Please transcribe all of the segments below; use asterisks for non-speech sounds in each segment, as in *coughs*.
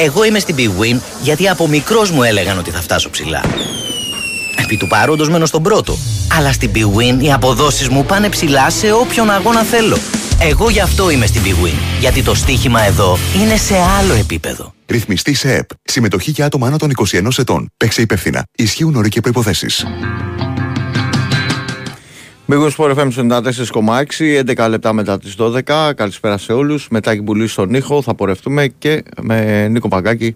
Εγώ είμαι στην Big Win γιατί από μικρός μου έλεγαν ότι θα φτάσω ψηλά. Επί του παρόντος μένω στον πρώτο. Αλλά στην Big Win οι αποδόσεις μου πάνε ψηλά σε όποιον αγώνα θέλω. Εγώ γι' αυτό είμαι στην Big Win. Γιατί το στοίχημα εδώ είναι σε άλλο επίπεδο. Ρυθμιστή σε ΕΠ. Συμμετοχή για άτομα άνω των 21 ετών. Παίξε υπεύθυνα. Ισχύουν όροι και προποθέσει. Μπήγω Sport FM 94,6, 11 λεπτά μετά τις 12. Καλησπέρα σε όλους. Μετά την πουλή στον ήχο θα πορευτούμε και με Νίκο Παγκάκη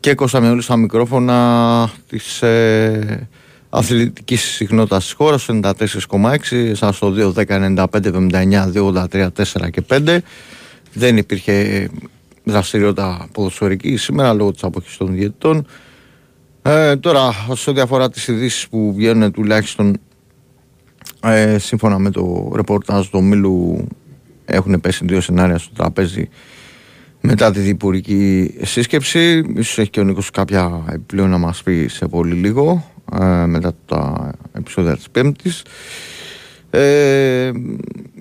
και Κώστα Μεούλη στα μικρόφωνα της ε, αθλητικής συχνότητας της χώρας 94,6, σαν στο 2, 10, 95, 79, 2, 83, 4 και 5. Δεν υπήρχε δραστηριότητα ποδοσφαιρική σήμερα λόγω της αποχής των διαιτητών. Ε, τώρα, σε ό,τι αφορά τις ειδήσεις που βγαίνουν τουλάχιστον ε, σύμφωνα με το ρεπορτάζ του Μίλου έχουν πέσει δύο σενάρια στο τραπέζι μετά τη διπουρική σύσκεψη. Ίσως έχει και ο Νίκος κάποια επιπλέον να μας πει σε πολύ λίγο ε, μετά τα επεισόδια της Πέμπτης. Ε,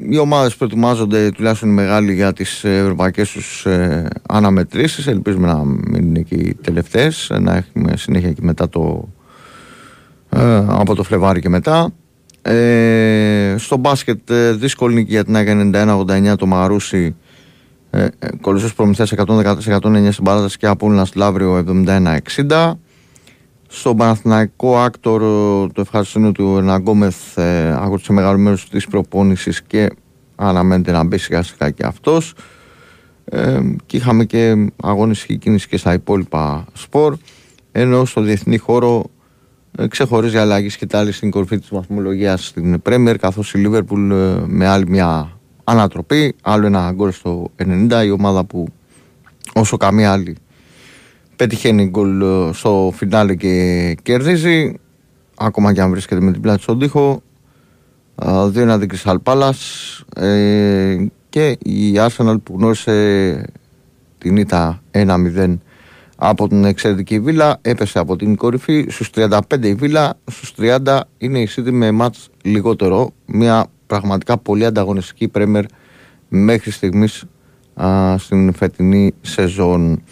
οι ομάδες προετοιμάζονται τουλάχιστον μεγάλοι για τις ευρωπαϊκές τους ε, αναμετρήσεις. Ελπίζουμε να μην είναι και οι τελευταίες, να έχουμε συνέχεια και μετά το, ε, από το Φλεβάρι και μετά. Ε, στο μπάσκετ ε, δύσκολη νίκη για την ΑΚΑ 91-89 το Μαρούσι ε, ε, Κολοσσός Προμηθέας 114-109 στην παράταση και Απόλλωνας Λαύριο 71-60 στο Παναθηναϊκό AKTOR το ευχαριστώ του Ερνανγκόμεθ ε, άγωσε μεγάλο μέρος της προπόνησης και αναμένεται να μπει σιγά σιγά και αυτός. Ε, και είχαμε και αγώνες κίνηση και στα υπόλοιπα σπορ. Ενώ στο διεθνή χώρο ε, ξεχωρίζει αλλαγή σκυτάλη στην κορφή της βαθμολογίας στην Πρέμιερ καθώς η Λίβερπουλ ε, με άλλη μια ανατροπή άλλο ένα γκολ στο 90 η ομάδα που όσο καμία άλλη πετυχαίνει γκολ ε, στο φινάλε και κερδίζει. Ακόμα και αν βρίσκεται με την πλάτη στον τοίχο. Δύο ένα Crystal Palace. Και η Arsenal που γνώρισε την ήττα 1-0 από την εξαιρετική Βίλα έπεσε από την κορυφή στους 35 η Βίλα στους 30 είναι η City με μάτς λιγότερο μια πραγματικά πολύ ανταγωνιστική πρέμερ μέχρι στιγμής α, στην φετινή σεζόν.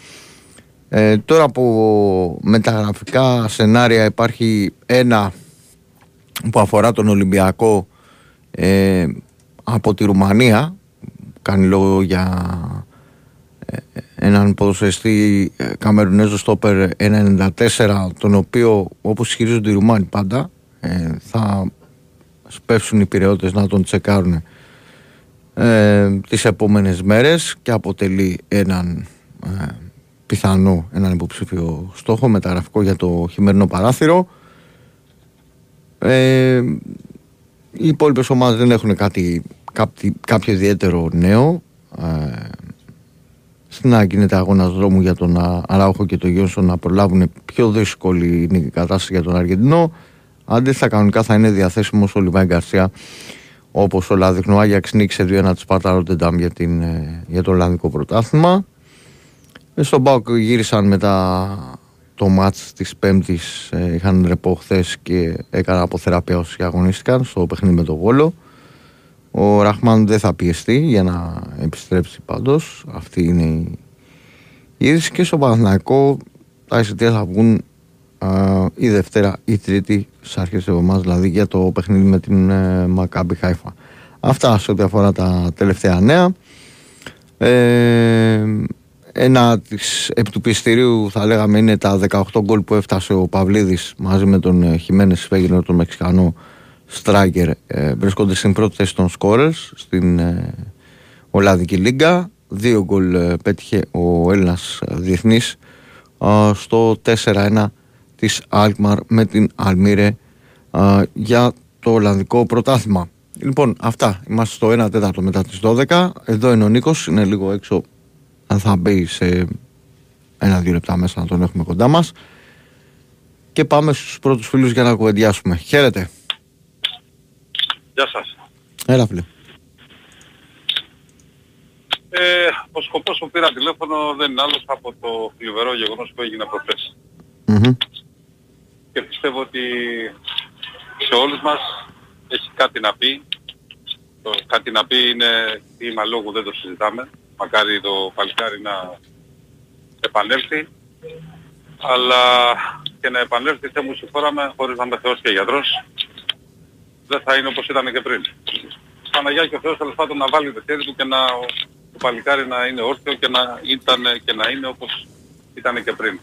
Ε, τώρα από μεταγραφικά σενάρια υπάρχει ένα που αφορά τον Ολυμπιακό ε, από τη Ρουμανία κάνει λόγο για έναν ποδοσφαιριστή ε, Καμερουνέζο στόπερ 1.94 τον οποίο όπως χειρίζονται οι Ρουμάνοι πάντα ε, θα σπεύσουν οι πυρεώτες να τον τσεκάρουν ε, τις επόμενες μέρες και αποτελεί έναν ε, πιθανό έναν υποψήφιο στόχο μεταγραφικό για το χειμερινό παράθυρο. Ε, οι υπόλοιπες ομάδες δεν έχουν κάτι, κάποιο, κάποιο ιδιαίτερο νέο να γίνεται αγώνα δρόμου για τον Αράουχο και τον Γιόνσον να προλάβουν πιο δύσκολη είναι η κατάσταση για τον Αργεντινό. Αντίθετα, κανονικά θα είναι διαθέσιμος ο Λιβάη Γκαρσία όπως όλα δείχνουν. Ο Άγιαξ νίκησε 2-1 τη Σπάρτα Ρόντενταμ για, την, ε, για το Ολλανδικό πρωτάθλημα. Ε, στον Μπάουκ γύρισαν μετά το μάτς της Πέμπτης ε, είχαν ρεπό χθες και έκαναν αποθεραπεία όσοι αγωνίστηκαν στο παιχνίδι με τον Βόλο. Ο Ραχμάν δεν θα πιεστεί για να επιστρέψει πάντως. Αυτή είναι η είδηση και στο Παναθηναϊκό τα εισιτήρια θα βγουν α, η Δευτέρα ή η Τρίτη στις αρχές της εβδομάδας, δηλαδή για το παιχνίδι με την ε, Μακάμπι Χάιφα. Αυτά σε ό,τι αφορά τα τελευταία νέα. Ε, ένα της, επί του πιστηρίου θα λέγαμε είναι τα 18 γκολ που έφτασε ο Παυλίδης μαζί με τον Χιμένες Φέγγινο τον Μεξικανό Στράγκερ ε, βρίσκονται στην πρώτη θέση των σκόρες στην ε, Ολλανδική Λίγκα. Δύο γκολ ε, πέτυχε ο Έλληνας διεθνής ε, στο 4-1 της Αλκμαρ με την Αλμύρε για το Ολλανδικό πρωτάθλημα. Λοιπόν, αυτά. Είμαστε στο 1 τέταρτο μετά τις 12. Εδώ είναι ο Νίκος, είναι λίγο έξω. Αν θα μπει σε ένα-δύο λεπτά μέσα να τον έχουμε κοντά μας. Και πάμε στους πρώτους φίλους για να κουβεντιάσουμε. Χαίρετε. Γεια σας. Έλα φίλε. Ε, ο σκοπός που πήρα τηλέφωνο δεν είναι άλλος από το θλιβερό γεγονός που έγινε προχθές. Mm-hmm. Και πιστεύω ότι σε όλους μας έχει κάτι να πει. Το κάτι να πει είναι τίημα λόγου δεν το συζητάμε. Μακάρι το παλικάρι να, επανέλθει αλλά και να επανέλθει θε μου συγχώραμε χωρίς να είμαι Θεός και γιατρός δεν θα είναι όπως ήταν και πριν. Παναγιά και ο Θεός τέλος πάντων να βάλει το χέρι του και να, το παλικάρι να είναι όρθιο και να, ήταν, και να είναι όπως ήταν και πριν.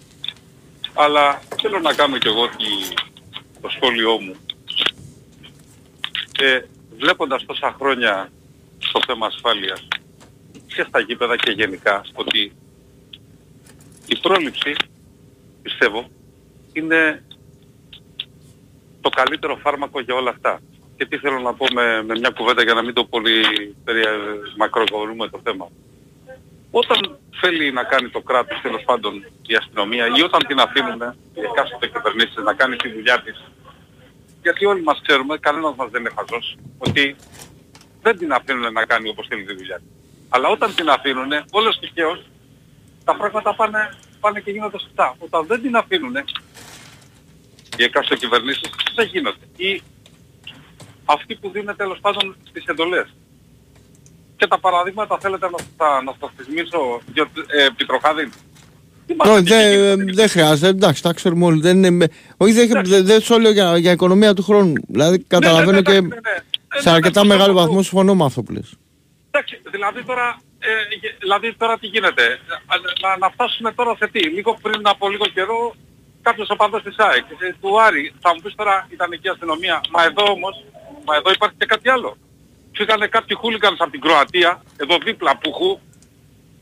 Αλλά θέλω να κάνω κι εγώ το σχόλιο μου. Και βλέποντας τόσα χρόνια στο θέμα ασφάλειας και στα γήπεδα και γενικά ότι η πρόληψη πιστεύω είναι το καλύτερο φάρμακο για όλα αυτά. Και τι θέλω να πω με, με μια κουβέντα για να μην το πολύ περι, μακροκορούμε το θέμα. Όταν θέλει να κάνει το κράτος τέλος πάντων η αστυνομία ή όταν την αφήνουν οι εκάστοτε κυβερνήσεις να κάνει τη δουλειά της γιατί όλοι μας ξέρουμε, κανένας μας δεν είναι χαζός, ότι δεν την αφήνουν να κάνει όπως θέλει τη δουλειά της. Αλλά όταν την αφήνουν, όλος τυχαίως, τα πράγματα πάνε, πάνε και γίνονται σωστά. Όταν δεν την αφήνουν, οι εκάστοτε κυβερνήσεις δεν γίνονται. Ή αυτοί που δίνουν τέλος πάντων τις εντολές. Και τα παραδείγματα θέλετε να, θα, να σας θυμίσω, ε, Πιτροχάδη; Όχι, δεν δε χρειάζεται, εντάξει, τα ξέρουμε όλοι. Δεν είναι, όχι, δεν δε, δε σου λέω για, για οικονομία του χρόνου. Δηλαδή, καταλαβαίνω ναι, ναι, και ναι, ναι, ναι. σε αρκετά μεγάλο βαθμό συμφωνώ με αυτό που λες. Εντάξει, δηλαδή τώρα, ε, δηλαδή τώρα τι γίνεται. Να, να φτάσουμε τώρα σε τι; Λίγο πριν από λίγο καιρό, κάποιος οπαδός της ΑΕΚ, ε, του Άρη, θα μου πεις τώρα ήταν εκεί αστυνομία. Μα εδώ όμως, μα εδώ υπάρχει και κάτι άλλο. Φύγανε κάποιοι χούλιγκανς από την Κροατία, εδώ δίπλα που χου,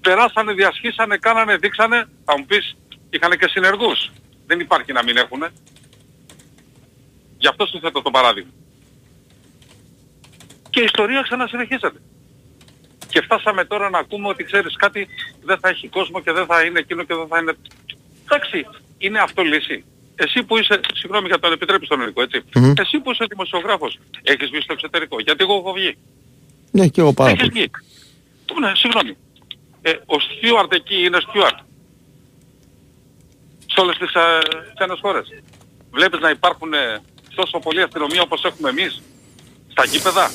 περάσανε, διασχίσανε, κάνανε, δείξανε, θα μου πεις, είχαν και συνεργούς. Δεν υπάρχει να μην έχουνε. Γι' αυτό σου θέτω το παράδειγμα. Και η ιστορία ξανασυνεχίζεται. Και φτάσαμε τώρα να ακούμε ότι ξέρεις κάτι δεν θα έχει κόσμο και δεν θα είναι εκείνο και δεν θα είναι... Εντάξει, είναι αυτό λύση. Εσύ που είσαι, συγγνώμη για τον επιτρέπεις τον ελληνικό έτσι, mm-hmm. εσύ που είσαι δημοσιογράφος, έχεις βγει στο εξωτερικό, γιατί εγώ έχω βγει. Ναι, και εγώ πάρα Έχεις βγει. Ναι, συγγνώμη. Ε, ο Στιούαρτ εκεί είναι Στιούαρτ. Σε όλες τις ε, ξένες χώρες. Βλέπεις να υπάρχουν ε, τόσο πολλή αστυνομία όπως έχουμε εμείς στα γήπεδα;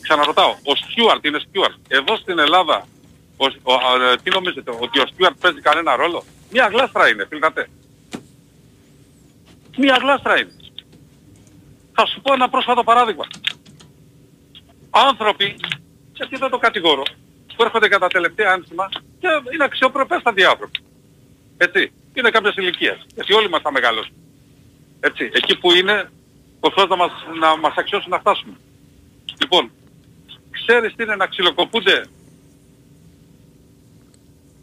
Ξαναρωτάω, ο Στιούαρτ είναι Στιούαρτ. Εδώ στην Ελλάδα, ο, ο, ε, τι νομίζετε, ότι ο Στιούαρτ παίζει κανένα ρόλο; Μία γλάστρα είναι, φίλγατε. Μία γλάστρα είναι. Θα σου πω ένα πρόσφατο παράδειγμα. Άνθρωποι, γιατί δεν το κατηγορώ, που έρχονται κατά τελευταία άνσημα και είναι αξιοπρεπέστατοι άνθρωποι. Έτσι. Είναι κάποιας ηλικίας. Γιατί όλοι μας θα μεγαλώσουν. Έτσι. Εκεί που είναι, ο Θεός να μας, να μας αξιώσει να φτάσουμε. Λοιπόν, ξέρεις τι είναι να ξυλοκοπούνται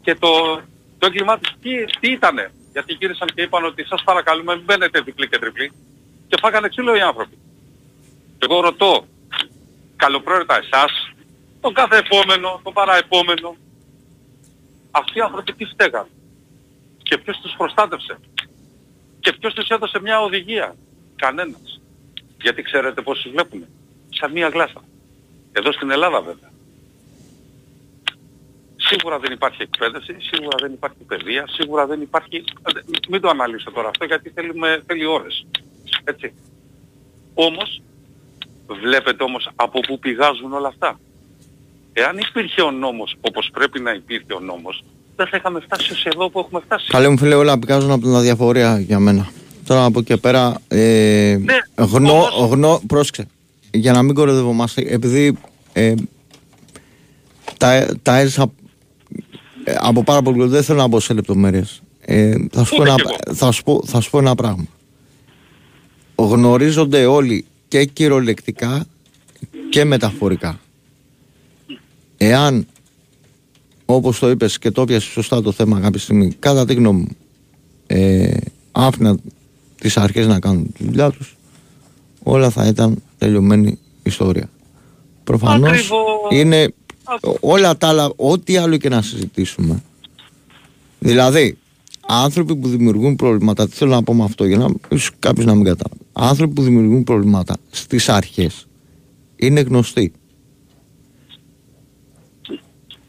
και το, το έγκλημά της τι, τι ήτανε; Γιατί γύρισαν και είπαν ότι σας παρακαλούμε μην μπαίνετε διπλή και τριπλή και φάγανε ξύλο οι άνθρωποι. Εγώ ρωτώ, καλοπρόεδρε εσάς, τον κάθε επόμενο, τον παραεπόμενο. Αυτοί οι άνθρωποι τι φταίγαν. Και ποιος τους προστάτευσε; Και ποιος τους έδωσε μια οδηγία; Κανένας. Γιατί ξέρετε πώς τους βλέπουμε; Σαν μια γλάσσα. Εδώ στην Ελλάδα βέβαια. Σίγουρα δεν υπάρχει εκπαίδευση, σίγουρα δεν υπάρχει παιδεία, σίγουρα δεν υπάρχει... Μην το αναλύσω τώρα αυτό γιατί θέλουμε, θέλει ώρες. Έτσι. Όμως, βλέπετε όμως από πού πηγάζουν όλα αυτά. Εάν υπήρχε ο νόμος όπως πρέπει να υπήρχε ο νόμος, δεν θα είχαμε φτάσει σε εδώ που έχουμε φτάσει. Καλέ μου φίλε, όλα πηγάζουν από την αδιαφορία για μένα. Τώρα από εκεί πέρα, ε, ναι, γνώ, όμως... γνώ, πρόσεξε, για να μην κοροϊδευόμαστε, επειδή ε, τα, τα έζησα ε, από πάρα πολύ δεν θέλω να μπω σε λεπτομέρειες. Ε, θα, σου πω ένα, θα, σου πω, θα σου πω ένα πράγμα. Γνωρίζονται όλοι και κυριολεκτικά και μεταφορικά εάν όπως το είπες και το έπιασε σωστά το θέμα κάποια στιγμή κατά τη γνώμη μου ε, άφηνα τις αρχές να κάνουν τη δουλειά τους όλα θα ήταν τελειωμένη ιστορία προφανώς είναι όλα τα άλλα ό,τι άλλο και να συζητήσουμε δηλαδή άνθρωποι που δημιουργούν προβλήματα τι θέλω να πω με αυτό για να κάποιος να μην κατάλαβει άνθρωποι που δημιουργούν προβλήματα στις αρχές είναι γνωστοί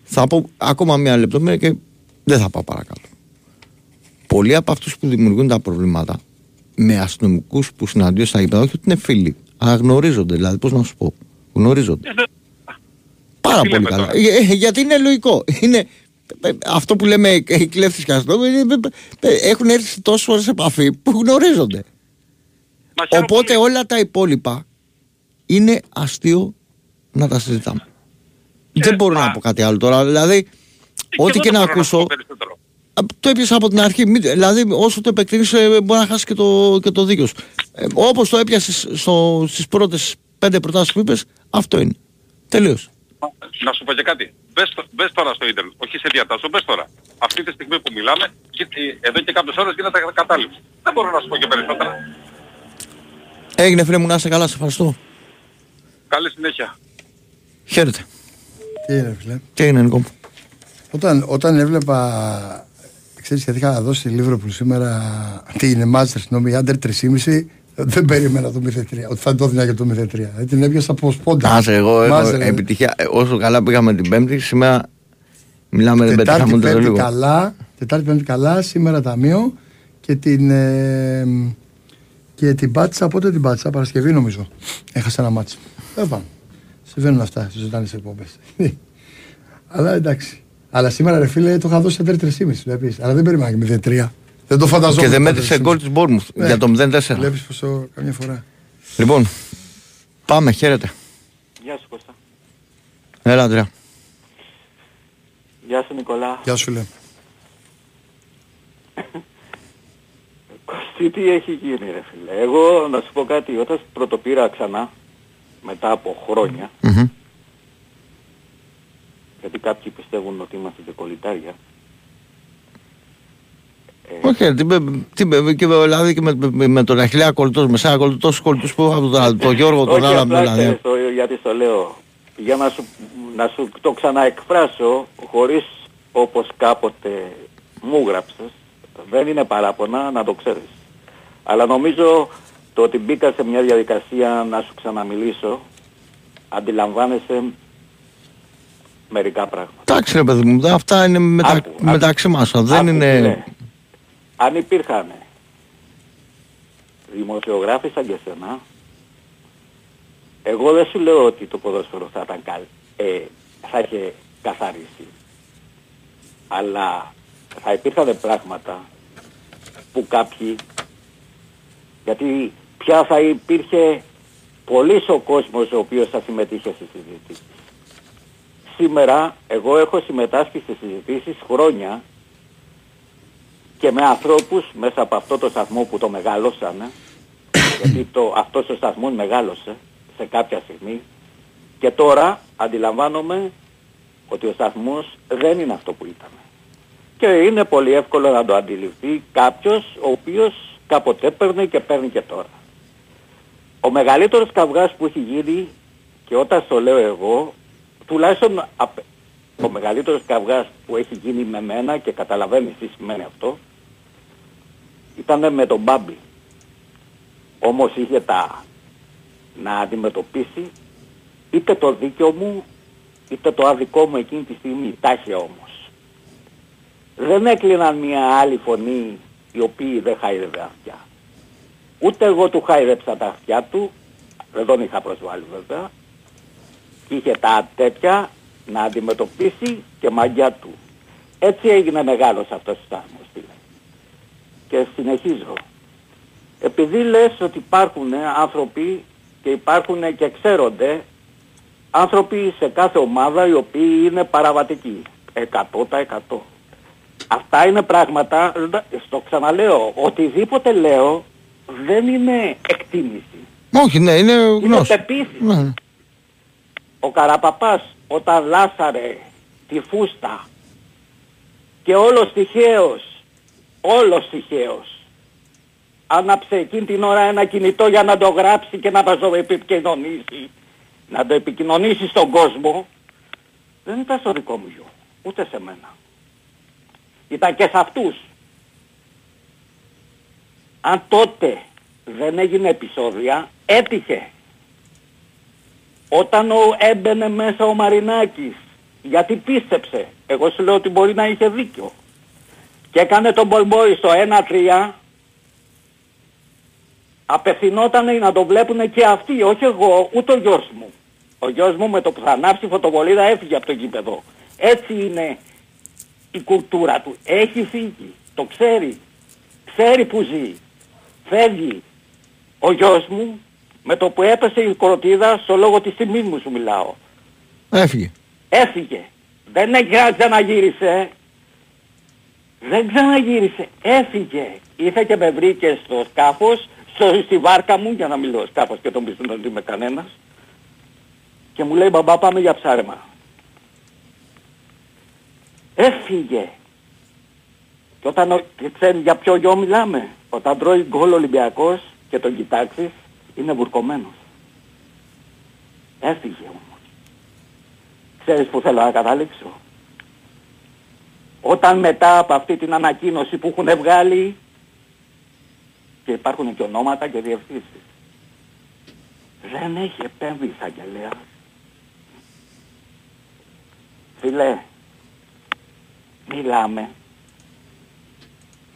θα πω ακόμα μία λεπτομέρεια και δεν θα πάω παρακάτω. Πολλοί από αυτούς που δημιουργούν τα προβλήματα με αστυνομικούς που συναντιόνται στα γήπεδα, όχι ότι είναι φίλοι, αλλά γνωρίζονται. Δηλαδή, πώς να σου πω, γνωρίζονται. Ε, Πάρα πολύ καλά. Ε, ε, γιατί είναι λογικό. Είναι ε, αυτό που λέμε οι κλέφτες και αστυνομοί έχουν έρθει τόσες φορές σε επαφή που γνωρίζονται. Μα χαίρομαι Οπότε πολύ. όλα τα υπόλοιπα είναι αστείο να τα συζητάμε. Δεν μπορώ μα- να πω κάτι άλλο τώρα. Δηλαδή, Και ό,τι εγώ και δεν να μπορώ σου πω ακούσω, περισσότερο. Α, Το έπιασα από την αρχή. Μην- Δηλαδή, όσο το επεκτείνεις, μπορεί να χάσει και το, και το δίκιο σου. Ε, Όπως το έπιασες στις πρώτες πέντε προτάσεις που είπες, αυτό είναι. Τελείω. Να σου πω και κάτι. Μπες, το- μπες τώρα στο ίντερνετ, όχι σε διατάσσω, μπες τώρα. Αυτή τη στιγμή που μιλάμε, και- ε, εδώ και κάποιες ώρες γίνεται κατάληψη. Δεν μπορώ να σου πω και περισσότερα. Έγινε φίλε μου, να είσαι καλά, σε ευχαριστώ. Καλή συνέχεια. Χαίρετε. Τι είναι, φίλε; Τι έγινε, Νικό μου; Όταν, όταν έβλεπα. Ξέρεις, γιατί είχα δώσει Λίβροπουλ σήμερα. Τι είναι, Μάστερ, συγγνώμη, άντερ 3,5. Δεν περίμενα το 0-3. Ότι θα το έδινα για το 0-3. Δεν την έπιασα από σπόντα. Άσε, εγώ έχω Μάζερ, ε. επιτυχία. Ε, Όσο καλά πήγαμε την Πέμπτη, σήμερα μιλάμε, δεν πετύχαμε Τετάρτη, ούτε το πέμπτη λίγο. καλά. Τετάρτη, πέμπτη καλά. Σήμερα ταμείο. Και την. Ε, και την πάτησα, πότε την πάτησα, Παρασκευή νομίζω. Έχασα ένα μάτσο. Δεν πάμε. Συμβαίνουν αυτά, συζητάνε σε εκπομπές. *laughs* Αλλά εντάξει. Αλλά σήμερα ρε φίλε το είχα δώσει σε 3,5 βλέπεις. Αλλά δεν περίμενα και 0-3. Δεν το φανταζόμουν. Και δεν το μέτρησε 3,5. γκολ της Μπόρμουθ Ναι. για το 0-4. Βλέπεις πόσο καμιά φορά. Λοιπόν, πάμε, χαίρετε. Γεια σου Κώστα. Έλα, Αντρέα. Γεια σου Νικολά. Γεια σου λέω. Κωστή τι έχει γίνει ρε φίλε. Εγώ να σου πω κάτι, όταν πρωτοπήρα ξανά, μετά από χρόνια, Μμμ. γιατί κάποιοι πιστεύουν ότι είμαστε και κολλητάρια, Ε, Όχι, τι, με- τι, με- και, με- δηλαδή και με, με, με τον Αχιλέα κολλητός, με σένα κολλητός, τόσους κολλητούς που είχα από τον, τον Γιώργο, τον όχι Άλλα, απλά δηλαδή. ξέρεις το, γιατί το λέω, για να σου, να σου το ξαναεκφράσω χωρίς όπως κάποτε μου γράψες, δεν είναι παράπονα να το ξέρεις. Αλλά νομίζω το ότι μπήκα σε μια διαδικασία να σου ξαναμιλήσω, αντιλαμβάνεσαι μερικά πράγματα. Εντάξει ρε παιδί μου, αυτά είναι μετα, Άκου, άκου. μεταξύ μας, δεν Άκου, είναι... φίλε. Αν υπήρχαν δημοσιογράφοι σαν και σένα, εγώ δεν σου λέω ότι το ποδόσφαιρο θα ήταν καλ, ε, θα είχε καθαρίσει. Αλλά θα υπήρχαν πράγματα που κάποιοι, γιατί πια θα υπήρχε πολύς ο κόσμος ο οποίος θα συμμετείχε στις συζητήσεις. Σήμερα εγώ έχω συμμετάσχει στις συζητήσεις χρόνια και με ανθρώπους μέσα από αυτό το σταθμό που το μεγάλωσαν γιατί το, αυτός ο σταθμός μεγάλωσε σε κάποια στιγμή και τώρα αντιλαμβάνομαι ότι ο σταθμός δεν είναι αυτό που ήταν. Και είναι πολύ εύκολο να το αντιληφθεί κάποιος ο οποίος κάποτε έπαιρνε και παίρνει και τώρα. Ο μεγαλύτερος καυγάς που έχει γίνει και όταν στο λέω εγώ, τουλάχιστον απ- ο μεγαλύτερος καυγάς που έχει γίνει με μένα και καταλαβαίνεις τι σημαίνει αυτό, ήταν με τον Μπάμπη. Όμως είχε τα να αντιμετωπίσει είτε το δίκαιο μου είτε το άδικό μου εκείνη τη στιγμή. Τα είχε όμως. Δεν έκλειναν μια άλλη φωνή οι οποίοι δεν χάιδευε αυτιά. Ούτε εγώ του χάιδεψα τα αυτιά του, δεν τον είχα προσβάλει βέβαια, και είχε τα τέτοια να αντιμετωπίσει και μαγιά του. Έτσι έγινε μεγάλος αυτός ο στάθμος, φίλε. Και συνεχίζω. Επειδή λες ότι υπάρχουν άνθρωποι και υπάρχουν και ξέρονται άνθρωποι σε κάθε ομάδα οι οποίοι είναι παραβατικοί. 100%. Αυτά είναι πράγματα, στο ξαναλέω, οτιδήποτε λέω δεν είναι εκτίμηση. Όχι, ναι, είναι Είναι γνώση. πεποίθηση. Ναι. Ο Καραπαπάς όταν λάσαρε τη φούστα και όλος τυχαίος, όλος τυχαίος, άναψε εκείνη την ώρα ένα κινητό για να το γράψει και να το επικοινωνήσει, να το επικοινωνήσει στον κόσμο, δεν ήταν στο δικό μου γιο, ούτε σε μένα. Ήταν και σε αυτούς. Αν τότε δεν έγινε επεισόδια, έτυχε όταν ο, έμπαινε μέσα ο Μαρινάκης γιατί πίστεψε εγώ σου λέω ότι μπορεί να είχε δίκιο και έκανε τον Μπολμπόη στο 1-3 απευθυνόταν να το βλέπουν και αυτοί όχι εγώ ούτε ο γιος μου ο γιος μου με το που θα ανάψει φωτοβολίδα έφυγε από το γήπεδο έτσι είναι η κουλτούρα του. Έχει φύγει. Το ξέρει. Ξέρει που ζει. Φεύγει. Ο γιος μου με το που έπεσε η κοροτίδα στο λόγο της τιμής μου σου μιλάω. Έφυγε. Έφυγε. Δεν έχει ξαναγύρισε. Δεν ξαναγύρισε. Έφυγε. Ήρθε και με βρήκε στο σκάφος, στο, στη βάρκα μου, για να μιλώ σκάφος και τον πιστούν ότι είμαι κανένας. Και μου λέει μπαμπά πάμε για ψάρεμα. Έφυγε. Και όταν ο- και ξέρεις για ποιο γιο μιλάμε; Όταν τρώει γκολ Ολυμπιακός και τον κοιτάξεις, είναι βουρκωμένος. Έφυγε όμως. Ξέρεις που θέλω να καταλήξω; Όταν μετά από αυτή την ανακοίνωση που έχουν βγάλει και υπάρχουν και ονόματα και διευθύνσεις. Δεν έχει επέμβει εισαγγελέα. Φίλε, μιλάμε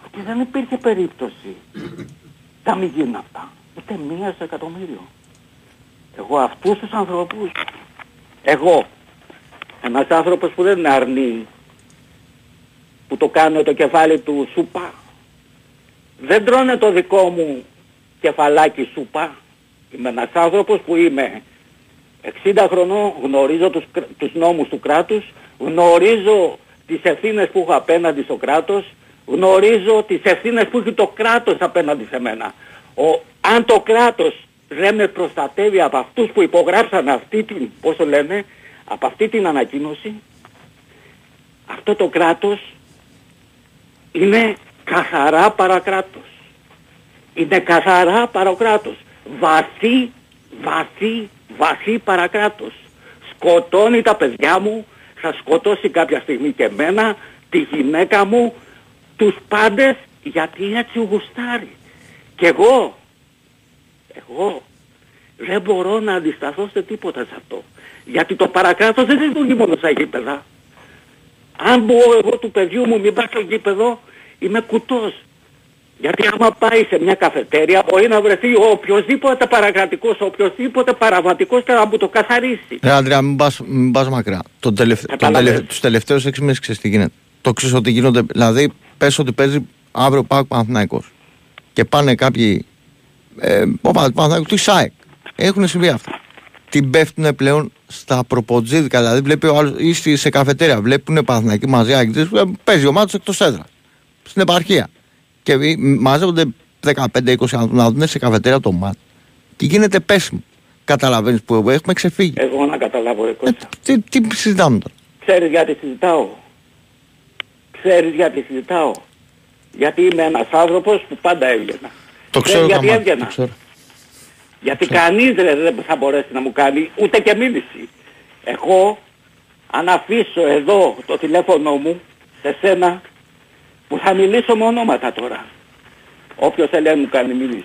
ότι δεν υπήρχε περίπτωση *coughs* να μην γίνουν αυτά. Ούτε μία στο εκατομμύριο. Εγώ αυτούς τους ανθρώπους, εγώ, ένας άνθρωπος που δεν είναι αρνή, που το κάνω το κεφάλι του σούπα, δεν τρώνε το δικό μου κεφαλάκι σούπα. Είμαι ένας άνθρωπος που είμαι 60 χρονών, γνωρίζω τους, κρα- τους νόμους του κράτους, γνωρίζω τις ευθύνες που έχω απέναντι στο κράτος, γνωρίζω τις ευθύνες που έχει το κράτος απέναντι σε μένα. Ο, αν το κράτος δεν με προστατεύει από αυτούς που υπογράψαν αυτή την, πώς το λένε, από αυτή την ανακοίνωση, αυτό το κράτος είναι καθαρά παρακράτος. Είναι καθαρά παρακράτος. Βαθύ, βαθύ, βαθύ παρακράτος. Σκοτώνει τα παιδιά μου, θα σκοτώσει κάποια στιγμή και εμένα, τη γυναίκα μου, τους πάντες, γιατί έτσι γουστάρει. Και εγώ, εγώ δεν μπορώ να αντισταθώ σε τίποτα σε αυτό. Γιατί το παρακράτος δεν λειτουργεί μόνο στα γήπεδα. Αν μπω εγώ του παιδιού μου μην πάει στο γήπεδο, είμαι κουτός. Γιατί άμα πάει σε μια καφετέρια μπορεί να βρεθεί ο οποιοσδήποτε παρακρατικός, ο οποιοσδήποτε παραβατικός και να μου το καθαρίσει. Ρε Αντρέα, μην πας, μην πας μακριά. Τον τελευ... τον Κατάλαβες. τελευ... Τους τελευταίους έξι μήνες ξέρεις τι γίνεται. Το ξέρεις ότι γίνονται, δηλαδή πες ότι παίζει αύριο Πάοκ Παναθηναϊκός και πάνε κάποιοι ε, ο Πα- Παναθηναϊκός, του ΣΑΕΚ. Έχουν συμβεί αυτά. Την πέφτουν πλέον στα προποτζίδικα, δηλαδή βλέπει ο άλλος, ή στη- σε καφετέρια, βλέπουν Παναθηναϊκοί μαζί, άγγιτες, ε, παίζει ο μάτος εκτός έδρας. Στην επαρχία. Και ε, μαζεύονται 15-20 άνθρωποι να δουν σε καφετέρια το μάτς. Και γίνεται πέσιμο. Καταλαβαίνεις που έχουμε ξεφύγει. Εγώ να καταλάβω ρε Ε, Κώστα. τι, τι συζητάμε τώρα; Ξέρεις γιατί συζητάω; Ξέρεις γιατί συζητάω; Γιατί είμαι ένας άνθρωπος που πάντα έβγαινα. Το Ξέρεις ξέρω γιατί καμά. έβγαινα. Το ξέρω. Γιατί κανείς ρε, δεν θα μπορέσει να μου κάνει ούτε και μίληση. Εγώ αν αφήσω εδώ το τηλέφωνο μου σε σένα που θα μιλήσω με ονόματα τώρα. Όποιος θέλει να μου κάνει μίληση.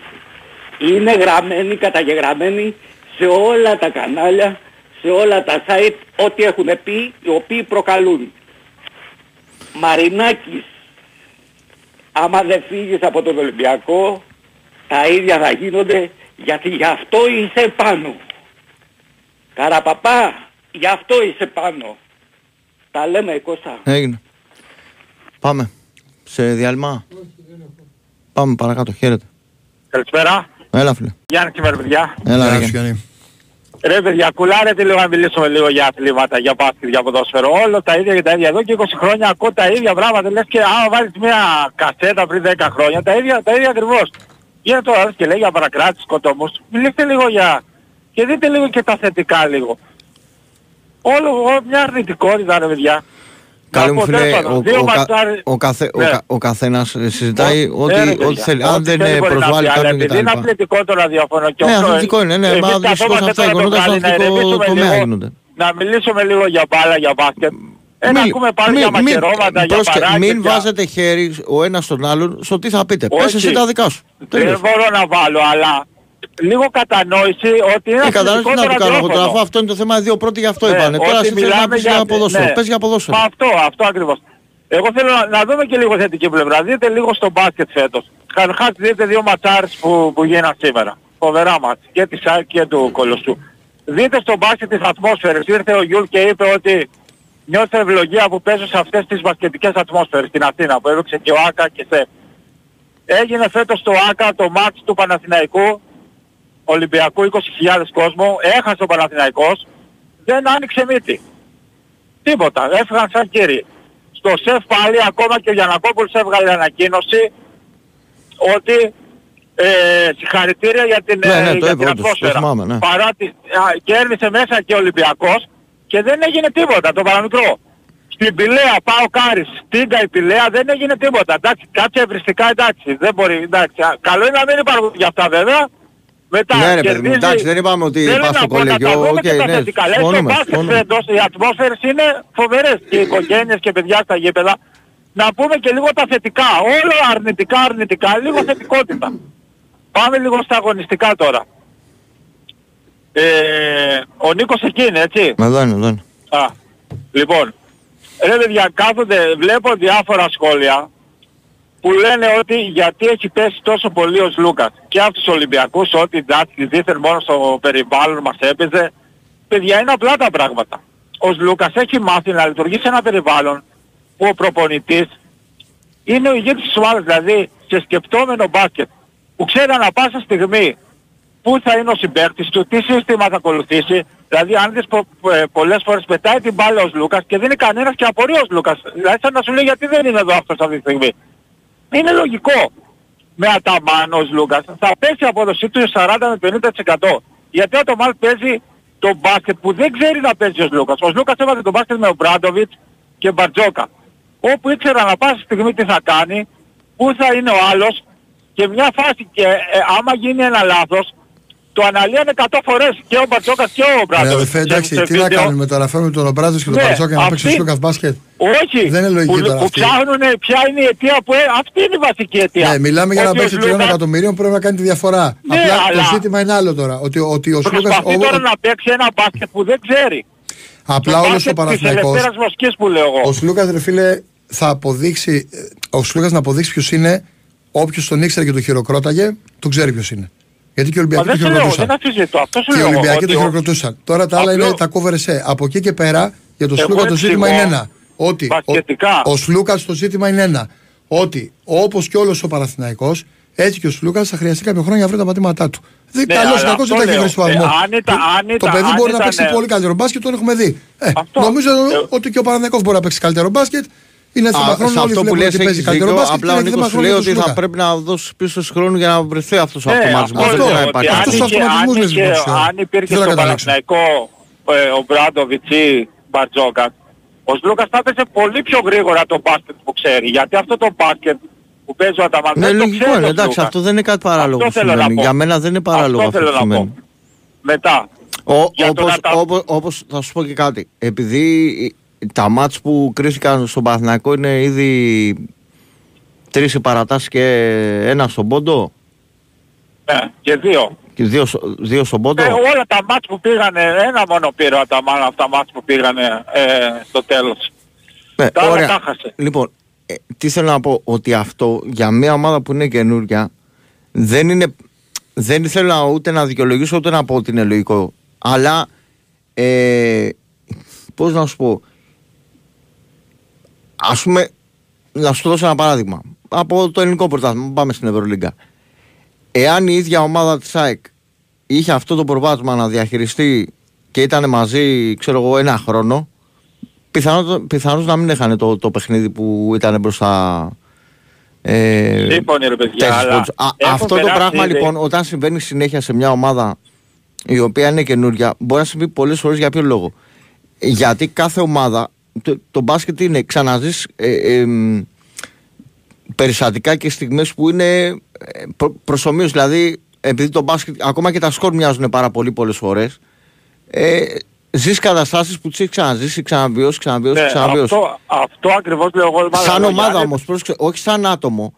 Είναι γραμμένοι, καταγεγραμμένοι σε όλα τα κανάλια, σε όλα τα site, ό,τι έχουν πει, οι οποίοι προκαλούν. Μαρινάκης, άμα δεν φύγεις από τον Ολυμπιακό, τα ίδια θα γίνονται, γιατί γι' αυτό είσαι πάνω. Καραπαπά, γι' αυτό είσαι πάνω. Τα λέμε Κώστα. Έγινε. Πάμε. Σε διάλειμμα. Πάμε παρακάτω. Χαίρετε. Καλησπέρα. Έλα φίλε. Γιάννη σήμερα παιδιά. Έλα Γεια ρε. σου, Γιάννη. Γιάννη. Ρε παιδιά, κουλάρετε λίγο να μιλήσουμε λίγο για αθλήματα, για μπάσκετ, για ποδόσφαιρο. Όλο τα ίδια και τα ίδια. Εδώ και 20 χρόνια ακούω τα ίδια πράγματα. Λες και άμα βάλεις μια κασέτα πριν 10 χρόνια, τα ίδια, τα ίδια ακριβώς. Γίνεται τώρα και λέει για παρακράτηση, σκοτωμούς. Μιλήστε λίγο για... και δείτε λίγο και τα θετικά λίγο. Όλο όλο μια αρνητικότητα ρε παιδιά. Καλέ Να μου πω, φίλε, τέλος πάντων, ο, δύο ο, κα- ματσάρι- ο, καθέ, ο, Ναι. κα- ο καθένας ε, συζητάει Ω, ό,τι, ναι, ρε, ό,τι παιδιά, θέλει. Αν ό,τι δεν θέλει ε, μπορεί να προσβάλλει πει, αλλά κάποιον Επειδή είναι κτλ. αθλητικό το ραδιόφωνο και Ναι, αυτό, αθλητικό είναι, ναι, εμείς μα καθόμαστε δυστυχώς αυτά τώρα γινόνται το στο βράδυ να αθλητικό ηρεμήσουμε τομέα λίγο, γίνονται. Να μιλήσουμε λίγο για μπάλα, για μπάσκετ. Ε, να Μην- ακούμε πάλι μην- για μην- μαχαιρώματα, για πρόσεχε, παράκια. Μην βάζετε χέρι ο ένας στον άλλον στο τι θα πείτε. Πες Όχι. εσύ τα δικά σου. Δεν Τελείως. μπορώ να βάλω, αλλά λίγο κατανόηση ότι είναι Ε, κατάλαβες τι να το κάνω εγώ τώρα, αφού ραδιόφωνο. αυτό είναι το θέμα, οι δύο πρώτοι γι' αυτό Ναι, είπανε. Τώρα ότι εσύ θέλεις να μιλάμε πεις για ποδόσφαιρο. ναι. Πες για ποδόσφαιρο. Μα αυτό, αυτό ακριβώς. Εγώ θέλω να, να δούμε και λίγο θετική πλευρά. Δείτε λίγο στο μπάσκετ φέτος. Καταρχάς δείτε δύο ματσάρες που, που γίναν σήμερα. Φοβερά ματς. Και της ΑΕΚ και του Κολοσσού. Δείτε στο μπάσκετ τις ατμόσφαιρες. Ήρθε ο Γιούλ και είπε ότι νιώθω ευλογία που παίζω σε αυτές τις μπασκετικές ατμόσφαιρες στην Αθήνα που έπαιξε και ο Άκα και σε. Έγινε φέτος το Άκα το μάτς του Παναθηναϊκού Ολυμπιακού 20.000 κόσμο, έχασε ο Παναθηναϊκός, δεν άνοιξε μύτη. Τίποτα, έφυγαν σαν κύριοι. Στο ΣΕΦ πάλι ακόμα και ο Γιανακόπουλος έβγαλε ανακοίνωση ότι ε, συγχαρητήρια για την, Ναι, ναι, ε, το για είπε, την όντως, το ατμόσφαιρα. θυμάμαι, ναι. Παρά τη, α, κέρδισε μέσα και ο Ολυμπιακός και δεν έγινε τίποτα, το παραμικρό. Στην Πυλαία, ΠΑΟΚ Άρης, τίγκα η Πυλαία, δεν έγινε τίποτα. Εντάξει, κάποια ευριστικά εντάξει, δεν μπορεί, εντάξει. Α, Καλό είναι να μην υπάρχουν για αυτά βέβαια. Μετά Ναι, ρε παιδί μου, κερδίζει- εντάξει, δεν είπαμε ότι Θέλω πας να στο πω, να κολεγιό, τα δούμε οκ, και τα ναι, θετικά. Λέει, στο συμφωνούμε, μπάσκετ συμφωνούμε. φέτος οι ατμόσφαιρες είναι φοβερές και οι οικογένειες και παιδιά στα γήπεδα. Να πούμε και λίγο τα θετικά. Όλα αρνητικά, αρνητικά, λίγο θετικότητα. Πάμε λίγο στα αγωνιστικά τώρα. Ε, ο Νίκος εκεί είναι, έτσι; Εδώ είναι, εδώ είναι. Α, λοιπόν, ρε παιδιά, κάθονται, βλέπω διάφορα σχόλια που λένε ότι γιατί έχει πέσει τόσο πολύ ο Λούκας και από τους Ολυμπιακούς ότι εντάξει δίθεν μόνο στο περιβάλλον μας έπαιζε. Παιδιά είναι απλά τα πράγματα. Ο Λούκας έχει μάθει να λειτουργεί σε ένα περιβάλλον που ο προπονητής είναι ο ηγέτης της ομάδας, δηλαδή σε σκεπτόμενο μπάσκετ που ξέρει ανά πάσα στιγμή πού θα είναι ο συμπαίκτης του, τι σύστημα θα ακολουθήσει. Δηλαδή αν δεις πο, πο- ε, πολλές φορές πετάει την μπάλα ο Λούκας και δεν είναι κανένας και απορεί ο Λούκας. Δηλαδή σαν να σου λέει γιατί δεν είναι εδώ αυτός αυτή τη στιγμή. Είναι λογικό. Με αταμάνο ο Λούκας θα πέσει η απόδοσή του 40 με 50%. Γιατί ο Αταμάν παίζει το μπάσκετ που δεν ξέρει να παίζει ο Λούκας. Ο Λούκας έβαζε το μπάσκετ με ο Μπράντοβιτς και Μπαρτζόκα. Όπου ήξερα να πάσα στιγμή τι θα κάνει, πού θα είναι ο άλλος και μια φάση και ε, άμα γίνει ένα λάθος το αναλύανε 100 φορές και ο Μπαρτζόκας και ο Ρε Μπράντοβιτς. αδερφέ, Σε- εντάξει, σε τι να βίντεο. κάνουμε τώρα, φέρουμε τον Ομπράδο και τον Ναι, Παρτσόκα να παίξει ο αυτή- Σλούκα μπάσκετ. Όχι, Δεν είναι λογική που, τώρα που αυτή. ψάχνουν ποια είναι η αιτία που... ε- Αυτή είναι η βασική αιτία. Ναι, μιλάμε για να Ότι ο παίξει τριών Σλούκας εκατομμυρίων πρέπει να κάνει τη διαφορά. Ναι, Απλά αλλά- το ζήτημα είναι άλλο τώρα. Ότι, ότι ο Σλούκα. Προσπαθεί τώρα να παίξει ένα μπάσκετ που δεν ξέρει. Απλά Το όλος ο μπάσκετ της Παναθηναϊκός ελευθέρας βοσκής που λέω εγώ. Ο Σλούκα, ρε φίλε, θα αποδείξει. ε, Ο Σλούκα να αποδείξει ποιος είναι. Όποιος τον ήξερε και τον χειροκρόταγε, τον ξέρει ποιος είναι. Γιατί και οι Μα Ολυμπιακοί δεν τον σου λέω, χειροκροτούσαν. δεν αφιζητώ. Αυτό σου Και οι λέω εγώ, Ολυμπιακοί ότι τον ο- χειροκροτούσαν. Τώρα τα άλλα Απλό- είναι τα cover σε. Από εκεί και πέρα για τον Εγώ Σλούκα το ζήτημα εξηγώ είναι ένα. Ότι μπασκετικά. ο, ο Σλούκας το ζήτημα είναι ένα. Ότι όπως και όλος ο Παναθηναϊκός έτσι και ο Σλούκας θα χρειαστεί κάποιο χρόνο για να βρει τα πατήματά του. Δεν Ναι, καλό αλλά ή κακό αυτό δεν τα έχει λέω. βρει στο βαθμό. Ε, αν ήταν- αν Το ήταν- παιδί αν μπορεί να ήταν, παίξει ε, πολύ καλύτερο μπάσκετ, τον έχουμε δει. Ε, Αυτό. νομίζω Ε, ότι και ο Παναθηναϊκός μπορεί να παίξει καλύτερο μπάσκετ. Είναι θέμα Α, χρόνου σε όλοι αυτό που βλέπουν λες ότι παίζει έχεις καλύτερο δίκιο, μπάσκετ. απλά και ο είναι θέμα Νίκος σου χρόνου λέει για τον ότι θα Σλούκα. πρέπει να δώσεις πίσω χρόνο για να βρεθεί αυτός ο Ναι, αυτοματισμός. αυτό Δεν λέω, μπορεί να ότι υπάρχει. αν Αυτός ο είχε- αυτοματισμός αν λες, είχε- δημοσιό. Αν υπήρχε Θέλω να στο καταλήξω. Παναθηναϊκό ε, ο Μπράντοβιτς ή Μπαρτζόκα, ο Σλούκας θα έπαιζε πολύ πιο γρήγορα το μπάσκετ που ξέρει. Γιατί αυτό το μπάσκετ που παίζει ο Αταμάν Ναι, δεν το λογικό ξέρει είναι. ο Εντάξει, Σλούκας. αυτό δεν είναι κάτι παράλογο Αυτό που θέλω να σημαίνει. πω. Για μένα δεν είναι παράλογο Αυτό αυτό θέλω που να πω. σημαίνει. Μετά. Ο, Για το όπως, να τα- όπως, όπως θα σου πω και κάτι. Επειδή τα μάτς που κρίθηκαν στον Παναθηναϊκό είναι ήδη τρεις σε παρατάσεις και ένα στον πόντο; Ναι, και δύο. και δύο, στο- δύο στον πόντο; Ε, όλα τα μάτς που πήγανε, ένα μόνο πήρε ο Αταμάν αυτά τα μάτς που πήγανε ε, στο τέλος. Ναι, τα άλλα ωραία. τα χάσε. Λοιπόν, ε, τι θέλω να πω, ότι αυτό για μια ομάδα που είναι καινούρια δεν είναι. Δεν θέλω να- ούτε να δικαιολογήσω ούτε να πω ότι είναι λογικό. Αλλά ε, πώς να σου πω. Ας πούμε, να σου δώσω ένα παράδειγμα. Από το ελληνικό πρωτάθλημα, πάμε στην Ευρωλίγκα. Εάν η ίδια ομάδα της ΑΕΚ είχε αυτό το προβάδισμα να διαχειριστεί και ήταν μαζί, ξέρω εγώ, ένα χρόνο, πιθανώς, πιθανώς να μην έχανε το, το παιχνίδι που ήταν μπροστά. Ε, Σύμφωνοι, ρε παιδιά, τέσσερις αλλά πόντους. Α, έχουν αυτό το περάσει πράγμα ήδη. λοιπόν, όταν συμβαίνει συνέχεια σε μια ομάδα η οποία είναι καινούρια, μπορεί να συμβεί πολλές φορές για ποιο λόγο. Γιατί κάθε ομάδα, το, το μπάσκετ είναι ξαναζείς ε, ε, μ, περιστατικά και στιγμές που είναι ε, προ, προσωμείως. Δηλαδή, επειδή το μπάσκετ, ακόμα και τα σκορ μοιάζουν πάρα πολύ πολλές φορές, ε, ζεις καταστάσεις που τις έχεις ξαναζήσει, ξαναβιώσεις, ξαναβιώσεις, Ναι, ξαναβιώσεις. αυτό, αυτό ακριβώς λέω εγώ. με άλλα Σαν λόγια. ομάδα Αν- όμως, όχι σαν άτομο.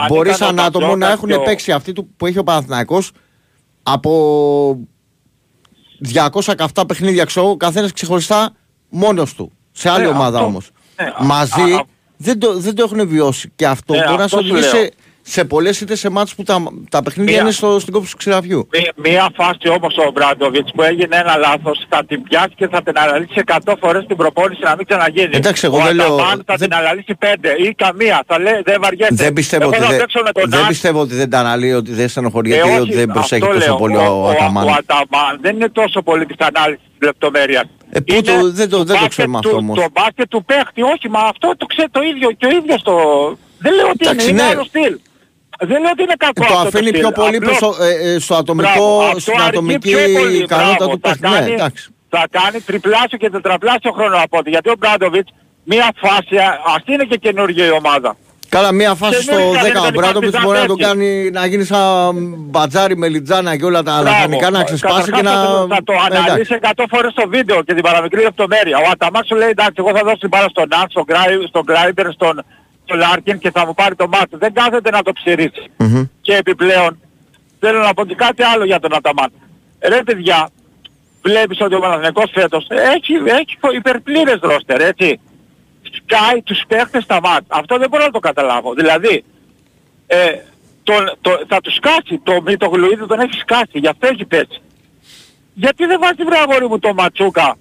Αν Μπορείς ήταν ο σαν άτομο να Μπαρτζόκας έχουν και ο- παίξει αυτοί του που έχει ο Παναθηναϊκός από 200 καυτά παιχνίδια ξέρω ο καθένας ξεχωριστά μόνος του. Σε άλλη Ναι, ομάδα αυτό- όμως. ναι, α- Μαζί α- δεν, το, δεν το έχουν βιώσει. Και αυτό Ναι, μπορεί να σε αυτό σου οδηγήσει λέω. Σε, σε πολλές είτε σε μάτς που τα, τα παιχνίδια Μία- είναι στο, στην κόψη του ξηραφιού. Μία, μία φάση όμως ο Μπράντοβιτς που έγινε ένα λάθος θα την πιάσει και θα την αναλύσει 100 φορές την προπόνηση να μην ξαναγίνει. Εντάξει, εγώ ο δεν λέω- Αταμάν θα δεν- την αναλύσει 5 ή καμία. Θα λέει δεν βαριέται. Δεν πιστεύω, Εγώ ότι θα δεν, παίξω με τον δεν Άν. πιστεύω ότι δεν τα αναλύει, ότι δεν στενοχωριέται Ε, ή όχι, ότι δεν προσέχει αυτό τόσο λέω. πολύ ο, ο Αταμάν. Ο Αταμάν δεν είναι τόσο πολύ της ανάλυσης της λεπτομέρειας. Ε, πού Είναι το- δεν το- δεν το μπάσκετ ξέρουμε του- αυτό όμως. Το μπάσκετ του παίχτη, όχι, μα αυτό το ξέρει το ίδιο και ο ίδιος το... Δεν λέω ότι Εντάξει, είναι, είναι ναι. άλλο στυλ. Δεν λέω ότι είναι κακό το αυτό αφήνει στυλ. πιο πολύ Απλώς- προς το- ε, ε, στο ατομικό, Μπράβο, αυτό στην αρκεί ατομική πιο πολύ, ικανότητα μπράβο. του Θα παίχτη. Ναι, κάνει- εντάξει. Θα κάνει τριπλάσιο και τετραπλάσιο χρόνο από ό,τι. Γιατί ο Μπράντοβιτς μία φάση, ας είναι και καινούργια η ομάδα. Καλά, μία φάση Και στο δεν ήταν 10 ο ήταν Μπράντοβιτς υπάρξει μπορεί να το τέτοιο. κάνει να γίνει σαν μπατζάρι με λιτζάνα και όλα τα Μπράβο. λαχανικά να ξεσπάσει και να... Καταρχάς Θα το, θα το Ε, εντάξει. αναλύσει 100 φορές στο βίντεο και την παραμικρή λεπτομέρεια. Ο Αταμάκ σου λέει εντάξει εγώ θα δώσω την μπάλα στον Νάξ, στον, Γκράι, στον Γκράιμπερ, στον, στον Λάρκιν και θα μου πάρει το μάτι. Δεν κάθεται να το ψειρίσει. Μμμ. Και επιπλέον θέλω να πω και κάτι άλλο για τον Αταμάν. Ρε παιδιά, βλέπεις ότι ο Παναθηναϊκός φέτος έχει, έχει υπερπλήρες ρόστερ, έτσι. Σκάει τους παίχτες στα ματς. Αυτό δεν μπορώ να το καταλάβω. Δηλαδή, ε, τον, το, θα τους σκάσει. Το Μήτογλου ήδη τον έχει σκάσει. Γι' αυτό έχει πέσει. Γιατί δεν βάζει βρε αγόρι μου το Μαντζούκα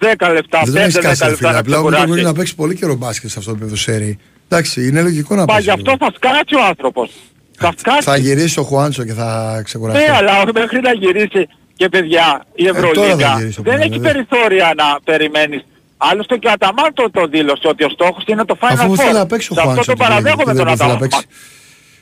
10 λεπτά, 5-10 Δεν τον έχει λεπτά σκάσει, φίλε. να Απλά ο Μίτογλου ξεκουράσει. μπορεί να παίξει πολύ καιρό μπάσκετ σε αυτό το επίπεδο σέρι. Εντάξει, είναι λογικό να Μα παίξει. γι' αυτό θα σκάσει ο άνθρωπος. Θα σκάσει. Θα γυρίσει ο Χουάντσο και θα ξεκουραστεί. Ναι, αλλά όχι μέχρι να γυρίσει και παιδιά η Ε, τώρα Ευρωλίγα θα γυρίσει ο δεν Παπαδόπουλος, έχει βέβαια. περιθώρια να περιμένεις. Άλλωστε και ο Αταμάν το, το δήλωσε ότι ο στόχος είναι το Final Αφού Four. θέλει να παίξει ο Σε αυτό Χουάντσο. το την Κυριακή, παραδέχομαι δεν τον είπε, θέλει να Αταμάν. παίξει.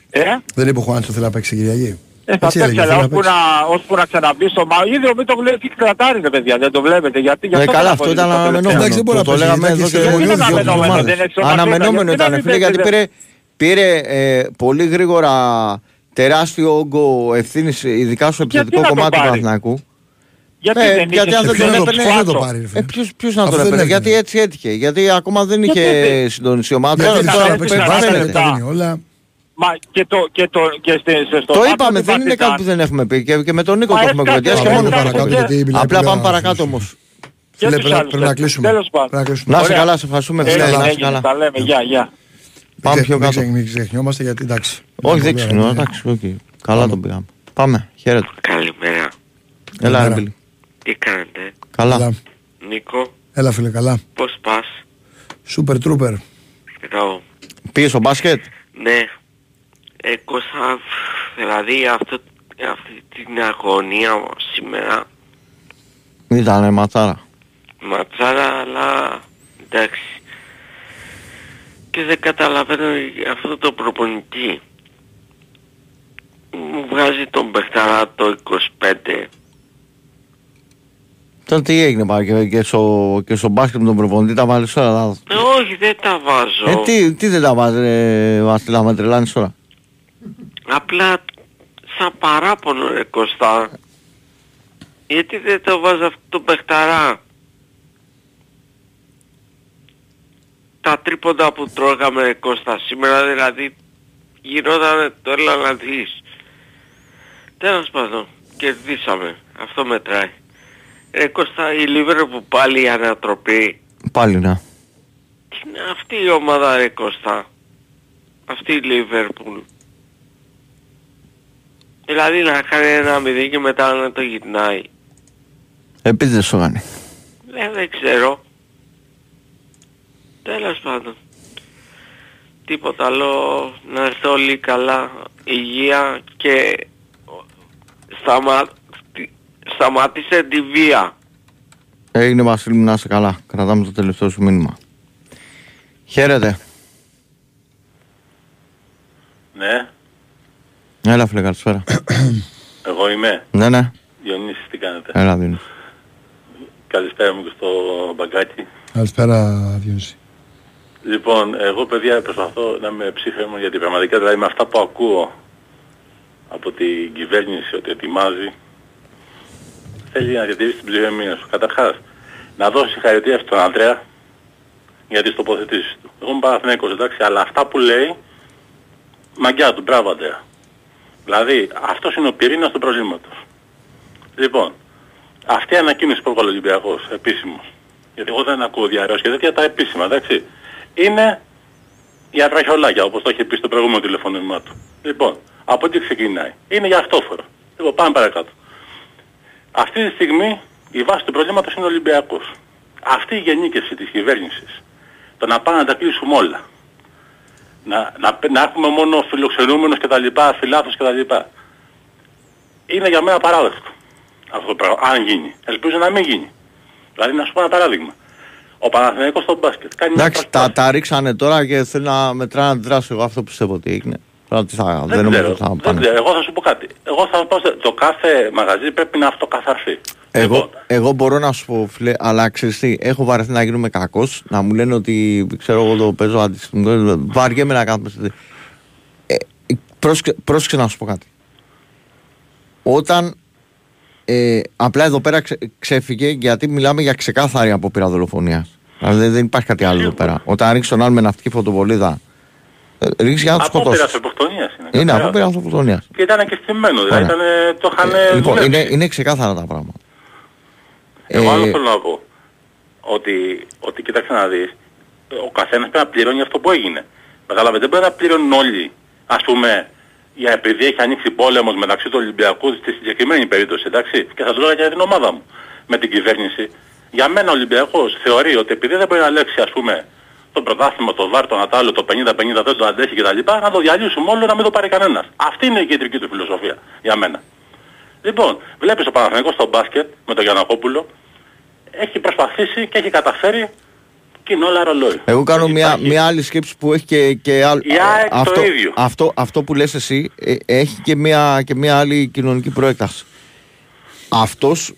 Ε, Δεν είπε ο Χουάντσο θέλει να παίξει την Κυριακή. Ε, θα Έτσι παίξει, έλεγε, αλλά θέλει να ώσπου παίξει. να, ώσπου να ξαναμπεί στο μάτι. Ήδη ο Μίτογλου έχει κρατάρει ρε παιδιά, δεν το βλέπετε. Γιατί, γι' Ε, αυτό καλά, δεν αυτό αποδίδει ήταν το τελευταίο. αναμενόμενο. Εντάξει, δεν μπορεί Το- να Το παίζει, λέγαμε εντάξει, εδώ και είναι δύο αναμενόμενο, εβδομάδες. δεν είναι αναμενόμενο, δεν είναι Αναμενόμενο γιατί ήταν, να μην φίλε, γιατί παίζει, πήρε, πήρε ε, πολύ γρήγορα τεράστιο όγκο ευθύνης, ειδικά στο επιθετικό να το κομμάτι του πάρει; Παναθηναϊκού. Γιατί Ε, δεν γιατί είχε αν δεν Ποιος τον να το- έπαιρνε- ποιος να το Χουάντσο. πάρει, ρε Ε, φίλε; ποιος, ποιος να Αυτό τον δεν έπαιρνε, έγινε. γιατί έτσι έτυχε. Γιατί ακόμα δεν είχε δεν- συντονίσει η ομάδα. Γιατί Τώρα- δεν τώρα θέλει να παίξει παίζει μπάσκετ, μπάσκετ, τα τα- δίνει όλα. Μα και το, και το, και στη, σε- στο Το μάτι είπαμε, του δεν είναι Παρτιζάν. κάτι που δεν έχουμε πει και, και με τον Νίκο Μα το έχουμε έφτασε, κουβεντιάσει και μα Πάμε μόνο. έφτασε παρακάτω, και- γιατί μιλάει Απλά πολύ πάμε ο παρακάτω άνθρωπος. όμως. Και Φίλε, τους πρέπει- άλλους πρέπει να παίκτες. κλείσουμε. Τέλος πάντων. Πρέπει να κλείσουμε. Να είσαι Ωραία. καλά, σε ευχαριστούμε. Έγινε, φίλε, να είσαι έγινε, καλά. Τα λέμε, γεια, γεια. Πάμε Μην πιο ξε- κάτω. Μην, ξε- μην ξεχνιόμαστε γιατί εντάξει. Όχι, είναι δεν πολύ ξεχνώ, ωραία. εντάξει, οκ. Καλά τον πήγαμε. Πάμε, χαίρετε. Καλημέρα. Έλα, Καλημέρα. ρε Μπίλη. Τι κάνετε, Καλά. Καλά. Νίκο, Έλα φίλε, καλά. πώς πας, Σούπερ τρούπερ. Μπράβο. Πήγες στο μπάσκετ; Ναι, ε, Κώστα, δηλαδή αυτό, αυτή την αγωνία σήμερα, Ήτανε ματσάρα. ματσάρα, αλλά εντάξει. Και δεν καταλαβαίνω αυτό το προπονητή. Μου βγάζει τον Μπεχταρά το 25. Τώρα τι έγινε πάλι και, και, στο, και στο μπάσκετ με τον προπονητή τα βάλεις τώρα. λάθος. Ε, όχι, δεν τα βάζω. Ε, τι, τι δεν τα βάζεις ρε Βασιλά, με τρελάνεις τώρα. Απλά σαν παράπονο ρε Κωστά. Γιατί δεν το βάζω αυτό το παιχταρά; Τα τρίποντα που τρώγαμε ρε Κώστα σήμερα δηλαδή γινόταν το έλα να δεις. Τέλος πάντων, κερδίσαμε. Αυτό μετράει. Ρε Κώστα, η Λίβερ που πάλι η ανατροπή. Πάλι ναι. Τι είναι αυτή η ομάδα ρε Κώστα; Αυτή η Λίβερπουλ. Δηλαδή να κάνει ένα μηδί και μετά να το γυρνάει. Επίσης δεν σου κάνει. Ε, δεν ξέρω. Τέλος πάντων. Τίποτα άλλο. Να έρθει όλοι καλά. Υγεία και σταμα... σταμάτησε τη βία. Έγινε Βασίλη μου να είσαι καλά. Κρατάμε το τελευταίο σου μήνυμα. Χαίρετε. Ναι, Έλα φίλε καλησπέρα. *coughs* εγώ είμαι. ναι ναι. Διονύσης, τι κάνετε; Έλα δίνω. Καλησπέρα μου και στο μπαγκάκι. Καλησπέρα Διονύση. Λοιπόν, εγώ παιδιά προσπαθώ να είμαι ψύχρεμο γιατί πραγματικά δηλαδή με αυτά που ακούω από την κυβέρνηση ότι ετοιμάζει θέλει να διατηρήσει την ψυχραιμία σου. Καταρχάς, να δώσει συγχαρητήρια στον Αντρέα για τις τοποθετήσεις του. Εγώ είμαι Παναθηναίκος εντάξει, αλλά αυτά που λέει μαγκιά του, μπράβο Αντρέα. Δηλαδή, αυτός είναι ο πυρήνας του προβλήματος. Λοιπόν, αυτή η ανακοίνωση που έβγαλε ο Ολυμπιακός, επίσημος, γιατί εγώ δεν ακούω διαρρώσεις και τέτοια τα επίσημα, εντάξει, είναι η ατραχιολάκια, όπως το είχε πει στο προηγούμενο τηλεφωνήμα του. Λοιπόν, από τι ξεκινάει. Είναι για αυτόφορο. Λοιπόν, πάμε παρακάτω. Αυτή τη στιγμή η βάση του προβλήματος είναι ο Ολυμπιακός. Αυτή η γενίκευση της κυβέρνησης, το να πάμε να τα κλείσουμε όλα, να, να, να έχουμε μόνο φιλοξενούμενους και τα λοιπά, φιλάθους και τα λοιπά, είναι για μένα παράδεκτο. Αυτό το πράγμα, αν γίνει. Ελπίζω να μην γίνει. Δηλαδή να σου πω ένα παράδειγμα. Ο Παναθηναϊκός στο μπάσκετ κάνει μια Εντάξει, τα, τα ρίξανε τώρα και θέλω να μετράνε αντιδράσει. Εγώ αυτό πιστεύω ότι έγινε. Τώρα τι θα, δεν, Δεν, νομίζω ξέρω, ότι θα δεν πάνε. ξέρω. Εγώ θα σου πω κάτι. Εγώ θα πω σε- το κάθε μαγαζί πρέπει να αυτοκαθαρθεί. Εγώ, Λοιπόν, εγώ μπορώ να σου πω, φίλε, αλλά ξέρεις τι, έχω βαρεθεί να γίνουμε κακός, να μου λένε ότι ξέρω εγώ το παίζω αντιστοιχείο. Βαριέμαι να κάθομαι. στη- Ε, πρόσεξε, πρόσεξε να σου πω κάτι. Όταν ε, απλά εδώ πέρα ξε, ξέφυγε γιατί μιλάμε για ξεκάθαρη απόπειρα δολοφονίας. Δηλαδή δεν- δεν υπάρχει κάτι άλλο εδώ πέρα. Όταν ρίξεις τον άλλο με ναυτική φωτοβολίδα, ε, ρίξεις για να του απόπειρα σκοτώσει. αυτοκτονίας είναι. Είναι καθαρά. απόπειρα ανθρωποκτονίας. Και ήταν και στημένο. Δηλαδή Ωραία. ήταν, το είχαν Ε, λοιπόν, δουλέψεις. είναι, είναι ξεκάθαρα τα πράγματα. Εγώ άλλο Ε, θέλω να πω. Ότι, ότι κοίταξε να δεις, ο καθένας πρέπει να πληρώνει αυτό που έγινε. Κατάλαβες, δεν πρέπει να πληρώνουν όλοι, ας πούμε, για επειδή έχει ανοίξει πόλεμος μεταξύ του Ολυμπιακού στη συγκεκριμένη περίπτωση, εντάξει. Και θα το λέγα και για την ομάδα μου, με την κυβέρνηση. Για μένα ο Ολυμπιακός θεωρεί ότι επειδή δεν μπορεί να λέξει, ας πούμε, το πρωτάθλημα, το βάρ, το Νατάλο, το 50-50 δεν το αντέχει κτλ. Να το διαλύσουμε όλο να μην το πάρει κανένας. Αυτή είναι η κεντρική του φιλοσοφία για μένα. Λοιπόν, βλέπεις ο Παναθηναϊκός στο μπάσκετ με τον Γιανακόπουλο έχει προσπαθήσει και έχει καταφέρει και είναι όλα ρολόι. Εγώ κάνω Δεν μια, υπάρχει- μια άλλη σκέψη που έχει και, και άλλο. Η ΑΕΚ το αυτό, ίδιο. Αυτό, αυτό που λες εσύ ε, έχει και μια, και μια άλλη κοινωνική προέκταση. Αυτός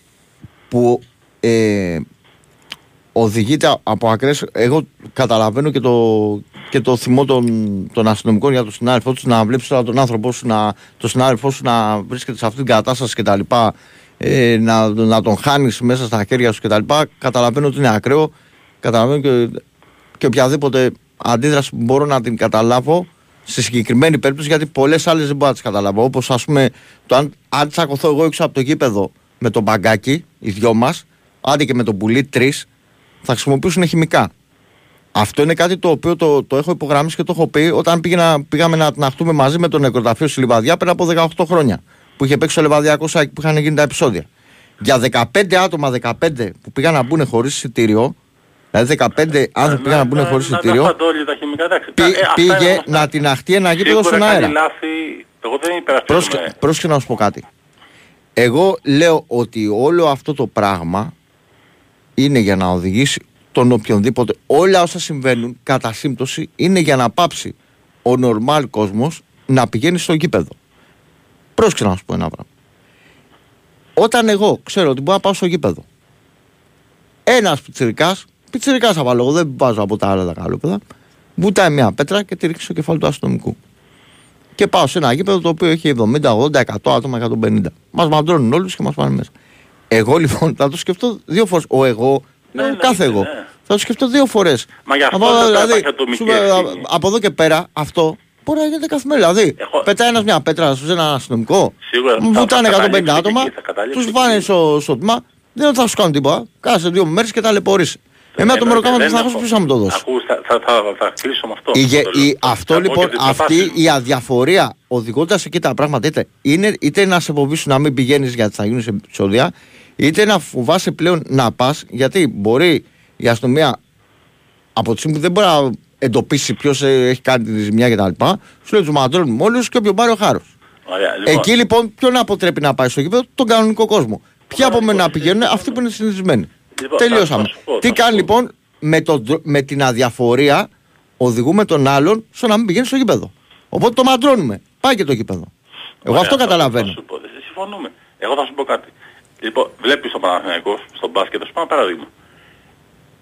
που ε, οδηγείται από ακραίες, εγώ καταλαβαίνω και το, και το θυμό των, των αστυνομικών για τον συνάδελφό τους να βλέπεις τώρα τον άνθρωπό σου, να, τον συνάδελφό σου να βρίσκεται σε αυτή την κατάσταση κτλ. Ε, να, να τον χάνεις μέσα στα χέρια σου κτλ. Καταλαβαίνω ότι είναι ακραίο. Καταλαβαίνω και, και οποιαδήποτε αντίδραση που μπορώ να την καταλάβω σε συγκεκριμένη περίπτωση γιατί πολλές άλλες δεν μπορώ να τις καταλάβω. Όπως ας πούμε το αν, αν τσακωθώ εγώ έξω από το γήπεδο με τον μπαγκάκι, οι δυο μας, άντε και με τον πουλί τρεις, θα χρησιμοποιήσουν χημικά. Αυτό είναι κάτι το οποίο το, το έχω υπογραμμίσει και το έχω πει όταν πήγαινα, πήγαμε να τναχτούμε μαζί με τον νεκροταφείο στη Λιβαδιά πριν από 18 χρόνια. Που είχε παίξει ο Λεβαδιακό Σάκη που είχαν γίνει τα επεισόδια. Για 15 άτομα, 15 που πήγαν να μπουν χωρίς εισιτήριο, δηλαδή 15 άνθρωποι πήγαν να μπουν χωρίς Να τα εισιτήριο, φαντώ όλοι τα χημικά, εντάξει. πή- Ε, αυτά είναι πήγε γνωστά. να την αχτεί ένα γήπεδο Σίγουρα στον κάνει αέρα. λάθη, εγώ δεν υπερασπίζομαι. Πρόσεχε, πρόσεχε να σου πω κάτι. Εγώ λέω ότι όλο αυτό το πράγμα είναι για να οδηγήσει τον οποιονδήποτε. Όλα όσα συμβαίνουν κατά σύμπτωση είναι για να πάψει ο νορμάλ κόσμος να πηγαίνει στο γήπεδο. Πρόσεξε να σου πω ένα πράγμα. Όταν εγώ ξέρω ότι μπορώ να πάω στο γήπεδο, ένας πιτσιρικάς, πιτσιρικάς θα βάλω, εγώ δεν βάζω από τα άλλα τα καλόπεδα, βουτάει μια πέτρα και τη ρίξει στο κεφάλι του αστυνομικού. Και πάω σε ένα γήπεδο το οποίο έχει 70, 80, 100 άτομα, 150. Μας μαντρώνουν όλους και μας πάνε μέσα. Εγώ λοιπόν θα το σκεφτώ δύο φορές. Ο εγώ, Ναι, ο ναι, κάθε ναι, εγώ. ναι. Θα το σκεφτώ δύο φορές. Μα γι' αυτό δεν υπάρχει ατομική ευθύνη. από εδώ και πέρα αυτό μπορεί να γίνεται καθημερινά. Δηλαδή, Εγώ- πετάει ένας μια πέτρα σε ένα αστυνομικό. Σίγουρα Μου θα- βουτάνε θα 150 καταλήξει άτομα, εκεί, θα καταλήξει τους εκεί. βάνε στο, στο τμήμα, δεν θα σου κάνουν τίποτα. Κάτσε δύο μέρες και ταλαιπωρήσει. Εμένα το Εννοείται, μεροκάμα δεν δεν θα έχω- έχω πίσω να μου το δώσει. Ακούς, θα, θα, θα, θα κλείσω με αυτό. Η γε- Αυτό το η- λέω. αυτό Θα πω λοιπόν, και τις αυτή προτάσεις μου. η αδιαφορία οδηγώντας εκεί τα πράγματα είτε, είναι, είτε να σε φοβήσουν να μην πηγαίνεις γιατί θα γίνουν σε επεισόδια, είτε να φοβάσαι πλέον να πας γιατί μπορεί η αστυνομία από τη στιγμή που δεν μπορεί να εντοπίσει ποιος έχει κάνει τη ζημιά κτλ. Σου λέει τους μαντρώνουμε όλου και όποιον πάρει ο χάρος. Ωραία, λοιπόν, Εκεί λοιπόν ποιον αποτρέπει να πάει στο γήπεδο, τον κανονικό κόσμο. Ποιοι από μένα να πηγαίνουν, αυτοί που είναι συνηθισμένοι. Λοιπόν, Τελειώσαμε. θα- θα σου πω, Τι θα σου κάνει πω. λοιπόν με, το, ντρο- με την αδιαφορία, οδηγούμε τον άλλον στο να μην πηγαίνει στο γήπεδο. Οπότε το μαντρώνουμε. Πάει και το γήπεδο. Εγώ Ωραία, αυτό θα- καταλαβαίνω. θα σου πω, δεν συμφωνούμε. Εγώ θα σου πω κάτι. Λοιπόν, βλέπεις το Παναθηναϊκός στο μπάσκετ, ας πούμε ένα παράδειγμα.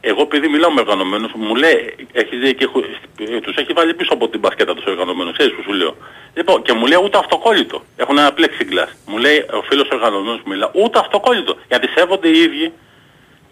Εγώ επειδή μιλάω με οργανωμένους, μου λέει, έχεις δει και έχω- ε, τους έχει βάλει πίσω από την μπασκέτα τους οργανωμένους, ξέρεις που σου λέω. Λοιπόν, και μου λέει ούτε αυτοκόλλητο. Έχουν ένα plexiglass. Μου λέει ο φίλος οργανωμένος που μιλά, ούτε αυτοκόλλητο. Γιατί σέβονται οι ίδιοι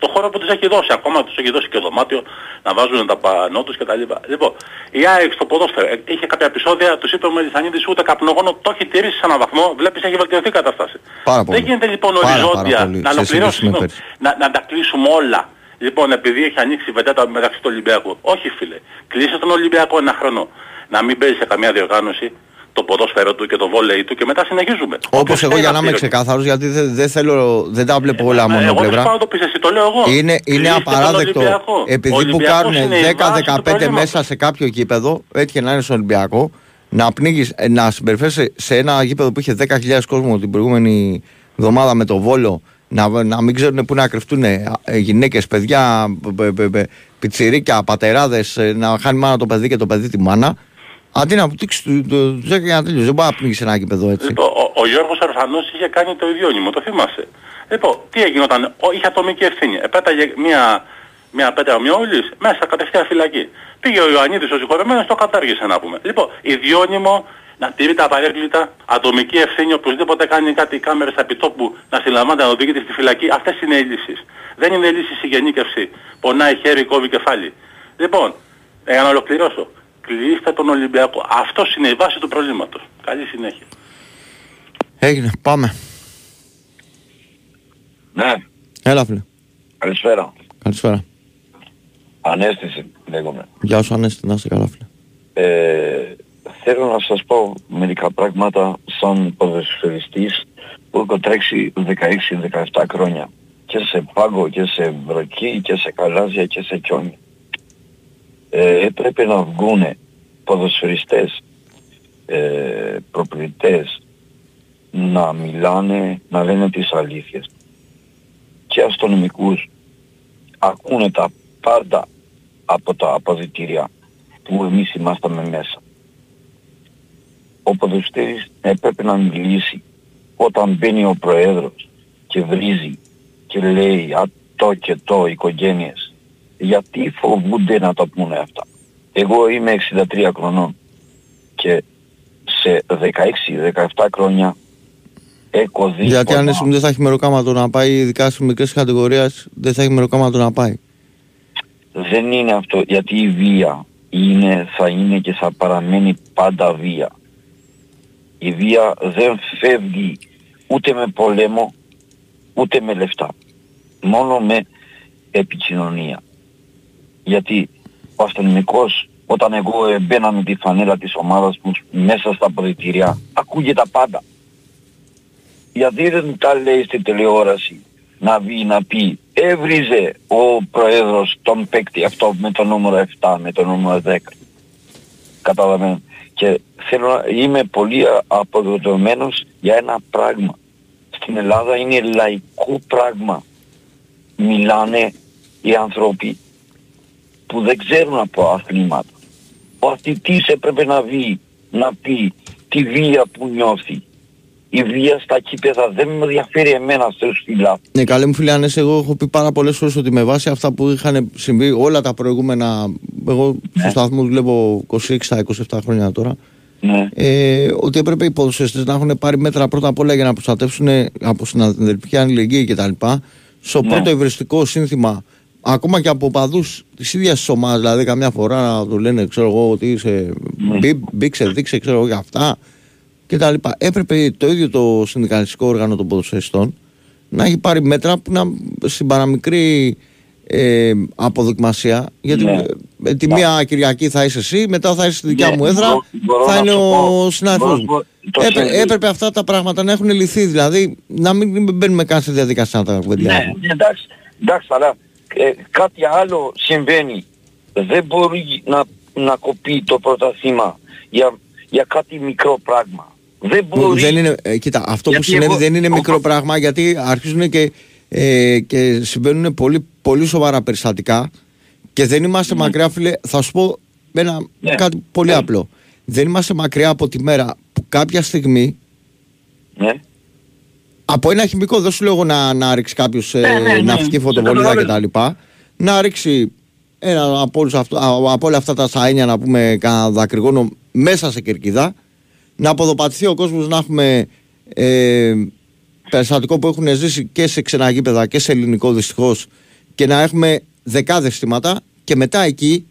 το χώρο που τους έχει δώσει. Ακόμα τους έχει δώσει και δωμάτιο να βάζουν τα πανό τους κτλ. Λοιπόν, η ΑΕΚ στο ποδόσφαιρο ε, είχε κάποια επεισόδια, τους είπε ο Μελισανίδης ούτε καπνογόνο, το έχει τηρήσει σε έναν βαθμό, βλέπεις έχει βελτιωθεί η κατάσταση. Πάρα πολύ. Δεν γίνεται λοιπόν Πάρα, πάρα οριζόντια πολύ, να σε ολοκληρώσουμε, σύγκριση με να, να τα κλείσουμε όλα. Λοιπόν, επειδή έχει ανοίξει η βεντέτα μεταξύ του Ολυμπιακού. Όχι φίλε. Κλείσε τον Ολυμπιακό ένα χρόνο. Να μην παίζει σε καμία διοργάνωση το ποδόσφαιρο του και το βόλεϊ του και μετά συνεχίζουμε. Όπως Όποιος εγώ θέλει για να να είμαι πληρώνει. ξεκάθαρος, γιατί δεν δεν θέλω, δεν τα βλέπω όλα Ε, μόνο Εγώ δεν πλευρά. πάω να το πεις εσύ, το λέω εγώ. Είναι, είναι Κλείστε τον απαράδεκτο Ολυμπιακό. Ο επειδή που Ολυμπιακός κάνουν είναι η βάση του 10-15 προβλήματος. μέσα σε κάποιο γήπεδο, έτυχε να είναι στον Ολυμπιακό, να πνίγεις, ε, να συμπεριφέρεσαι σε ένα γήπεδο που είχε 10.000 κόσμο την προηγούμενη εβδομάδα με το Βόλο, να, να μην ξέρουν πού να κρυφτούν γυναίκες, παιδιά, π- π- π- πιτσιρίκια, πατεράδες, να χάνει μάνα το παιδί και το παιδί τη μάνα. Αντί να βουτήξει του το, το, και να τελειώσει. Δεν μπορεί να πνίγει ένα γήπεδο έτσι. Λοιπόν, ο, ο Γιώργος Ορφανός είχε κάνει το ιδιώνυμο, το θυμάσαι. Λοιπόν, τι έγινε όταν ο, είχε ατομική ευθύνη. Επέταγε μια, μια πέτρα ομοιόλης μέσα κατευθείαν φυλακή. Πήγε ο Ιωαννίδης ο συγχωρεμένος, το κατάργησε να πούμε. Λοιπόν, ιδιώνυμο να τηρεί τα απαραίτητα, ατομική ευθύνη, οπωσδήποτε κάνει κάτι οι κάμερες επιτόπου να συλλαμβάνεται να οδηγείται στη φυλακή. Αυτές είναι οι λύσεις. Δεν είναι λύσεις η γενίκευση. Πονάει χέρι, κόβει κεφάλι. Λοιπόν, ε, για να ολοκληρώσω. Κλείστε τον Ολυμπιακό. Αυτός είναι η βάση του προβλήματος. Καλή συνέχεια. Έγινε, πάμε. Ναι, Έλα, φίλε. καλησπέρα. Καλησπέρα. Ανέστηση λέγομαι. Γεια σου, Ανέστη, να είσαι καλά, φίλε. Ε, θέλω να σας πω μερικά πράγματα σαν ποδοσφαιριστής που έχω τρέξει 16-17 χρόνια και σε πάγκο και σε βροχή και σε καλάζια και σε χιόνι. Ε, έπρεπε να βγούνε ποδοσφαιριστές, ε, προπλητές να μιλάνε, να λένε τις αλήθειες. Και αστυνομικούς ακούνε τα πάντα από τα αποδητήρια που εμείς ήμασταν μέσα. Ο ποδοσφαίρης έπρεπε να μιλήσει όταν μπαίνει ο Προέδρος και βρίζει και λέει «Α, το και το οικογένειες». Γιατί φοβούνται να τα πούνε αυτά. Εγώ είμαι 63 χρονών και σε 16-17 χρόνια έχω δει Γιατί αν πολλά- ήσουν δεν θα έχει μεροκάματο να πάει, ειδικά στις μικρές κατηγορίες, δεν θα έχει μεροκάματο να πάει. Δεν είναι αυτό, γιατί η βία είναι, θα είναι και θα παραμένει πάντα βία. Η βία δεν φεύγει ούτε με πολέμο, ούτε με λεφτά. Μόνο με επικοινωνία. Γιατί ο αστυνομικός όταν εγώ έμπαινα με τη φανέλα της ομάδας μου μέσα στα αποδητήρια ακούγε τα πάντα. Γιατί δεν τα λέει στην τηλεόραση να βγει να πει έβριζε ο πρόεδρος τον παίκτη αυτό με το νούμερο 7, με το νούμερο 10. Καταλαβαίνω. Και θέλω να είμαι πολύ αποδοτωμένος για ένα πράγμα. Στην Ελλάδα είναι λαϊκό πράγμα. Μιλάνε οι άνθρωποι που δεν ξέρουν από αθλήματα. Ο αθλητής έπρεπε να βγει να πει τη βία που νιώθει. Η βία στα κήπεδα δεν με ενδιαφέρει εμένα στους φιλάθλους. Ναι, καλέ μου φίλε Ανέση, εγώ έχω πει πάρα πολλές φορές ότι με βάση αυτά που είχαν συμβεί όλα τα προηγούμενα. Εγώ στο σταθμό δουλεύω 26-27 χρόνια τώρα. Ναι. Ε, ότι έπρεπε οι ποδοσφαιριστές να έχουν πάρει μέτρα πρώτα απ' όλα για να προστατεύσουν από συναδελφική αλληλεγγύη κτλ. Στο Ναι. πρώτο ευρεστικό σύνθημα, ακόμα και από παδούς της ίδιας της ομάδας, δηλαδή καμιά φορά να του λένε, ξέρω εγώ, ότι είσαι. Ναι. Μπή, μπήξε, δείξε, ξέρω εγώ για αυτά κτλ. Έπρεπε το ίδιο το συνδικαλιστικό όργανο των ποδοσφαιριστών να έχει πάρει μέτρα που να στην παραμικρή ε, αποδοκιμασία. Γιατί Ναι. ε, τη μία Κυριακή θα είσαι εσύ, μετά θα είσαι στη δικιά Ναι, μου έδρα, μπορώ- μπορώ θα να είναι σου πω- ο συνάδελφος μπορώ- μου. μπορώ- το Έπρε- συνδυ- έπρεπε αυτά τα πράγματα να έχουν λυθεί, δηλαδή να μην μην μπαίνουμε καν σε διαδικασία να τα Ναι, κουβεντιάζουμε. εντάξει, εντάξει, αλλά ε, κάτι άλλο συμβαίνει. Δεν μπορεί να, να κοπεί το πρωταθλήμα για, για κάτι μικρό πράγμα. Δεν Που μπορεί. Δεν είναι, ε, κοίτα, αυτό που Γιατί συνέβη εγώ- δεν είναι εγώ- μικρό πράγμα γιατί αρχίζουν και, ε, και συμβαίνουν πολύ, πολύ σοβαρά περιστατικά και δεν είμαστε μακριά, φίλε. Θα σου πω ένα, Ναι. κάτι πολύ Ναι. απλό. Δεν είμαστε μακριά από τη μέρα που κάποια στιγμή Ναι. Από ένα χημικό, δεν σου λέω εγώ να, να ρίξει κάποιος ε, Ναι, ναι, ναι. ναυτική Σε φωτοβολίδα καταλαβαίνω. κτλ. Να ρίξει ένα από, όλους αυτού- α- από όλα αυτά τα σαΐνια να πούμε κανένα δακρυγόνο μέσα σε κερκίδα. Να αποδοπατηθεί ο κόσμος να έχουμε ε, περιστατικό που έχουν ζήσει και σε ξενά γήπεδα και σε ελληνικό δυστυχώς και να έχουμε δεκάδες θύματα και μετά εκεί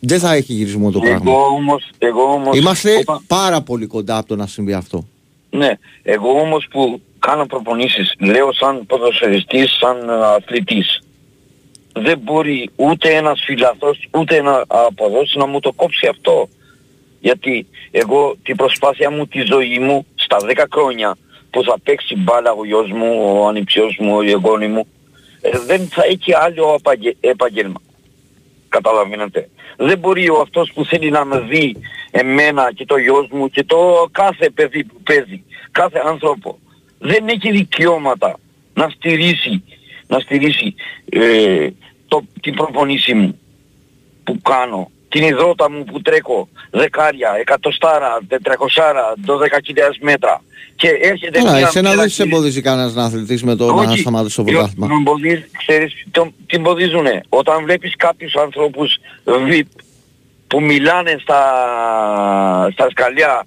δεν θα έχει γυρισμό το πράγμα. Εγώ όμως, εγώ όμως Είμαστε όταν- πάρα πολύ κοντά από το να συμβεί αυτό. Ναι, εγώ όμως που κάνω προπονήσεις, λέω σαν ποδοσφαιριστής, σαν ε, αθλητής. δεν μπορεί ούτε ένας φιλαθός ούτε ένα αποδόση να μου το κόψει αυτό. Γιατί εγώ την προσπάθεια μου, τη ζωή μου, στα 10 χρόνια που θα παίξει μπάλα ο γιος μου, ο ανιψιός μου, ο εγγόνι μου, ε, δεν θα έχει άλλο επαγγε- επάγγελμα. Καταλαβαίνετε. Δεν μπορεί ο αυτός που θέλει να με δει εμένα και το γιος μου και το κάθε παιδί που παίζει, κάθε άνθρωπο, δεν έχει δικαιώματα να στηρίσει, να στηρίσει ε, το, την προπονήση μου που κάνω, την υδρότα μου που τρέχω, δεκάρια, εκατοστάρα, τετρακοσάρα, δώδεκα χιλιάδες μέτρα. Και έρχεται Καλά, μια εσένα μέρα δεν σε και- εμποδίζει κανένας να αθλητής με το να όχι, σταματήσει το διότι πρωτάθλημα. με εμποδίζει, ξέρεις, το, τι εμποδίζουνε. Όταν βλέπεις κάποιους ανθρώπους VIP που μιλάνε στα, στα σκαλιά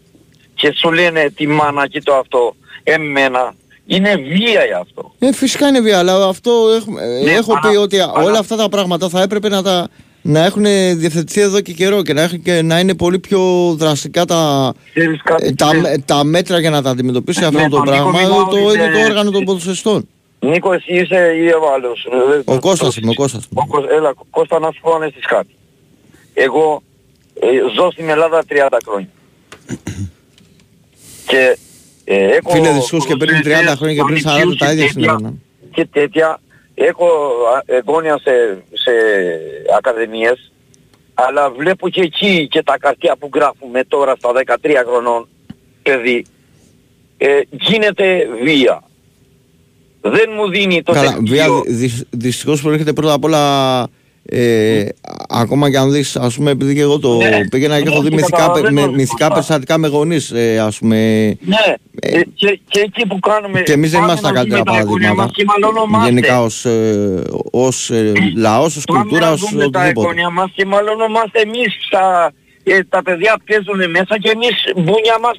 και σου λένε τη μάνα και το αυτό, εμένα, είναι βία αυτό. Ε, φυσικά είναι βία, αλλά αυτό έχουμε, ε, Ναι, έχω αλλά- πει ότι αλλά- όλα αυτά τα πράγματα θα έπρεπε να, τα, να έχουν διευθετηθεί εδώ και καιρό και να, έχουν και να είναι πολύ πιο δραστικά τα, Ξέρεις κάτι, ε, τα, ξέρεις. με- τα μέτρα για να τα αντιμετωπίσει αυτό Ναι, το τον Νίκο πράγμα μιλάω, το ίδιο είναι- το όργανο των ποδοσφαιριστών. Νίκο, εσύ είσαι ή ο άλλος. Ε, Ο Κώστας είμαι, ο Κώστας. Ο Κω- Έλα, Κώστα να σου πω αν έχεις κάτι. Εγώ ε, ζω στην Ελλάδα 30 χρόνια. *coughs* και ε, έχω... Φίλε, δυστυχώς και πριν 30 χρόνια και πριν 40 τα ίδια συνέβαιναν. Και τέτοια. Έχω α, εγγόνια σε, σε ακαδημίες. Αλλά βλέπω και εκεί και τα καρτιά που γράφουμε τώρα στα 13 χρονών παιδί. Ε, γίνεται βία. Δεν μου δίνει το Καλά, δελτίο. βία δυ- δυστυχώς προέρχεται πρώτα απ' όλα ε, ακόμα και αν δεις, ας πούμε, επειδή και εγώ το Ναι, πήγαινα και ναι, έχω δει και μυθικά, καταλαβαίνω με, μυθικά σωστά. περιστατικά με γονείς, ε, ας πούμε, Ναι, ε, και, και εκεί που κάνουμε... Και εμείς δεν πάμε είμαστε τα να δούμε καλύτερα τα εγγόνια παραδείγματα. μας και μαλωνόμαστε. Γενικά ως, ε, ως ε, λαός, ως Πάμε κουλτούρα, να ως δούμε τα οτιδήποτε. εγγόνια μας και μαλωνόμαστε εμείς τα, ε, τα παιδιά παίζουν μέσα και εμείς μπουνιά μας,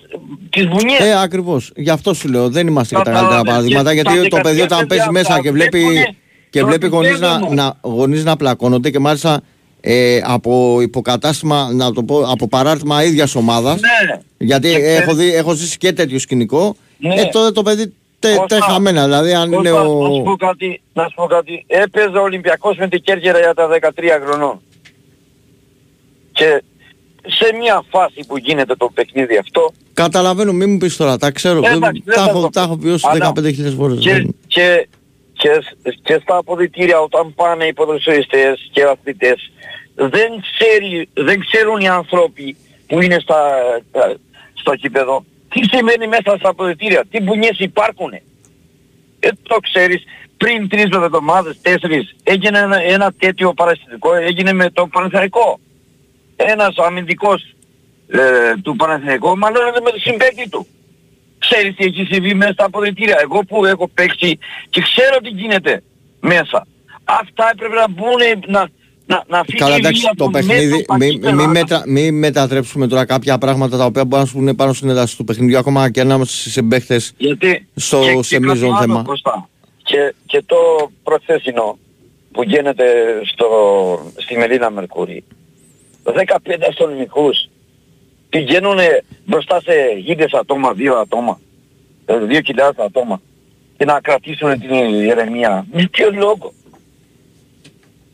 τις μπουνιές. Ε, ακριβώς. Γι' αυτό σου λέω, δεν είμαστε και τα Κατάλαβες. καλύτερα παραδείγματα, Και γιατί τα το παιδί δεκαετία όταν παιδιά παίζει μέσα τα και βλέπει, βλέπουνε, και τώρα βλέπει τι γονείς να, παίζουνε. να, γονείς να πλακώνονται και μάλιστα ε, από υποκατάστημα, να το πω, από παράρτημα ίδιας ομάδας, Ναι. γιατί Και έχω, ξέρεις- δει, έχω ζήσει και τέτοιο σκηνικό, Ναι. ε, τότε το παιδί τε, Κώστα, τε χαμένα, δηλαδή αν είναι Κώστα, Να σου ο... πω κάτι, να σου πω κάτι. Έπαιζε ο Ολυμπιακός με την Κέρκυρα για τα 13 χρονών. Και σε μια φάση που γίνεται το παιχνίδι αυτό, Καταλαβαίνω, μην μου πεις τώρα, τα ξέρω, Ε, δεν- εντάξει, δεν τα, θα έχω, το τα πω. έχω βιώσει Αλλά 15.000 φορές. και, δεν- και, και, και στα αποδητήρια όταν πάνε οι ποδοσφαιριστές και οι αθλητές δεν, ξέρει, δεν ξέρουν οι άνθρωποι που είναι στα, στο κήπεδο τι σημαίνει μέσα στα αποδητήρια, τι μπουνιές υπάρχουν. Ε, το ξέρεις, πριν τρεις εβδομάδες, τέσσερις, έγινε ένα, ένα τέτοιο παραστατικό, έγινε με το Παναθηναϊκό. Ένας αμυντικός ε, του Παναθηναϊκού μάλλον με το συμπέκτη του. Ξέρεις τι έχει συμβεί μέσα στα αποδητήρια. Εγώ που έχω παίξει και ξέρω τι γίνεται μέσα. Αυτά έπρεπε να μπουν να, να, να φύγει Καλά, η εντάξει, βία το από μέσα παιχνίδι, στα μην κύπελα. μη μετα, μη μετατρέψουμε τώρα κάποια πράγματα τα οποία μπορούν να σου πούνε πάνω στην ένταση του παιχνιδιού, ακόμα και ανάμεσα στις εμπαίχτες Γιατί στο και- και σε κάτι μείζον άλλο, θέμα. Κωστά. Και, και το προθέσινο που γίνεται στο, στη Μελίνα Μερκούρη. 15 αστυνομικούς πηγαίνουν μπροστά σε γίδες ατόμα, δύο ατόμα, ε, δύο χιλιάδες ατόμα και να κρατήσουν την ηρεμία. Με ποιο λόγο;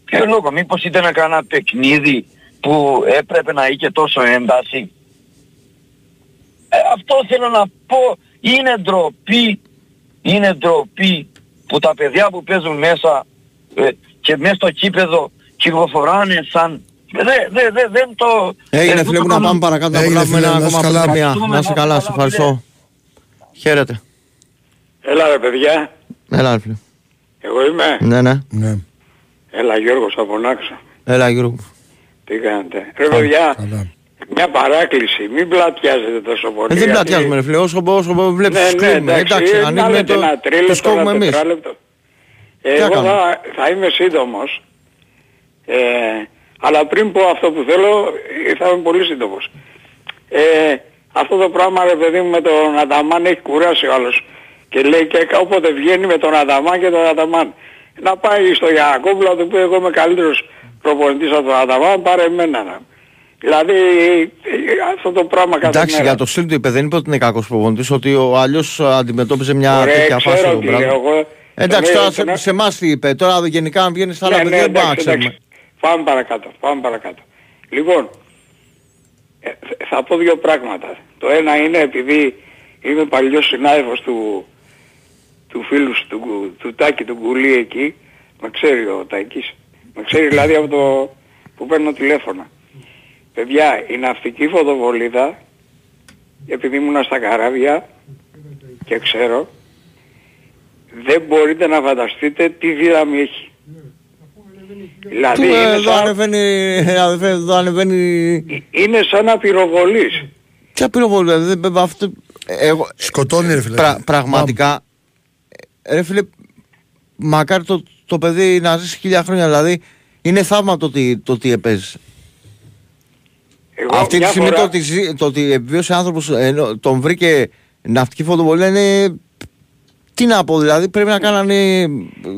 Ποιο λόγο; Μήπως ήταν κανένα παιχνίδι που έπρεπε να είχε τόσο ένταση; Ε, αυτό θέλω να πω. Είναι ντροπή. Είναι ντροπή που τα παιδιά που παίζουν μέσα ε, και μέσα στο κήπεδο κυκλοφοράνε σαν... Δεν δε, δε, δεν το... Έγινε ε, φίλε μου το να κάνω- πάμε παρακάτω να Έγινε, προλάβουμε φίλε, ένα να είσαι ακόμα καλά. πανδημία. Ευχαριστούμε, Να είσαι να καλά, είσαι σε καλά, ευχαριστώ. Χαίρετε. Έλα ρε παιδιά, Έλα ρε φίλε. εγώ είμαι. Ναι, ναι. Ναι, Έλα Γιώργος από Νάξο. Έλα Γιώργο. Τι κάνετε. Ρε παιδιά, καλά. μια παράκληση. Μην πλατιάζετε τόσο πολύ. Ε, δεν γιατί- πλατιάζουμε ρε φίλε, όσο, όσο βλέπεις Ναι, τους ναι, κρίνουμε. εντάξει, Εντάξει, ε, να ανοίγουμε λέτε το, ένα τους τρίλεπτο, κόβουμε ένα εμείς. τετράλεπτο. Ε, Τι εγώ να θα, θα είμαι σύντομος. Ε, αλλά πριν πω αυτό που θέλω, ε, θα είμαι πολύ σύντομος. Ε, αυτό το πράγμα ρε παιδί μου με τον Ανταμάν έχει κουράσει ο άλλος. Και λέει και όποτε βγαίνει με τον Ανταμάν και τον Ανταμάν. Να πάει στο Γιακόπουλο να του πει εγώ είμαι καλύτερος προπονητής από τον Ανταμάν, πάρε εμένα. να». Δηλαδή ε, αυτό το πράγμα κάθε Εντάξει, μέρα. για το στυλ του είπε, δεν είπε ότι είναι κακός προπονητής, ότι ο άλλος αντιμετώπιζε μια Ωραία, τέτοια φάση ξέρω τον τι λέω πράγμα. εγώ. Εντάξει, Τον- τώρα τον- σε, σε εμάς τι είπε. Τώρα γενικά αν βγαίνεις στα άλλα Ναι, παιδιά ναι, δεν μπορούμε να εντάξει, εντάξει. ξέρουμε. Πάμε παρακάτω, πάμε παρακάτω. Λοιπόν, ε, θ- θα πω δύο πράγματα. Το ένα είναι επειδή είμαι παλιός συνάδελφος του, του φίλου σου, του, Γκου- του Τάκη του Γκουλή εκεί, με ξέρει ο Τάκης, με ξέρει δηλαδή από το που παίρνω τηλέφωνα. Παιδιά, η ναυτική φωτοβολίδα, επειδή ήμουνα στα καράβια και ξέρω, δεν μπορείτε να φανταστείτε τι δύναμη έχει. Δηλαδή Του, ε, είναι Εδώ σαν, ανεβαίνει, αδερφέ, εδώ ανεβαίνει... είναι σαν να πυροβολείς. Ποια πυροβολία, δεν- δεν- αυτό... Εγώ, Σκοτώνει ρε φίλε. πρα- πραγματικά, ε, ρε φίλε, μακάρι το, το παιδί να ζήσει χίλια χρόνια, δηλαδή είναι θαύμα το ότι, το ότι έπαιζε. Εγώ Αυτή τη μια στιγμή φορά- το ότι, ζει- το ότι επιβίωσε άνθρωπος, ενώ τον βρήκε ναυτική φωτοβολία είναι... Τι να πω, δηλαδή πρέπει να κάνανε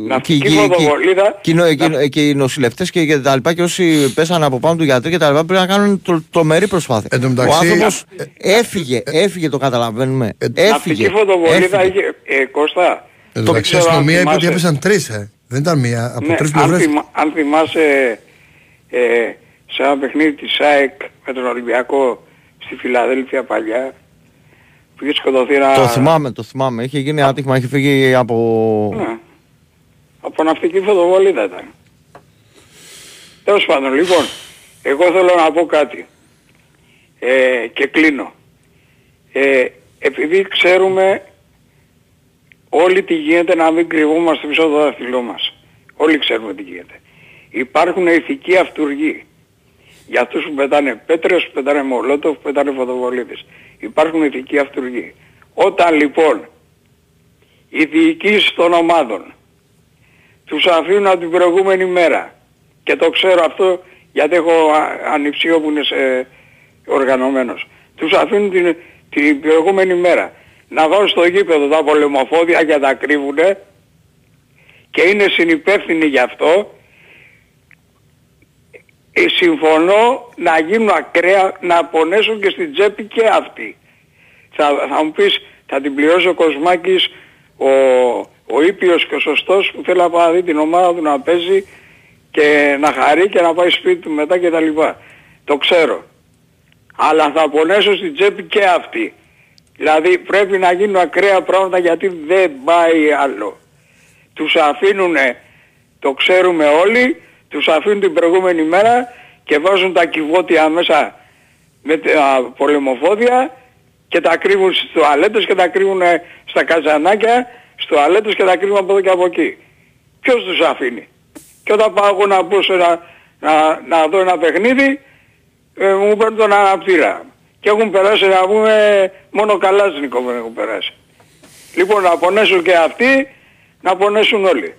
Ναυτική φωτοβολίδα, και, οι- και, οι- και οι νοσηλευτές και, και τα λοιπά και όσοι πέσανε από πάνω του γιατροί και τα λοιπά πρέπει να κάνουν τρο, τρομερή προσπάθεια. Εν τω Ο μεταξύ- άνθρωπος έφυγε, έφυγε το καταλαβαίνουμε. έφυγε. Ναυτική φωτοβολίδα έφυγε. είχε, ε, Κώστα, Εν το τω μεταξύ η ξέρω αν αστυνομία είπε ότι θυμάσαι. έπεσαν τρεις, ε. Δεν ήταν μία. Από Ναι, τρεις αν, πλευρές. θυμα- αν θυμάσαι ε, σε ένα παιχνίδι της ΑΕΚ με τον Ολυμπιακό στη Φιλαδέλφια παλιά που είχε σκοτωθεί ένα... Το θυμάμαι, το θυμάμαι. Είχε γίνει άτυχημα, είχε φύγει από... Ναι. Από ναυτική φωτοβολίδα ήταν. Τέλος πάντων, λοιπόν, εγώ θέλω να πω κάτι. Ε, και κλείνω. Ε, επειδή ξέρουμε όλοι τι γίνεται να μην κρυβόμαστε πίσω από το δάχτυλό μας. Όλοι ξέρουμε τι γίνεται. Υπάρχουν ηθικοί αυτούργοι. Για αυτούς που πετάνε πέτρες, που πετάνε μολότοφ, που πετάνε φωτοβολίδες. Υπάρχουν ηθικοί αυτούργοι. Όταν λοιπόν οι διοικήσεις των ομάδων τους αφήνουν από την προηγούμενη μέρα και το ξέρω αυτό γιατί έχω α- ανιψίο που είναι σε οργανωμένος τους αφήνουν την, την προηγούμενη μέρα να βάλουν στο γήπεδο τα πολεμοφόδια και τα κρύβουνε και είναι συνυπεύθυνοι γι' αυτό ε, συμφωνώ να γίνουν ακραία να πονέσουν και στην τσέπη και αυτοί θα, θα μου πεις θα την πληρώσει ο Κοσμάκης ο, ο ήπιος και ο σωστός που θέλει να πάει να δει την ομάδα του να παίζει και να χαρεί και να πάει σπίτι του μετά και τα λοιπά. Το ξέρω. Αλλά θα πονέσω στην τσέπη και αυτοί. Δηλαδή πρέπει να γίνουν ακραία πράγματα γιατί δεν πάει άλλο. Τους αφήνουνε, το ξέρουμε όλοι, τους αφήνουν την προηγούμενη μέρα και βάζουν τα κυβότια μέσα με τα πολεμοφόδια και τα κρύβουν στις τουαλέτες και τα κρύβουν ε, στα καζανάκια, στις τουαλέτες και τα κρύβουν από εδώ και από εκεί. Ποιος τους αφήνει; Και όταν πάω εγώ να μπω σε ένα, να, να δω ένα παιχνίδι, ε, μου παίρνουν τον αναπτήρα. Και έχουν περάσει να πούμε μόνο καλά στην δεν έχουν περάσει. Λοιπόν να πονέσουν και αυτοί, να πονέσουν όλοι.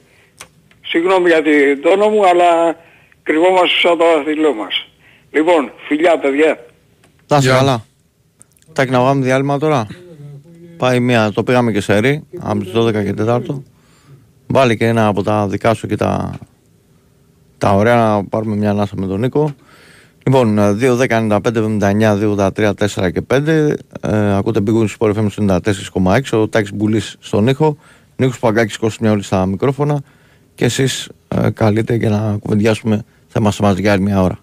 Συγγνώμη για την τόνο μου, αλλά κρυβόμαστε σαν το δαχτυλό μας. Λοιπόν, φιλιά παιδιά. Να είσαι Γεια. καλά. Τάκι να βγάλουμε διάλειμμα τώρα; Πάει μία, το πήγαμε και σε ρί, από τις 12 και 4. Βάλει και ένα από τα δικά σου και τα, τα ωραία να πάρουμε μια ανάσα με τον Νίκο. Λοιπόν, ε, 2, 10, 95, 79, 2, 83, 4 και 5. Ε, ακούτε Big Wings Sport FM 94,6. Ο Τάκης Μπουλής στον ήχο. Νίκος Παγκάκης Κώστας μια όλοι στα μικρόφωνα. Και εσείς ε, καλείτε για να κουβεντιάσουμε. Θα είμαστε μαζί για άλλη μια ώρα.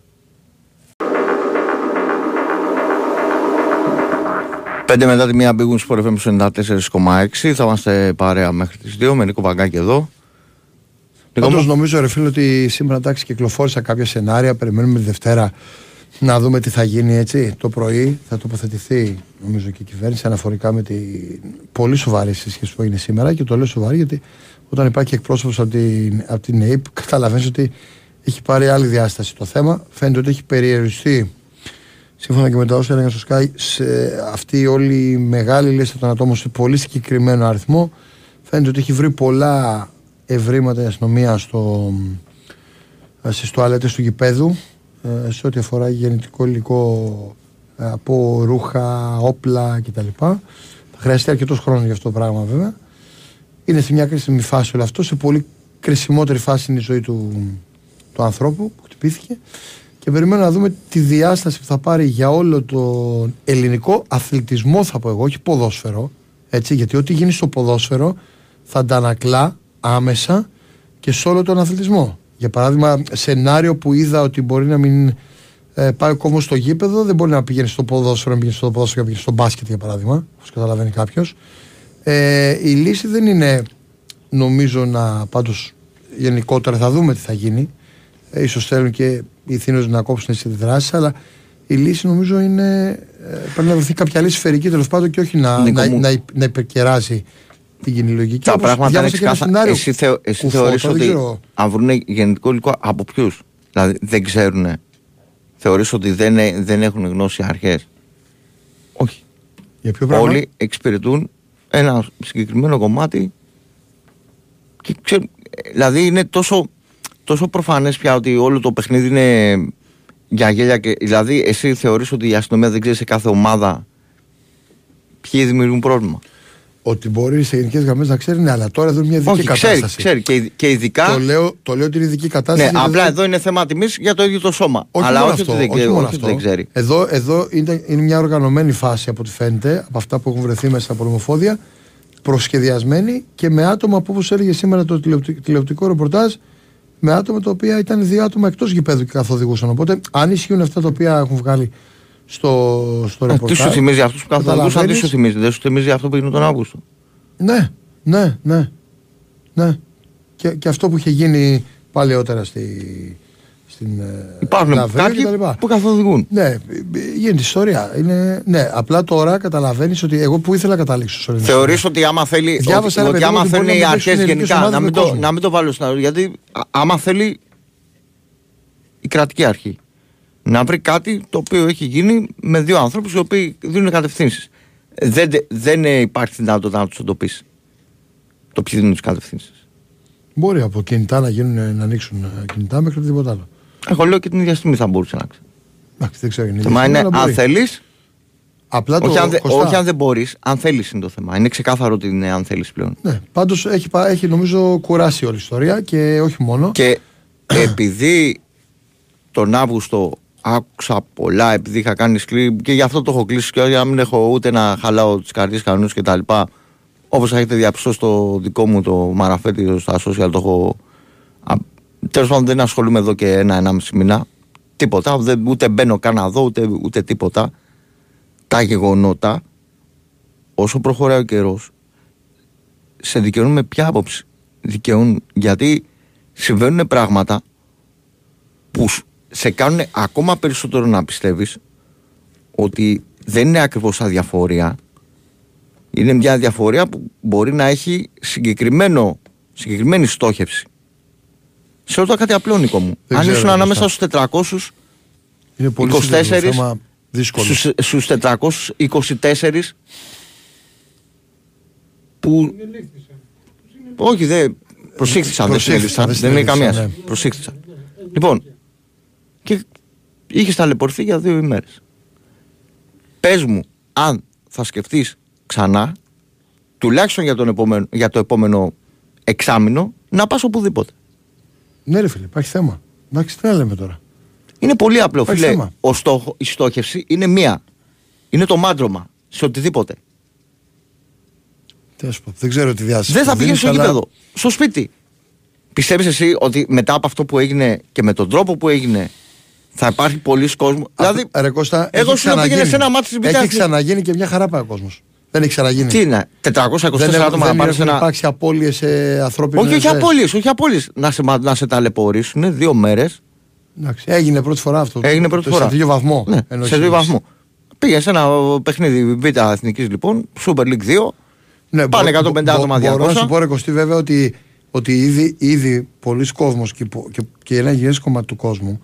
5 μετά τη μία μπήκουν στο FM 94,6. Θα είμαστε παρέα μέχρι τις 2 με Νίκο Παγκάκη εδώ. Νίκο Πάντως μου. νομίζω ρε φίλε ότι σήμερα εντάξει κυκλοφόρησα κάποια σενάρια. Περιμένουμε τη Δευτέρα να δούμε τι θα γίνει έτσι. Το πρωί θα τοποθετηθεί νομίζω και η κυβέρνηση αναφορικά με την πολύ σοβαρή σύσκεψη που έγινε σήμερα. Και το λέω σοβαρή γιατί όταν υπάρχει εκπρόσωπος από την, από την ΑΕΠ, καταλαβαίνεις ότι έχει πάρει άλλη διάσταση το θέμα. Φαίνεται ότι έχει περιοριστεί σύμφωνα και με τα όσα έλεγαν στο Sky, σε αυτή όλη η μεγάλη λίστα των ατόμων σε πολύ συγκεκριμένο αριθμό. Φαίνεται ότι έχει βρει πολλά ευρήματα η αστυνομία στο, στις τουαλέτες του γηπέδου ε, σε ό,τι αφορά γεννητικό υλικό ε, από ρούχα, όπλα κτλ. Θα χρειαστεί αρκετός χρόνος για αυτό το πράγμα βέβαια. Είναι σε μια κρίσιμη φάση όλο αυτό. Σε πολύ κρισιμότερη φάση είναι η ζωή του, του ανθρώπου που χτυπήθηκε. Και περιμένω να δούμε τη διάσταση που θα πάρει για όλο τον ελληνικό αθλητισμό, θα πω εγώ, όχι ποδόσφαιρο. Έτσι, γιατί ό,τι γίνει στο ποδόσφαιρο θα αντανακλά άμεσα και σε όλο τον αθλητισμό. Για παράδειγμα, σενάριο που είδα ότι μπορεί να μην ε, πάει ο κόσμος στο γήπεδο, δεν μπορεί να πηγαίνει στο ποδόσφαιρο, να πηγαίνει στο ποδόσφαιρο και να πηγαίνει στο μπάσκετ για παράδειγμα, όπως καταλαβαίνει κάποιος. Ε, η λύση δεν είναι, νομίζω, να πάντως γενικότερα θα δούμε τι θα γίνει. Ε, ίσως θέλουν και οι θύνονε να κόψουν τις δράσει, αλλά η λύση νομίζω είναι. Ε, πρέπει να βρεθεί κάποια λύση σφαιρική τέλος πάντων και όχι να, Νίκο να, μου. να, να υπερκεράσει την κοινή λογική. Τα Όπως πράγματα είναι διάβασα και ένα ξεκάθαρα. σενάριο Εσύ, θεω, εσύ κουφό, θεωρείς τώρα δεν ότι ξέρω. αν βρουν γενετικό υλικό από ποιους; Δηλαδή δεν ξέρουν. Θεωρείς ότι δεν, ε- δεν έχουν γνώση αρχές; Όχι. Για ποιο πράγμα; Όλοι εξυπηρετούν ένα συγκεκριμένο κομμάτι και ξέρουν, ε, δηλαδή είναι τόσο, τόσο προφανές πια ότι όλο το παιχνίδι είναι για γέλια και, δηλαδή εσύ θεωρείς ότι η αστυνομία δεν ξέρει σε κάθε ομάδα ποιοι δημιουργούν πρόβλημα; Ότι μπορεί σε γενικές γραμμές να ξέρει, ναι, αλλά τώρα εδώ είναι μια ειδική Όχι, ξέρει, κατάσταση. ξέρει και, ειδ- και ειδικά Το λέω, το λέω ότι είναι ειδική κατάσταση. Ναι, γιατί απλά δεν- εδώ είναι θέμα τιμής για το ίδιο το σώμα. Όχι Αλλά μόνο όχι αυτό, ότι δεν, όχι ξέρει, μόνο όχι ότι αυτό. δεν ξέρει. Εδώ, εδώ είναι, είναι μια οργανωμένη φάση από ό,τι φαίνεται, από αυτά που έχουν βρεθεί μέσα από νομοφόδια, προσχεδιασμένη και με άτομα που όπως έλεγε σήμερα το τηλεοπτικό, τηλεοπτικό ρεπορτάζ, με άτομα τα οποία ήταν δύο άτομα εκτός γηπέδου και καθοδηγούσαν. Οπότε, αν ισχύουν αυτά τα οποία έχουν βγάλει στο, στο Ε, Τι ρεπορτάζ. σου θυμίζει αυτούς που καθοδηγούσαν, τι καταλαβαίνεις- σου θυμίζει. Δεν σου θυμίζει αυτό που έγινε τον Αύγουστο; Ναι, ναι, ναι. ναι. Και, και αυτό που είχε γίνει παλαιότερα στη, στην ε, Υπάρχουν Λαβρέα κάποιοι και τα λοιπά. που καθοδηγούν. Ναι, ε, γίνεται ιστορία. Είναι, ναι, απλά τώρα καταλαβαίνεις ότι εγώ που ήθελα να καταλήξω. σε όλη την Θεωρείς ιστορία. ότι άμα θέλει. Διάβασα, ότι, ρε ότι παιδί μου, άμα ότι μπορεί θέλουν να οι μην αρχές παίξουν ελληνικές γενικά. ομάδες Να με μην, το, κόσμο. να μην το βάλω στην Γιατί α- άμα θέλει η κρατική αρχή να βρει κάτι το οποίο έχει γίνει με δύο άνθρωπου οι οποίοι δίνουν κατευθύνσεις. Δεν, δεν ε, υπάρχει δυνατότητα να τους εντοπίσει το ποιοι δίνουν τις κατευθύνσεις. Μπορεί από κινητά να, γίνουν, να ανοίξουν ε, κινητά μέχρι οτιδήποτε άλλο. Εγώ λέω και την ίδια στιγμή θα μπορούσε να ξέρει. Εντάξει, δεν ξέρω. είναι Το θέμα ίδιο, είναι αλλά αν μπορεί. θέλεις. Απλά το Όχι, αν, δε- Κωστά, όχι αν δεν μπορείς, αν θέλεις είναι το θέμα. Είναι ξεκάθαρο ότι είναι αν θέλεις πλέον. Ναι, πάντως έχει, πα- έχει νομίζω κουράσει όλη η ιστορία και όχι μόνο. Και *clears throat* επειδή τον Αύγουστο άκουσα πολλά, επειδή είχα κάνει σκληρή και γι' αυτό το έχω κλείσει και για να μην έχω ούτε να χαλάω τις καρδιές κανόνε κτλ. Όπως έχετε διαπιστώσει το δικό μου το μαραφέτη στα social, το έχω. Τέλος πάντων δεν ασχολούμαι εδώ και ένα-ενάμιση μήνα. Τίποτα. Δεν, ούτε μπαίνω καν να δω, ούτε, ούτε τίποτα. Τα γεγονότα, όσο προχωράει ο καιρός, σε δικαιώνουν με ποια άποψη; Δικαιώνουν γιατί συμβαίνουν πράγματα που σ- σε κάνουν ακόμα περισσότερο να πιστεύεις ότι δεν είναι ακριβώς αδιαφορία. Είναι μια διαφορία που μπορεί να έχει συγκεκριμένο, συγκεκριμένη στόχευση. Σε ρωτάω κάτι απλό Νίκο μου. Δεν αν ξέρω, ήσουν ανάμεσα Κώστα. στους 400 είναι πολύ 24 σύντομος το θέμα, δύσκολος. στους, στους 424 που όχι δεν προσήχθησαν δεν Προσήχθησαν, συνέλησαν δεν δεν είναι καμία. συνέλησαν, σχέση. προσήχθησαν. Λοιπόν και είχες ταλαιπωρηθεί για δύο ημέρες πες μου αν θα σκεφτείς ξανά τουλάχιστον για, τον επόμενο, για το επόμενο εξάμηνο να πας οπουδήποτε Ναι, ρε φίλε, υπάρχει θέμα. Εντάξει, τι να λέμε τώρα. Είναι πολύ απλό, Υπάρχει φίλε. θέμα. Ο στόχο, η στόχευση είναι μία. Είναι το μάντρωμα σε οτιδήποτε. Τι να σου πω, δεν ξέρω τι διάσταση. Δεν θα πηγαίνει στο αλλά- γήπεδο. Στο σπίτι. Πιστεύεις εσύ ότι μετά από αυτό που έγινε και με τον τρόπο που έγινε θα υπάρχει πολλοί κόσμος. Δηλαδή, Α, ρε Κώστα, εγώ έχει σου λέω πήγαινε ξαναγίνει. σε ένα μάτι στην Έχει Πιτάχνη. ξαναγίνει και μια χαρά πάει ο κόσμος. Δεν έχει ξαναγίνει. Τι είναι, 424 δεν άτομα έχουν, να δεν πάρει σε έχουν ένα. υπάρξει απώλειες σε ανθρώπινες Όχι, όχι απόλυε, όχι απόλυες. Να σε, μα- να σε ταλαιπωρήσουν δύο μέρες. Έγινε πρώτη φορά αυτό. Έγινε πρώτη Το- φορά. Σε δύο βαθμό. Ναι, εννοείς σε δύο εσείς. βαθμό. Πήγε σε ένα παιχνίδι Β' Εθνικής λοιπόν, Super League 2. Ναι, Πάνε μπο- 150 μπο- άτομα, Μπορώ να 200. σου πω, ρε Κωστή, βέβαια ότι, ότι ήδη, ήδη πολλοί κόσμος και, πο- και, και ένα υγιές κομμάτι του κόσμου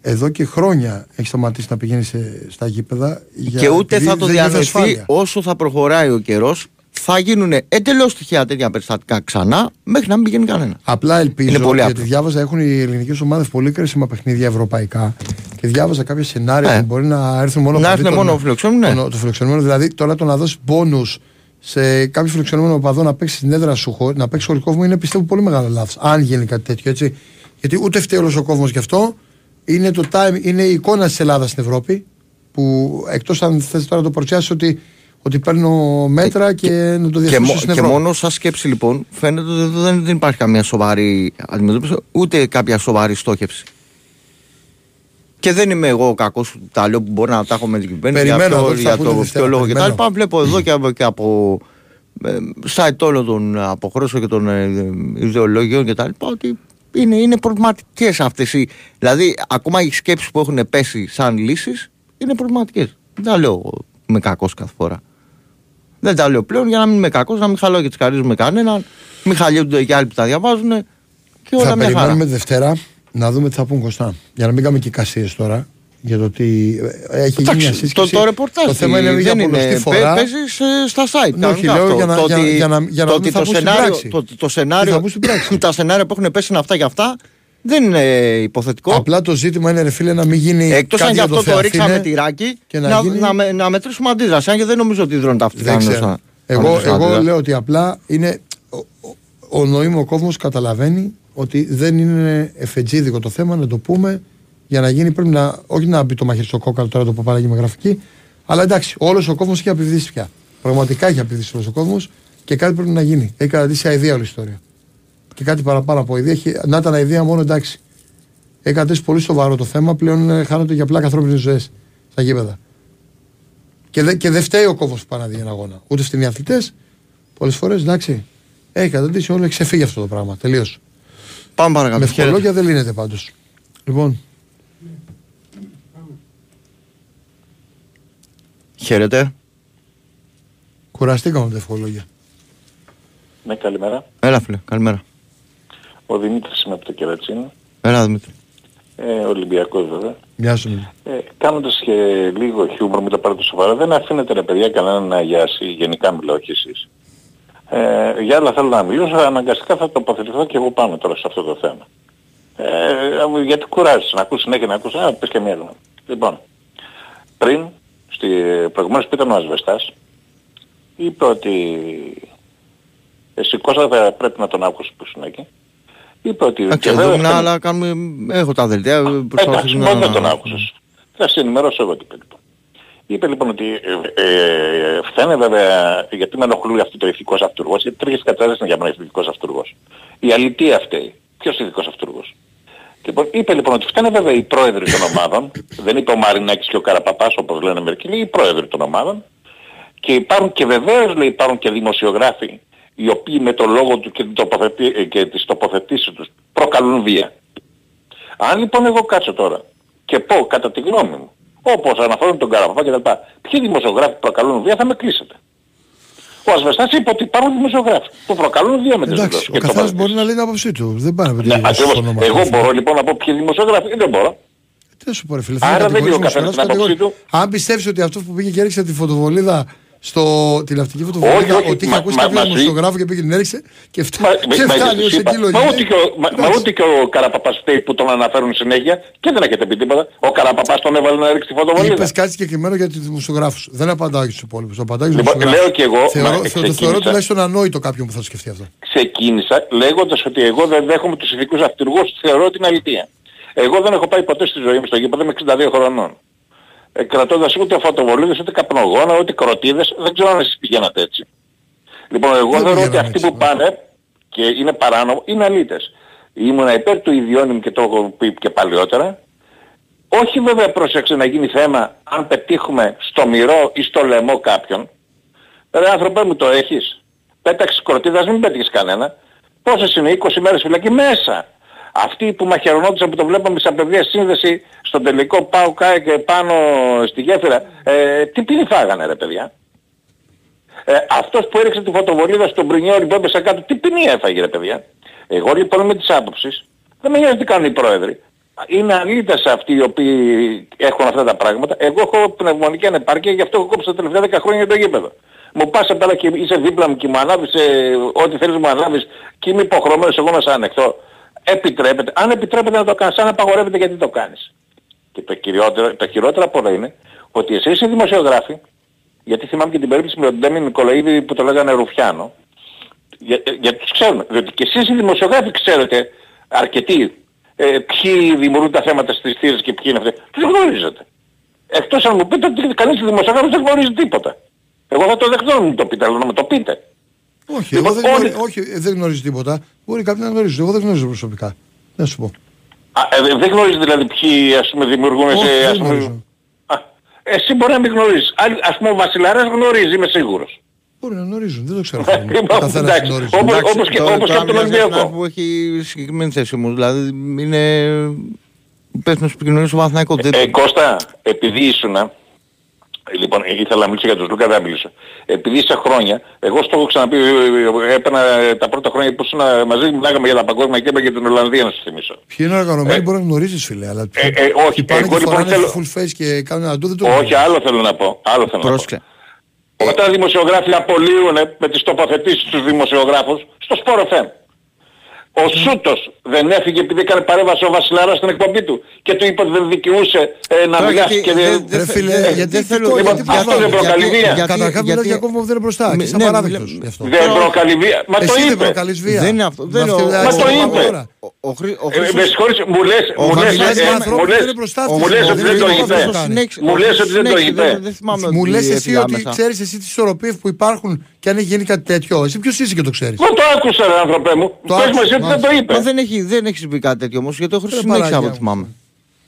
εδώ και χρόνια έχει σταματήσει να πηγαίνει σε, στα γήπεδα. Για, και ούτε επειδή θα το δεν νιώθει διανοηθεί ασφάλεια. όσο θα προχωράει ο καιρός. Θα γίνουν εντελώς τυχαία τέτοια περιστατικά ξανά μέχρι να μην πηγαίνει κανένα. Απλά ελπίζω, Είναι πολύ γιατί απλό. διάβαζα, έχουν οι ελληνικές ομάδες πολύ κρίσιμα παιχνίδια ευρωπαϊκά και διάβαζα κάποια σενάρια Ε. που μπορεί να έρθουν μόνο Να οπαδοί έρθουν των- μόνο φιλοξενούμενοι, ναι. των- Το φιλοξενούμενο, δηλαδή τώρα το να δώσεις πόνου σε κάποιο φιλοξενούμενο οπαδό να παίξει στην έδρα σου, χω- να παίξει χωρί κόσμο είναι πιστεύω πολύ μεγάλο λάθος. Αν γίνει κάτι τέτοιο έτσι. Γιατί ούτε φταίει όλος ο κόσμος γι' αυτό. Είναι, το time, είναι η εικόνα της Ελλάδας στην Ευρώπη. Που εκτός αν θες τώρα να το παρουσιάσεις ότι ότι παίρνω μέτρα και, να το Και, διαθέσω μο- στην και Ευρώπη. μόνο σαν σκέψη λοιπόν φαίνεται ότι δεν, δεν υπάρχει καμία σοβαρή αντιμετώπιση ούτε κάποια σοβαρή στόχευση. Και δεν είμαι εγώ ο κακός τα λέω που μπορεί να τα έχω με την κυβέρνηση για, Περιμένω, ποιο- αυτό θα για πούνε το Δευτέρα, ποιο λόγο και τα περιμένω. λοιπά. Βλέπω εδώ και, από- και από ε, site όλων των αποχρώσεων και των ε, ε, ιδεολογιών και τα λοιπά ότι είναι, είναι προβληματικές αυτές. Δηλαδή, ακόμα οι σκέψεις που έχουν πέσει σαν λύσεις είναι προβληματικές. Δεν τα λέω εγώ με κακός κάθε φορά. Δεν τα λέω πλέον για να μην είμαι κακός, να μην χαλάω και τις καρδίε με κανέναν, μην χαλιούνται και άλλοι που τα διαβάζουν και όλα θα μια χαρά. περιμένουμε Δευτέρα να δούμε τι θα πούν Κωστά. Για να μην κάνουμε και κασίες τώρα. Για το ότι ε, έχει γίνει μια Εντάξει, σύσκεψη. το, το ρεπορτάζ Το θέμα είναι για δεν πολλωστή είναι, φορά. Παίζει στα site. Ναι, όχι, κανονικά λέω αυτό. για να- Το για- ότι- για να- για να το δούμε ότι τι θα το πούν στην σενάριο, πράξη. το, το Τι θα σενάριο πούν στην πράξη. *clears throat* τα σενάρια που έχουν πέσει είναι αυτά και αυτά δεν είναι υποθετικό. Απλά το ζήτημα είναι, ρε φίλε, να μην γίνει. Εκτός κάτι αν γι' για αυτό το Θεαθήνε ρίξαμε τυράκι και να, να να, γίνει- με- να μετρήσουμε αντίδραση. Αν και δεν νομίζω ότι δρώνουν τα αυτή Δεν ξέρω. Εγώ, εγώ λέω ότι απλά είναι. Ο, ο, ο νοήμο κόσμος καταλαβαίνει ότι δεν είναι εφετζίδικο το θέμα, να το πούμε. Για να γίνει πρέπει να. Όχι να μπει το μαχαίρι στο κόκαλο τώρα το πω παράγει με γραφική. Αλλά εντάξει, όλος ο κόσμος έχει απειδήσει πια. Πραγματικά έχει απειδήσει όλος ο κόσμος και κάτι πρέπει να γίνει. Έχει κρατήσει αηδία όλη η ιστορία. Και κάτι παραπάνω από αηδία. Έχει, να ήταν αηδία μόνο εντάξει. Έχει κρατήσει πολύ σοβαρό το θέμα. Πλέον ε, χάνονται για πλάκα ανθρώπινες ζωές στα γήπεδα. Και, δε, και δεν φταίει ο κόβος που πάει να δει ένα αγώνα. Ούτε φταίνει οι αθλητές. Πολλές φορές εντάξει. Έχει καταντήσει όλο, έχει ξεφύγει αυτό το πράγμα. Τελείως. Πάμε παρακάτω. Με Χαίρετε. ευχολόγια δεν λύνεται πάντως. Λοιπόν, Χαίρετε. κουραστήκαμε με τα ευχολόγια. Ναι, καλημέρα. Έλα φίλε, καλημέρα. Ο Δημήτρης είμαι από το Κερατσίνη. Έλα Δημήτρη. Ε, Ολυμπιακός βέβαια. Γεια σου. Μίλη. Ε, κάνοντας και λίγο χιούμορ, μην τα πάρετε σοβαρά, δεν αφήνετε ρε παιδιά κανέναν να αγιάσει, γενικά μιλάω και εσείς. Ε, για άλλα θέλω να μιλήσω, αναγκαστικά θα τοποθετηθώ και εγώ πάνω τώρα σε αυτό το θέμα. Ε, γιατί κουράζεις να ακούς συνέχεια να ακούς, α, πες και μία άλλη. Λοιπόν, πριν, στη, προηγουμένως που ήταν ο Ασβεστάς, είπε ότι εσύ Κώστα θα πρέπει να τον άκουσεις που είναι εκεί. Είπε ότι Εντάξει, και εδώ βέβαια είναι φταίνει- άλλα, κάνουμε, έχω τα δελτία. Εντάξει, προσπαθώ μόνο δεν τον άκουσες. Θα σε ενημερώσω εγώ τι είπε λοιπόν. Είπε λοιπόν ότι ε, ε, φταίνε βέβαια γιατί με ενοχλούει αυτό το ηθικός αυτούργος, γιατί τρεις κατάστασεις είναι για μένα ηθικός αυτούργος. Η αλητία αυτή. Ποιος ηθικός αυτούργος; Λοιπόν, είπε λοιπόν ότι φταίνε βέβαια οι πρόεδροι των ομάδων, δεν είπε ο Μαρινάκης και ο Καραπαπάς όπως λένε μερικοί, λέει οι πρόεδροι των ομάδων και υπάρχουν και βεβαίως λέει υπάρχουν και δημοσιογράφοι οι οποίοι με το λόγο του και, την τοποθετή, ε, και τις τοποθετήσεις τους προκαλούν βία. Αν λοιπόν εγώ κάτσω τώρα και πω κατά τη γνώμη μου, όπως αναφέρουν τον Καραπαπά και τα λοιπά, ποιοι δημοσιογράφοι προκαλούν βία θα με κλείσετε. Ο Ασβεστάς είπε ότι υπάρχουν δημοσιογράφοι που προκαλούν βία με τις Εντάξει, δηλώσεις ο και καθένας τοποθετήσεις. μπορεί να λέει την άποψή του. Δεν πάει να πει Ναι, το ακριβώς. όνομα. Εγώ μπορώ λοιπόν να πω ποιοι δημοσιογράφοι. Δεν μπορώ. Τι να σου πω, ρε φίλε. Άρα θέλει να δεν λέει ο κατηγορείς καθένας δημοσιογράφους, την άποψή κατηγορείς. Αν πιστεύεις ότι αυτό που πήγε και έριξε τη φωτοβολίδα στο τηλεοπτική φωτοβολίδα, Όχι, όχι, ότι είχε μα- ακούσει μα- κάποιον μαζί- δημοσιογράφο και πήγε και την έριξε και Μα, φτάνει, και μα- φτάνει μα- ως είπα- εκεί μα λογική. ούτε και ο- μα- μα Εντάξει. ούτε και ο Καραπαπάς φταίει που τον αναφέρουν συνέχεια και δεν έχετε πει τίποτα. Ο Καραπαπάς τον έβαλε να ρίξει τη φωτοβολίδα. Είπες κάτι συγκεκριμένο για τους δημοσιογράφους. Δεν απαντάω για του υπόλοιπους. Απαντάω για του Λοιπόν, δημοσιογράφους. λέω και εγώ, Θεωρώ, μα, θεω- το ξεκίνησα. θεωρώ τουλάχιστον ανόητο κάποιον που θα το σκεφτεί αυτό. ξεκίνησα λέγοντας ότι εγώ δεν δέχομαι τους ηθικούς αυτούργους, θεωρώ την αλήθεια. Εγώ δεν έχω πάει ποτέ στη ζωή μου στο γήπεδο, είμαι 62 χρονών. Ε, κρατώντας ούτε φωτοβολίδες, ούτε καπνογόνα, ούτε κροτίδες, δεν ξέρω αν εσείς πηγαίνατε έτσι. Λοιπόν, εγώ Δεν θεωρώ ότι πηγαίναμε αυτοί έτσι, που πάνε και είναι παράνομο, είναι αλήτες. Ήμουνα υπέρ του ιδιώνυμου και το έχω πει και παλιότερα. Όχι βέβαια πρόσεξε να γίνει θέμα αν πετύχουμε στο μυρό ή στο λαιμό κάποιον. Ρε άνθρωπε μου το έχεις. Πέταξες κροτίδας, μην πέτυχες κανένα. Πόσες είναι, 20 μέρες φυλακή μέσα. Αυτοί που μαχαιρονόντουσαν που το βλέπαμε σε απευθεία σύνδεση στον τελικό Πάου Κάι και πάνω στη γέφυρα. Ε, τι πίνει φάγανε ρε παιδιά; Ε, αυτός που έριξε τη φωτοβολίδα στον Πρινιόρι που έπεσε κάτω, τι ποινή έφαγε ρε παιδιά; Εγώ λοιπόν με τις άποψεις, δεν με νοιάζει τι κάνουν οι πρόεδροι. Είναι αλήτες αυτοί οι οποίοι έχουν αυτά τα πράγματα. Εγώ έχω πνευμονική ανεπάρκεια γι' αυτό έχω κόψει τα τελευταία 10 χρόνια το γήπεδο. Μου πας απ' και είσαι δίπλα μου και μου ανάβεις ε, ό,τι θέλεις μου ανάβεις και είμαι υποχρεωμένος εγώ να σε ανεχτώ. Επιτρέπεται. Αν επιτρέπεται να το κάνεις, αν απαγορεύεται γιατί το κάνεις. Και το, κυριότερο, το χειρότερο από όλα είναι ότι εσείς οι δημοσιογράφοι, γιατί θυμάμαι και την περίπτωση με τον Ντέμι Νικολαίδη που το λέγανε Ρουφιάνο, για, ε, γιατί τους ξέρουμε. Διότι και εσείς οι δημοσιογράφοι ξέρετε αρκετοί ε, ποιοι δημιουργούν τα θέματα στις θύρες και ποιοι είναι αυτοί. Τους γνωρίζετε. Εκτός αν μου πείτε ότι κανείς δημοσιογράφος δεν γνωρίζει τίποτα. Εγώ θα το δεχτώ να μου το πείτε, αλλά να μου το πείτε. Όχι, Λοιπόν, εγώ δεν, όλοι- γνωρίζω, όχι, δεν γνωρίζω τίποτα. Μπορεί κάποιοι να γνωρίζουν. Εγώ δεν γνωρίζω προσωπικά. Να σου πω. Α, ε, δεν γνωρίζεις δηλαδή ποιοι ας πούμε δημιουργούν Όχι, σε... δεν ας πούμε, γνωρίζω. Α, εσύ μπορεί να μην γνωρίζεις. Άλλοι- Ας πούμε ο Βασιλάρας γνωρίζει, είμαι σίγουρος. Μπορεί να γνωρίζουν. Δεν το ξέρω. Λοιπόν, *laughs* Καθένας εντάξει. γνωρίζει. Όπως- Εντάξει, όπως και- τώρα- όπως και τώρα από τον μιλάς για Ολυμπιακό. έναν που έχει συγκεκριμένη θέση όμως. Δηλαδή είναι υπεύθυνος επικοινωνίας στο Παναθηναϊκό. Δεν- Ε, Κώστα, επειδή ήσουνα, λοιπόν ήθελα να μιλήσω για τον Λούκα, δεν μίλησα. Επειδή είσαι χρόνια, εγώ στο έχω ξαναπεί, ε, έπαιρνα τα πρώτα χρόνια που ήσουν μαζί, μιλάγαμε για τα παγκόσμια και είπα για την Ολλανδία να σου θυμίσω. Ποιοι είναι οργανωμένοι μπορεί να γνωρίζεις φίλε. Αλλά Ε, ε, όχι, ποιοι πάνε εγώ και λοιπόν φοράνε θέλω- full face και κάνουν αντού δεν το Όχι, γνωρίζω. άλλο θέλω να πω. Άλλο θέλω να πω. Πρόσεξε. Όταν οι δημοσιογράφοι απολύουν με τις τοποθετήσεις τους δημοσιογράφους στο Sport FM. Ο Σούτος δεν έφυγε επειδή έκανε παρέμβαση ο Βασιλάρας στην εκπομπή του και του είπε ότι δεν δικαιούσε ε, να Τώρα, μιλάσει γιατί και δεν- δεν... δεν Ρε θε- φίλε, δεν- γιατί δεν θέλω- αυτό- Λοιπόν, γιατί αυτό προφανώς- δεν προκαλεί γιατί- βία. γιατί- Καταρχάς μιλάς γιατί- για κόσμο που δεν είναι μπροστά. Μη- Και είσαι ναι, απαράδεκτος μιλάμε- γι' αυτό. Δεν προκαλεί βία. Μα το Εσύ δεν είπε. προκαλείς βία. Δεν είναι αυτό. Με Δεν είναι αυτή- ο- ε, Μα το είπαμε είπε. τώρα. Ο- ο Χρή- ο Ε, Χρήστος- Με συγχωρείς, μου λες, Ο μου λες, Βασιλιάς ε, είναι ε, ανθρώπους μου που λες, δεν είναι μπροστά μου αυτοί. λες Δεν ότι δεν είναι το μπροστά είπε. αυτοί. Συνέχισε- Μου λες ότι δεν το συνέχισε, είπε. δεν- Δεν θυμάμαι Μου ότι λες εσύ έφυγε ότι άμεσα. ξέρεις εσύ τις ισορροπίες που υπάρχουν και αν έχει γίνει κάτι τέτοιο. Εσύ ποιος είσαι και το ξέρεις; Μα το άκουσα ρε άνθρωπέ μου. Το Πες μου εσύ άκουσα, ότι δεν το είπε. Μα δεν έχει, δεν έχεις συμβεί κάτι τέτοιο όμως, γιατί ο Χρήστος Ρε, συνέχισε από Παναγιά ό,τι μου. θυμάμαι.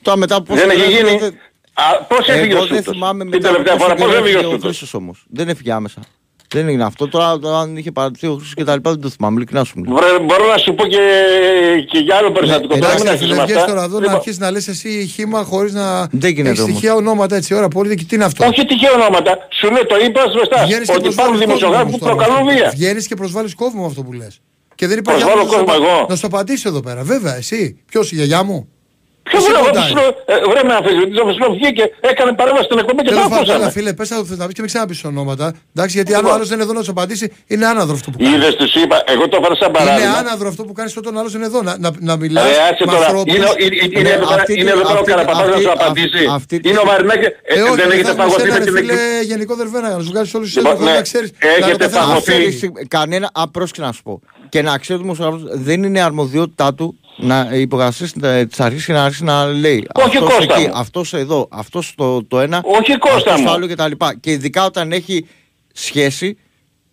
Τώρα μετά πώς... Δεν έχει γίνει. Α, πώς έφυγε ο Εγώ δεν Σούτος; θυμάμαι Την μετά τελευταία πόσο φορά πώς καιρό έφυγε ο έφυγε ο Σούτος; Χρήστος όμως. Δεν έφυγε άμεσα. Δεν έγινε αυτό. Τώρα τώρα, αν είχε παρατηθεί ο Χρήστος και τα λοιπά δεν το θυμάμαι. Ειλικρινά σου μιλάω. Βρε, μπορώ να σου πω και, και για άλλο περιστατικό. εντάξει, Τώρα μην Εντάξει, αρχίσουμε φίλε, βγες αυτά. τώρα εδώ να Λοιπόν, αρχίσεις να λες εσύ χήμα χωρίς να Δεν γίνεται έχεις όμως. στοιχεία ονόματα έτσι. Ώρα πολύ και τι είναι αυτό; Όχι τυχαία ονόματα. Σου λέω το είπα σβεστά. Βγαίνεις και Ότι υπάρχουν προσβάλλεις κόσμο δημοσιογράφοι όμως που τώρα με προκαλούν αυτό. βία. Βγαίνεις και προσβάλλεις κόσμο με αυτό που λες. Και δεν υπάρχει Προσβάλλω άνθρωπος να σου κόσμο απα- εγώ. Να σου απαντήσει εδώ πέρα. Βέβαια, εσύ. Ποιος η γιαγιά μου; Ποιο Εσύ βρε, εγώ κοντάει. του λέω, ε, βρε με αμφισβητής, ο Βασιλός βγήκε, έκανε παρέμβαση στην εκπομπή και το Τέλος πάντων, ακούσαμε. έλα, φίλε, πες θα να πεις και μην ξαναπείς ονόματα. Εντάξει, γιατί αν ο Λοιπόν. άλλος δεν είναι εδώ να σου απαντήσει, είναι άναδρο αυτό που κάνει. Είδες τους είπα, εγώ το έφερα σαν Είναι παράδειγμα. άναδρο αυτό που κάνεις όταν ο άλλος είναι εδώ. Να, να, να μιλάς Ρε, άσε με τώρα. ανθρώπους. Είναι, είναι, είναι, Ναι, εδώ πέρα- αυτή είναι τη- εδώ πέρα ο αυτή- Καραπαπάς να αυτή- σου αυτή- απαντήσει. αυτή τη- Είναι ο Μαρινάκη, ε, Ε, όχι, δεν θα έχετε έχουμε παγωθεί σένα, με ρε την φίλε, εκκλησία. γενικό δερβένα, για να σου βγάλεις όλους τους Λοιπόν, έδρους, ναι, να ξέρεις. έχετε να το καθένα παγωθεί. θέλεις. Αυτή τη στιγμή, κανένα, α, πρόσεξε να σου πω. Και να ξέρεις ο δημοσιογράφος δεν είναι αρμοδιότητά του να υπογραφεί τι αρχέ και να αρχίσει να λέει. Όχι, αυτός Κώστα εκεί, μου. αυτός εδώ, αυτός το, το ένα, Όχι, Κώστα αυτός μου. το άλλο κτλ. Και, και ειδικά όταν έχει σχέση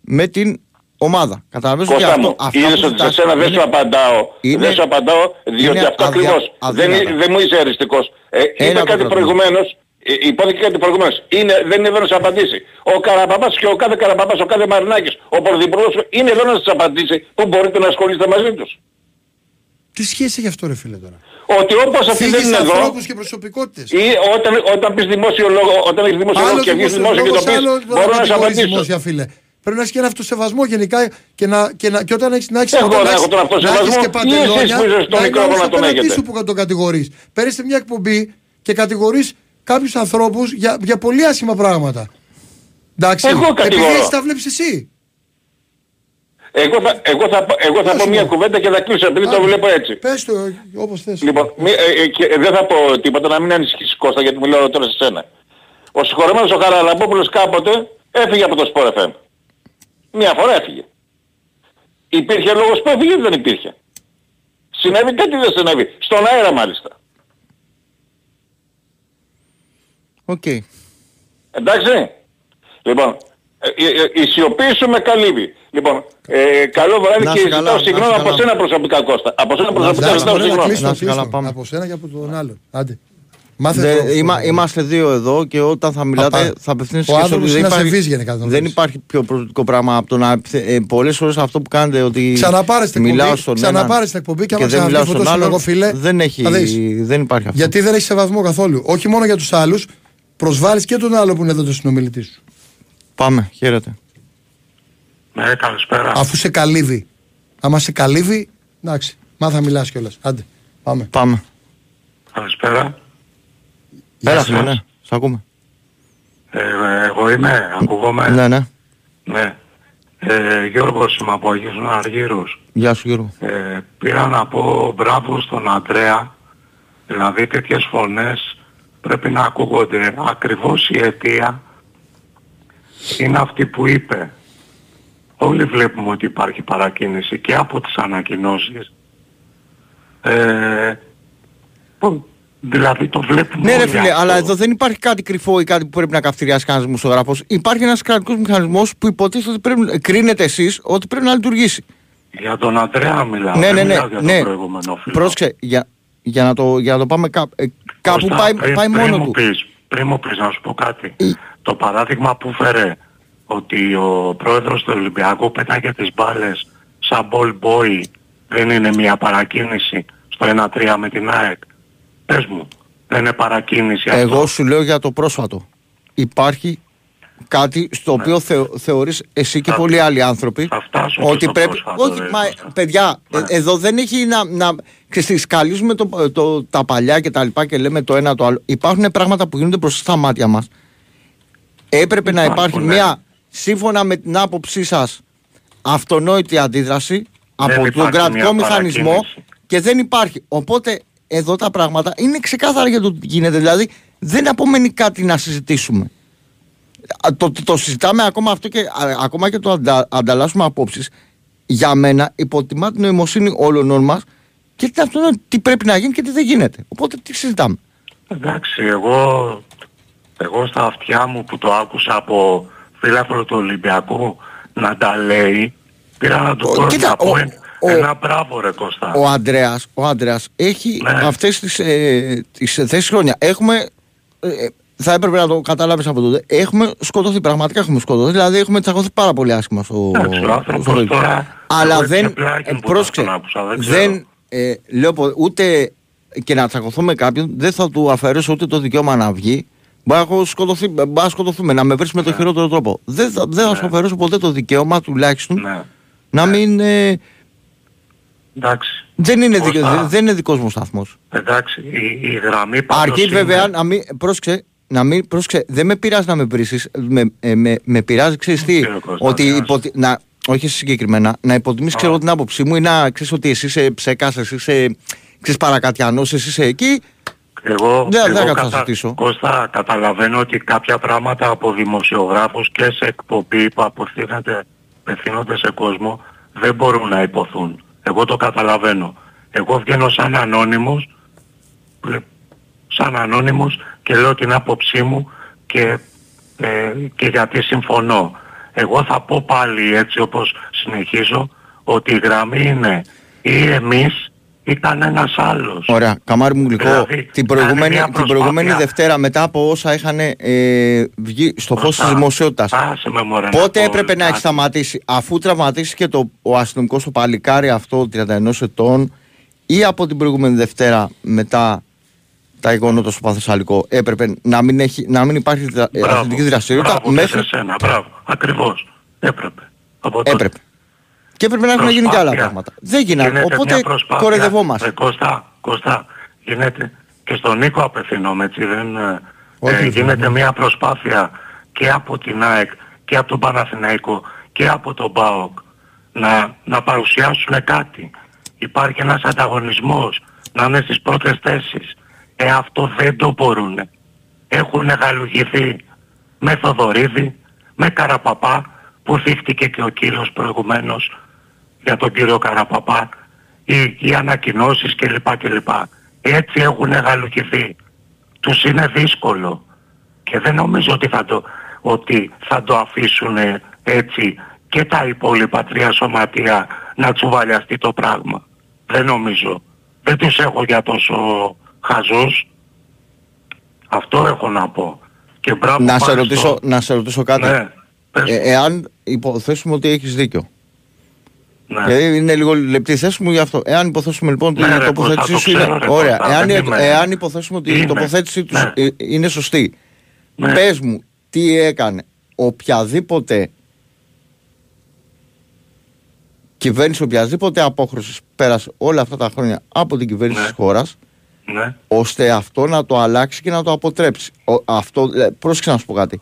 με την ομάδα. Καταλαβαίνεις ότι Κώστα αυτό, μου, αυτά είδες που ότι σε ζητάς σένα δεν είναι- σου απαντάω. είναι- Δεν σου απαντάω, διότι είναι αυτό αδια- ακριβώς δεν, αδύνατα. δεν μου είσαι αριστικός. Ε, είπε Ένα το κάτι πρόβλημα. προηγουμένως, ε, υπόθηκε κάτι προηγουμένως. Είναι, δεν είναι εδώ να σου απαντήσει. Ο Καραπαπάς και ο κάθε Καραπαπάς, ο κάθε Μαρινάκης, ο Πρωθυπουργός είναι εδώ να σας απαντήσει που μπορείτε να ασχολείστε μαζί τους. Τι σχέση έχει αυτό ρε φίλε τώρα; Ότι όπως αυτοί δεν Φύγεις είναι εδώ, ανθρώπους και προσωπικότητες. ή όταν, όταν πεις δημόσιο λόγο, όταν έχεις δημόσιο λόγο Άλλος και βγεις δημόσιος δημόσιο και το λόγος, πεις, άλλος μπορώ να σου κατηγορείς απαντήσω. δημόσια φίλε. Πρέπει να έχεις και ένα αυτοσεβασμό γενικά και, να, και, να, και όταν έχεις, να έχεις, Εγώ όταν δεν να έχω έχεις- τον αυτοσεβασμό. να έχεις και Ή εσείς παντελόνια, που είστε στο να είναι μικρόφωνο όλος να τον απέναντί έχετε. σου που τον κατηγορείς. Παίρνεις σε μια εκπομπή και κατηγορείς κάποιους ανθρώπους για, για πολύ άσχημα πράγματα. Εντάξει, Εγώ επειδή κατηγορώ. έτσι τα βλέπεις εσύ. Εγώ θα, εγώ θα, πω- εγώ θα Πες πω μου. μια κουβέντα και θα κλείσω επειδή το Άντε, βλέπω έτσι. Πες το ε, όπως θες. Λοιπόν, μη, ε, ε, και δεν θα πω τίποτα να μην ανησυχείς Κώστα γιατί μιλάω τώρα σε σένα. Ο συγχωρεμένος ο Χαραλαμπόπουλος κάποτε έφυγε από το Sport FM. Μια φορά έφυγε. Υπήρχε λόγος που έφυγε ή δεν υπήρχε; Συνέβη κάτι δεν συνέβη; Στον αέρα μάλιστα. Οκ. Εντάξει. Λοιπόν, ε, ε, ε, η σιωπή σου με καλύβει. Λοιπόν, ε, καλό βράδυ Να και είσαι καλά, ζητάω να συγγνώμη είσαι από καλά. σένα προσωπικά Κώστα. Από σένα προσωπικά Εντάξει, ζητάω μπορεί να συγγνώμη. κλείσει το Να είσαι καλά, κλείστο. πάμε. Από σένα και από τον άλλον. Άντε. Μάθε Δεν- το- είμα- είμαστε δύο εδώ και όταν θα μιλάτε Παπά. θα απευθύνεστε Ο και άνθρωπος σε- είναι δεν υπάρχει- ασεβής γενικά, τον Δεν βλέπεις. υπάρχει πιο προσωπικό πράγμα από το να. Ε, Πολλές φορές αυτό που κάνετε ότι. Ξαναπάρε την μιλάω εκπομπή, στον ξαναπάρε έναν την εκπομπή και και άμα δεν μιλάω ξαναβγεί στον φωτός άλλον. εγώ φίλε. Δεν, έχει, θα δεις. δεν υπάρχει αυτό. Γιατί δεν έχει σεβασμό καθόλου. Όχι μόνο για τους άλλους, προσβάλλεις και τον άλλο που είναι εδώ το συνομιλητή σου. Πάμε, χαίρετε. Ναι, καλησπέρα. Αφού σε καλύβει. Άμα σε καλύβει, εντάξει, μάθα μιλάς κιόλας. Άντε, πάμε. Πάμε. Καλησπέρα. Έλα, σας. φίλε, ναι, σ' ακούμε. Ε, εγώ είμαι, ακούγομαι. Ναι, ναι. Ναι. Ε, Γιώργος είμαι από Αγίους Αργύρους. Γεια σου, Γιώργο. Ε, πήρα να πω μπράβο στον Αντρέα. Δηλαδή τέτοιες φωνές πρέπει να ακούγονται. Ακριβώς η αιτία είναι αυτή που είπε. Όλοι βλέπουμε ότι υπάρχει παρακίνηση και από τις ανακοινώσεις. Ε, που- Δηλαδή το βλέπουμε Ναι, ρε όλοι φίλε, αυτό. αλλά εδώ δεν υπάρχει κάτι κρυφό ή κάτι που πρέπει να καυτηριάσει κανένας δημοσιογράφος. Υπάρχει ένας κρατικός μηχανισμός που υποτίθεται ότι πρέπει, κρίνετε εσείς ότι πρέπει να λειτουργήσει. Για τον Ανδρέα μιλάω. ναι, δεν ναι, ναι. μιλάω για ναι. τον προηγούμενο φίλο. Πρόσεξε, για, για, να το, για να το πάμε κά, ε, κάπου Κώστα, πάει, πριν- πάει πριν μόνο μου του. Πεις, πριν μου πεις να σου πω κάτι. Το παράδειγμα που φέρε ότι ο πρόεδρος του Ολυμπιακού πετάγε τις μπάλες σαν ball boy δεν είναι μια παρακίνηση στο 1-3 με την ΑΕΚ. Πες μου, δεν είναι παρακίνηση αυτό. Εγώ σου λέω για το πρόσφατο. Υπάρχει κάτι στο Ναι. οποίο θεω, θεωρείς εσύ και πολλοί άλλοι άνθρωποι φτάσω και ότι στο πρέπει... πρόσφατο, Όχι, ρε, μα, Κώστα. παιδιά, Ναι. ε, εδώ δεν έχει να... να ξέρεις, σκαλίζουμε το, το, τα παλιά και τα λοιπά και λέμε το ένα το άλλο. Υπάρχουν πράγματα που γίνονται μπροστά στα μάτια μας. Έπρεπε να Υπάρχουν, υπάρχει ναι. μια, σύμφωνα με την άποψή σας, αυτονόητη αντίδραση από τον υπάρχει κρατικό μια μηχανισμό παρακίνηση. και δεν υπάρχει. Οπότε εδώ τα πράγματα είναι ξεκάθαρα για το τι γίνεται. Δηλαδή δεν απομένει κάτι να συζητήσουμε. Α, Το, το, το συζητάμε ακόμα αυτό και α, ακόμα και το αντα, ανταλλάσσουμε απόψεις. Για μένα υποτιμά την νοημοσύνη όλων μας και τι, αυτό, τι πρέπει να γίνει και τι δεν γίνεται. Οπότε τι συζητάμε. Εντάξει, εγώ, εγώ στα αυτιά μου που το άκουσα από φίλαθρο του Ολυμπιακού να τα λέει, πήρα να του πω κοίτα, να πω ο- εν- ο- ένα μπράβο ρε Κώστα. Ο Ανδρέας, ο Ανδρέας έχει Ναι. αυτές τις, ε, τις θέσεις χρόνια. Έχουμε, ε, θα έπρεπε να το καταλάβεις από τότε, έχουμε σκοτωθεί, πραγματικά έχουμε σκοτωθεί, δηλαδή έχουμε τσακωθεί πάρα πολύ άσχημα στο, Εντάξει, ο άνθρωπος στο γήπεδο. τώρα, Αλλά εγώ δεν, έτσι πλάκι ε, μου που πρόσεξε, τον άκουσα, δεν ξέρω. δεν, ε, λέω πο- ούτε και να τσακωθώ με κάποιον, δεν θα του αφαιρέσω ούτε το δικαίωμα να βγει, Μπορεί να, έχω σκοτωθεί, μπορεί να σκοτωθούμε, να με βρεις Ναι. με το χειρότερο τρόπο. Δεν θα, δεν θα σου αφαιρέσω ποτέ το δικαίωμα τουλάχιστον να μην. ε, Εντάξει. δεν, είναι δικαι- Κώστα. δεν- δεν είναι δικός μου σταθμός. Εντάξει, η, η γραμμή πάντως Αρκεί είναι- βέβαια να μην. Πρόσεξε, να μην, πρόσεξε, δεν με πειράζει να με βρίσεις, με, ε, με, με πειράζει, ξέρεις τι, Κώστα, ότι ναι, υποτι, να, όχι εσύ συγκεκριμένα, να υποτιμήσεις ξέρω την άποψή μου ή να ξέρεις ότι εσύ είσαι ψεκάς, εσύ είσαι ξέρεις, παρακατιανός, εσύ είσαι εκεί. Εγώ, Δεν- δεν εγώ θα κατα... συζητήσω. Κώστα, καταλαβαίνω ότι κάποια πράγματα από δημοσιογράφους και σε εκπομπή που απευθύνονται, απευθύνονται σε κόσμο δεν μπορούν να υποθούν. Εγώ το καταλαβαίνω. Εγώ βγαίνω σαν ανώνυμος, πλε- σαν ανώνυμος και λέω την άποψή μου και, ε, και γιατί συμφωνώ. Εγώ θα πω πάλι έτσι όπως συνεχίζω ότι η γραμμή είναι ή εμείς ή κανένας άλλος. Ωραία, καμάρι μου γλυκό. Δηλαδή, την, κάνε προηγούμενη, μια την προσπάθεια. προηγούμενη Δευτέρα μετά από όσα είχαν ε, βγει στο φως της Κώστα, δημοσιότητας. άσε με μωρέ να Πότε πω έπρεπε να έχει κάτι. σταματήσει, αφού τραυματίστηκε το, ο αστυνομικός το παλικάρι αυτό 31 ετών ή από την προηγούμενη Δευτέρα μετά τα γεγονότα στο Παθεσσαλικό έπρεπε να μην, έχει, να μην υπάρχει δρα, ε, Μπράβο, αθλητική δραστηριότητα μπράβο και μέχρι... σε σένα, μπράβο. Ακριβώς. Έπρεπε. Από τότε. Έπρεπε. Και έπρεπε να έχουν γίνει και άλλα Προσπάθεια. πράγματα. Δεν γίνανε. Γίνεται Οπότε μια προσπάθεια. κορεδευόμαστε. Ρε, Κώστα, Κώστα, γίνεται και στον Νίκο απευθυνόμαι έτσι δεν... ε, Όχι, ε, δεν γίνεται είναι. μια προσπάθεια και από την ΑΕΚ και από τον Παναθηναϊκό και από τον ΠΑΟΚ να, να παρουσιάσουν κάτι. Υπάρχει ένας ανταγωνισμός να είναι στις πρώτες θέσεις. Ε, αυτό δεν το μπορούν. Έχουν γαλουγηθεί με Θοδωρίδη, με Καραπαπά που θύχτηκε και ο κύριος προηγουμένως για τον κύριο Καραπαπά οι, οι ανακοινώσεις κλπ. κλπ. Έτσι έχουν γαλουχηθεί. Τους είναι δύσκολο και δεν νομίζω ότι θα το, ότι θα το αφήσουν έτσι και τα υπόλοιπα τρία σωματεία να τσουβαλιαστεί το πράγμα. Δεν νομίζω. Δεν τους έχω για τόσο χαζούς. Αυτό έχω να πω. Και μπράβο Να σε, πάλι ρωτήσω, στο- να σε ρωτήσω κάτι. Ναι, πες Ε, μου. εάν υποθέσουμε ότι έχεις δίκιο. Ναι. Γιατί είναι λίγο λεπτή η θέση μου γι' αυτό. Εάν υποθέσουμε λοιπόν ότι Ναι, η ρε, τοποθέτησή Κώστα, σου το είναι. ξέρω, ρε, Ωραία. Κώστα, Εάν, δεν είμαι- εάν υποθέσουμε ότι η Είναι. τοποθέτησή τους Ναι. είναι σωστή. Ναι. Πες μου τι έκανε οποιαδήποτε κυβέρνηση, οποιαδήποτε απόχρωση πέρασε όλα αυτά τα χρόνια από την κυβέρνηση Ναι. της χώρας Ναι. ώστε αυτό να το αλλάξει και να το αποτρέψει. Ο, αυτό, ε, πρόσεξε να σου πω κάτι.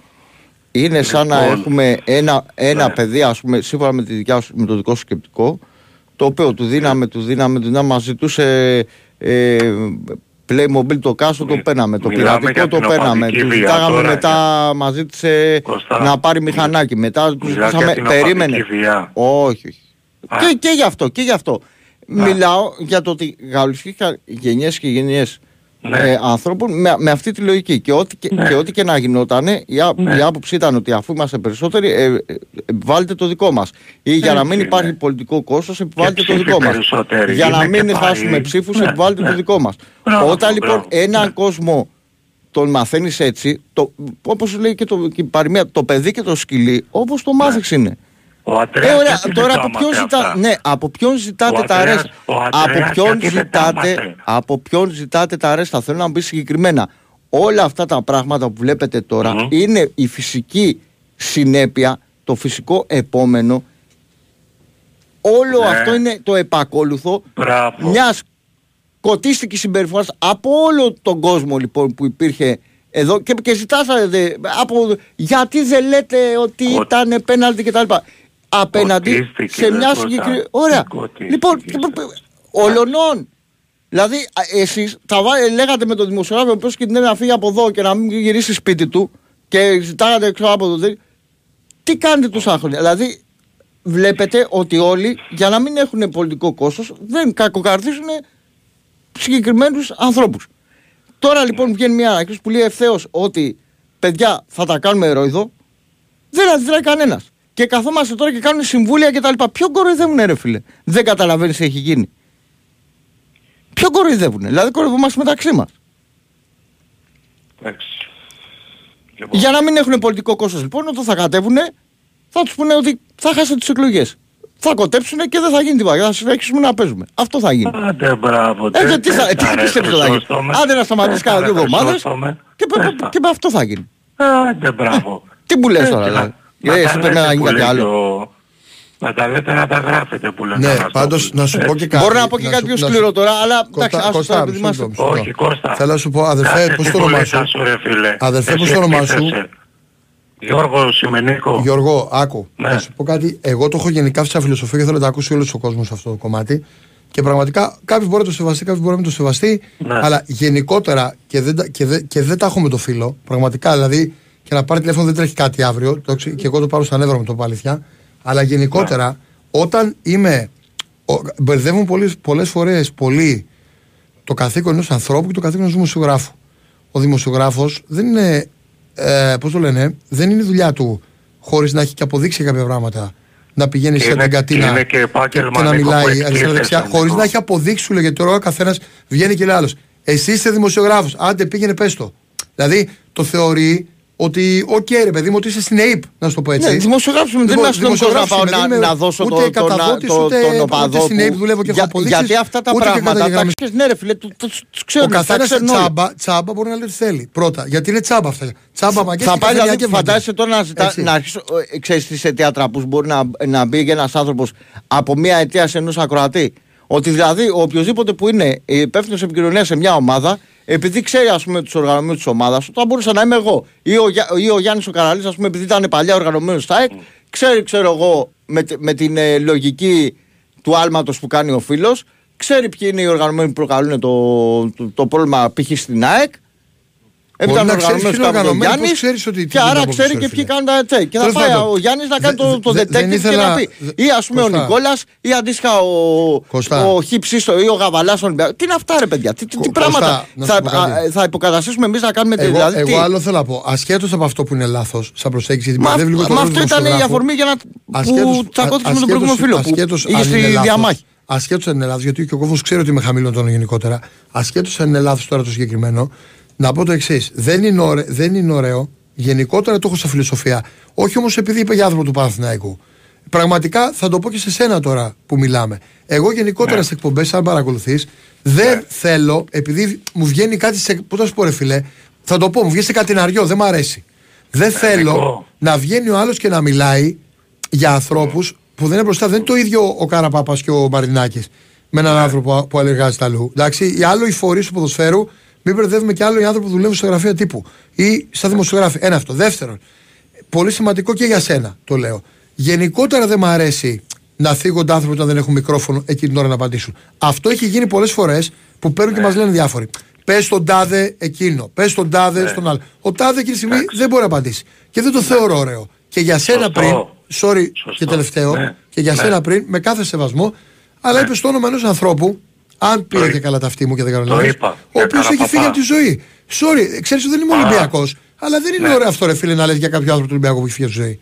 Είναι σαν να Λοιπόν, έχουμε ένα, ένα ναι. παιδί, ας πούμε, σύμφωνα με, τη δικιά σου, με το δικό σου σκεπτικό, το οποίο του δίναμε, του δίναμε, του δίναμε, μας ζητούσε ε, Playmobil το κάστο, το Μι- παίρναμε. Το μιλάμε πειρατικό για το την παίρναμε. οπαδική Του βία ζητάγαμε τώρα, μετά, μας ζήτησε Κώστα, να πάρει μηχανάκι. Μετά του μιλάς για ζητήσαμε, την περίμενε. οπαδική βία. Όχι, όχι. Α. Και, και γι' αυτό, και γι' αυτό. Μιλάω για το ότι γαλλικές γενιές και γενιές Ναι. ε, ανθρώπων με, με αυτή τη λογική. Και ό,τι και, Ναι. και, ό,τι και να γινότανε, η, α- Ναι. η άποψη ήταν ότι αφού είμαστε περισσότεροι, ε, ε, επιβάλλετε το δικό μας. Ή για να Έτσι μην είναι. υπάρχει πολιτικό κόστος, επιβάλλετε το ψήφοι δικό μας. περισσότεροι Για να είναι και μην πάει. χάσουμε ψήφους, Ναι, επιβάλλετε ναι. το δικό μας. Μπράβο, Όταν λοιπόν μπράβο. έναν Ναι. κόσμο τον μαθαίνεις έτσι, το, όπως λέει και, το, και η παροιμία, το παιδί και το σκυλί, όπως το μάθει είναι. Ο Ε, Αντρέας ωραία, γιατί δεν τώρα τα από ποιον, έμαθε ζητά, αυτά; ναι, από ποιον ζητάτε Ο τα Αντρέας- αρέστα; ο Αντρέας Από ποιον, γιατί δεν τα ζητάτε, έμαθε. από ποιον ζητάτε τα αρέστα; Θέλω να μου πεις συγκεκριμένα. Όλα αυτά τα πράγματα που βλέπετε τώρα είναι η φυσική συνέπεια, το φυσικό επόμενο. Όλο Ναι. αυτό είναι το επακόλουθο Μπράβο. μιας κοτίστικης συμπεριφοράς από όλο τον κόσμο λοιπόν που υπήρχε εδώ και, και ζητάσατε από, γιατί δεν λέτε ότι ήταν πέναλτι κτλ. Απέναντι Κοτίστηκε, σε δεν μια μπορούσα. συγκεκριμένη. Ωραία. Κοτίστηκε. Λοιπόν, ολονών. Δηλαδή, εσείς θα βά- λέγατε με τον δημοσιογράφο ο οποίο κινδυνεύει να φύγει από εδώ και να μην γυρίσει σπίτι του και ζητάγατε ξέρω από εδώ. Τι κάνετε τόσα χρόνια; Δηλαδή, βλέπετε ότι όλοι για να μην έχουν πολιτικό κόστος δεν κακοκαρδίζουν συγκεκριμένους ανθρώπους. Τώρα λοιπόν βγαίνει μια ανακοίνωση που λέει ευθέως ότι παιδιά θα τα κάνουμε ερώιδο. Δεν αντιδράει κανένας. Και καθόμαστε τώρα και κάνουν συμβούλια κτλ. Ποιο κοροϊδεύουν, ρε φίλε; Δεν καταλαβαίνεις τι έχει γίνει. Ποιο κοροϊδεύουν. Δηλαδή κοροϊδεύομαστε μεταξύ μας. Εντάξει. Λοιπόν. Για να μην έχουν πολιτικό κόστος λοιπόν, όταν θα κατέβουν, θα τους πούνε ότι θα χάσετε τις εκλογές. Θα κοτέψουν και δεν θα γίνει τίποτα. Θα συνεχίσουμε να παίζουμε. Αυτό θα γίνει. Άντε μπράβο. Ε, τε- τι θα, τε- τι τα ρε, πιστεύεις ότι θα γίνει; Χρυσόστομε. Άντε να σταματήσεις Τε- κάνα τα δύο ρε, εβδομάδες Χρυσόστομε. και, με- και με αυτό θα γίνει. Άντε μπράβο. Τι μου λες Έτσι, τώρα, να- δηλαδή; Να Ε, τα εσύ πρέπει λέτε να γίνει που κάτι λέει άλλο. ο- Να τα λέτε να τα γράφετε που λένε. Ναι, ο πάντως να σου πω και κάτι. Μπορώ να πω και κάτι πιο σου- σκληρό τώρα, αλλά Κώστα, εντάξει, άστο Κώστα, τώρα, επειδή μισό είμαστε- λεπτό, μισό Όχι, λεπτό. Κώστα. Θέλω να σου πω, αδερφέ, Κάτσε πώς την το όνομά κουβέντα σου; ρε φίλε. Αδερφέ, Εσύ πώς το όνομά σου; εκτίθεσαι. Γιώργο Σιμενίκο. Γιώργο, άκου. Ναι. Να σου πω κάτι. Εγώ το έχω γενικά σαν φιλοσοφία και θέλω να τα ακούσει όλος ο κόσμος σε αυτό το κομμάτι. Και πραγματικά κάποιο μπορεί να το σεβαστεί, κάποιο μπορεί να μην το σεβαστεί. Ναι. Αλλά γενικότερα και δεν, τα- και, δεν, και δεν τα έχω με το φίλο. Πραγματικά δηλαδή και να πάρει τηλέφωνο δεν τρέχει κάτι αύριο. Το, ξε- και εγώ το πάρω στα νεύρα μου το πω αλήθεια. Αλλά γενικότερα Ναι. όταν είμαι. ο- Μπερδεύουν πολλές φορές πολύ το καθήκον ενός ανθρώπου και το καθήκον ενός δημοσιογράφου. Ο δημοσιογράφος δεν είναι. Ε, Πώς το λένε, δεν είναι η δουλειά του χωρίς να έχει και αποδείξει κάποια πράγματα. Να πηγαίνει σε Είναι- την κατίνα είναι και επάγγελμα και να Νίκο, που μιλάει εκτίθεσαι, αριστερά-δεξιά, Νίκο. χωρίς να έχει αποδείξει σου λέει, γιατί τώρα ο καθένας βγαίνει και λέει άλλος. Εσύ είστε δημοσιογράφος. Άντε πήγαινε πες το. Δηλαδή το θεωρεί ότι, οκ, ρε παιδί μου, ότι είσαι στην ΑΕΠ, να σου το πω έτσι. Ναι, δημοσιογράφος είμαι, δεν Λοιπόν, είμαι αστυνομικός να δημοσιογράφος πάω είμαι, να- δεν είμαι να δώσω ούτε το- το- καταδότης, το- ούτε- τον ούτε οπαδό στην που- ΑΕΠ δουλεύω και έχω Για- αποδείξεις, Γιατί αυτά τα ούτε και πράγματα τα καταγεγραμμές. ξέρεις, ναι ρε φίλε, του- του- τους Ο ξέρουν, τα καθένας ξέρουν όλοι. τσάμπα, τσάμπα μπορεί να λέει ότι θέλει. Πρώτα, γιατί είναι τσάμπα αυτά. Τσάμπα μαγκές Θα και πάει καθημερινά δηλαδή, και φαντάζεσαι τώρα να, ζητά, Έτσι. να αρχίσω, ε, ξέρεις τι σε θεατραπούς μπορεί να, να μπει και ένας άνθρωπος από μια αιτία σε ενός ακροατή. Ότι δηλαδή ο οποιοδήποτε που είναι υπεύθυνος επικοινωνίας σε μια ομάδα, επειδή ξέρει ας πούμε τους οργανωμένους της ομάδας του, θα μπορούσα να είμαι εγώ. Ή ο, Γιά- ή ο Γιάννης ο Καραλής, ας πούμε, επειδή ήταν παλιά οργανωμένος στα ΕΚ, ξέρει, ξέρω εγώ, με, τη- με την ε, λογική του άλματος που κάνει ο φίλος, ξέρει ποιοι είναι οι οργανωμένοι που προκαλούν το, το, το πρόβλημα π.χ. στην ΑΕΚ. Μπορεί Επειδή ήταν να ξέρεις οργανωμένος ποιοι είναι κάπου ο οργανωμένοι, Γιάννης πώς ξέρεις ότι τι και γίνεται άρα από ξέρει πίσω, και ρε ποιοι φίλε. κάνουν τα τσέκ. Και θα Τέλος πάει πάντων, ο Γιάννης να κάνει δε- το, το δε- δεν detective και ήθελα- να πει. δε- Ή ας πούμε ο Κωστά. Νικόλας ή αντίστοιχα ο, Κωστά. ο Χιψίστο ή ο Γαβαλάς. Τι είναι αυτά ρε παιδιά, τι, τι, τι Κωστά, πράγματα. να σου Θα, πω κάτι. α, θα υποκαταστήσουμε εμείς να κάνουμε Εγώ, δηλαδή. τι. εγώ άλλο θέλω να πω. Ασχέτως από αυτό που είναι λάθος, σαν προσέγγιση, γιατί Μα, μπερδεύει λίγο το μα ρόλο του αυτό ήταν η δημοσιογράφου. αφορμή για να. Ασχέτως- που τσακώθηκε α- με τον προηγούμενο ασχέτως- φίλο που ασχέτως είχε αν είναι στη λάθος, διαμάχη. Ασχέτως αν είναι λάθος, γιατί και ο κόσμο ξέρει ότι είμαι χαμηλό τόνο γενικότερα. Ασχέτως αν είναι λάθος τώρα το συγκεκριμένο, να πω το εξής. Δεν, είναι ωραίο, δεν είναι ωραίο, γενικότερα το έχω σαν φιλοσοφία. Όχι όμως επειδή είπε για άνθρωπο του Παναθηναϊκού. Πραγματικά θα το πω και σε σένα τώρα που μιλάμε. Εγώ γενικότερα Ναι. σε εκπομπές, αν παρακολουθείς, δεν θέλω, επειδή μου βγαίνει κάτι σε. Πώ θα σου πω, ρε φιλέ, θα το πω, μου βγαίνει σε κατηναριό, δεν μ' αρέσει. Δεν θέλω Νικό. να βγαίνει ο άλλος και να μιλάει για ανθρώπους που δεν είναι μπροστά. Δεν είναι το ίδιο ο Καραπάπας και ο Μαρινάκης με έναν άνθρωπο που αλλεργάζεται αλλού. Εντάξει, οι άλλο οι φορείς του ποδοσφαίρου, μην μπερδεύουμε και άλλο οι άνθρωποι που δουλεύουν στο γραφείο τύπου ή σαν δημοσιογράφοι. Ένα αυτό. Δεύτερον, πολύ σημαντικό και για σένα το λέω. Γενικότερα δεν μ' αρέσει να θίγονται άνθρωποι όταν δεν έχουν μικρόφωνο εκείνη την ώρα να απαντήσουν. Αυτό έχει γίνει πολλές φορές που παίρνουν και μας λένε διάφοροι. Πες τον τάδε εκείνο, πες τον τάδε στον άλλο. Ο τάδε εκείνη τη στιγμή δεν μπορεί να απαντήσει. Και δεν το θεωρώ ωραίο. Και για σένα Σωστό. πριν, sorry Σωστό. και τελευταίο, Ναι. και για Ναι. σένα πριν, με κάθε σεβασμό, αλλά είπες το όνομα ενός ανθρώπου, Αν πήρε και καλά τα αυτή μου και δεν κάνω Το λάθος, είπα. ο Για οποίος έχει Καραπαπά. φύγει από τη ζωή. Sorry, ξέρεις ότι δεν είμαι Α. Ολυμπιακός, αλλά δεν είναι Ναι. ωραίο αυτό ρε φίλε να λες για κάποιο άνθρωπο του Ολυμπιακού που έχει φύγει από τη ζωή.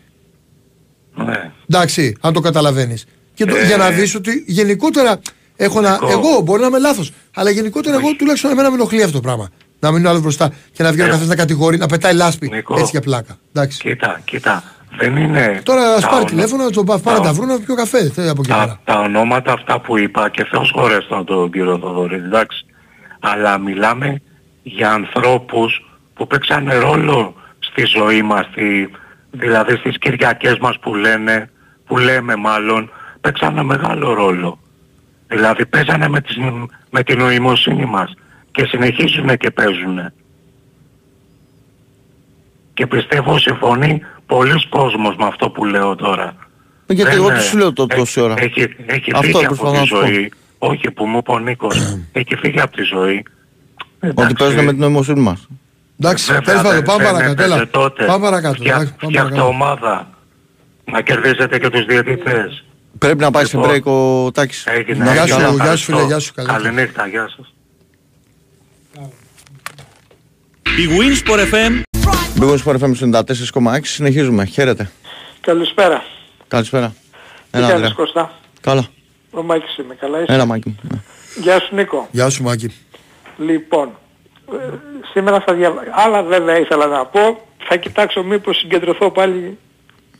Ναι. Εντάξει, αν το καταλαβαίνεις. Και το, Ε. για να δεις ότι γενικότερα έχω να, Νικό. εγώ μπορεί να είμαι λάθος, αλλά γενικότερα εγώ τουλάχιστον εμένα με ενοχλεί αυτό το πράγμα. Να μείνει ο άλλος μπροστά και να βγει ο Ε. καθένας να κατηγορεί, να πετάει λάσπη Νικό. έτσι για πλάκα. Εντάξει. Κοίτα, κοίτα. Δεν είναι... Τώρα ας τα πάρει ονο- τηλέφωνο, να τον πα- πάρει τα- να τα βρουν να πιω καφέ θε, από εκεί πέρα. τα, τα ονόματα αυτά που είπα και Θεός χωρέστον τον κύριο Θοδωρή, εντάξει. Αλλά μιλάμε για ανθρώπους που παίξανε ρόλο στη ζωή μας, στη, δηλαδή στις Κυριακές μας που λένε, που λέμε μάλλον, παίξανε μεγάλο ρόλο. Δηλαδή παίζανε με, τις, με την νοημοσύνη μας και συνεχίζουν και παίζουν. Και πιστεύω συμφωνεί πολλοί κόσμος με αυτό που λέω τώρα. Ε, Γιατί Δεν, εγώ ε, τι σου λέω το έχει- τόση ώρα. Έχει, έχει Αυτό φύγει από προσπαθώ τη να σου πω. ζωή. Όχι που μου είπε ο Νίκος. *clears throat* έχει φύγει από τη ζωή. Ότι παίζουν με την νοημοσύνη μας. Εντάξει, Βέβαια, τέλος πάντων, δεν- πάμε δεν παρακάτω. έπαιζε Έλα. τότε. Πάμε παρακάτω. Φτιά- εντάξει, πάμε Φτιάχτε παρακάτω. ομάδα. Να κερδίσετε και τους διαιτητές. Πρέπει να πάει σε Λοιπόν, break ο Τάκης. Έγινε. Γεια έγινε, σου, γεια σου, ευχαριστώ. φίλε, γεια σου, καλή νύχτα. Καληνύχτα, γεια σας. Η Winsport FM Μπήκαμε στο FM 94,6. Συνεχίζουμε. Χαίρετε. Καλησπέρα. Καλησπέρα. Τι Έλα, κάνεις Ανδρέα. Κώστα. Καλά. Ο Μάκης είμαι. Καλά είσαι; Έλα, Μάκη. μου. Ναι. Γεια σου Νίκο. Γεια σου Μάκη. Λοιπόν, ε, σήμερα θα διαβάσω. Άλλα βέβαια ήθελα να πω. Θα κοιτάξω μήπως συγκεντρωθώ πάλι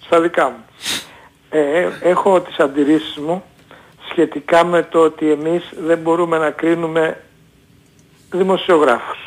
στα δικά μου. Ε, ε, έχω τις αντιρρήσεις μου σχετικά με το ότι εμείς δεν μπορούμε να κρίνουμε δημοσιογράφους.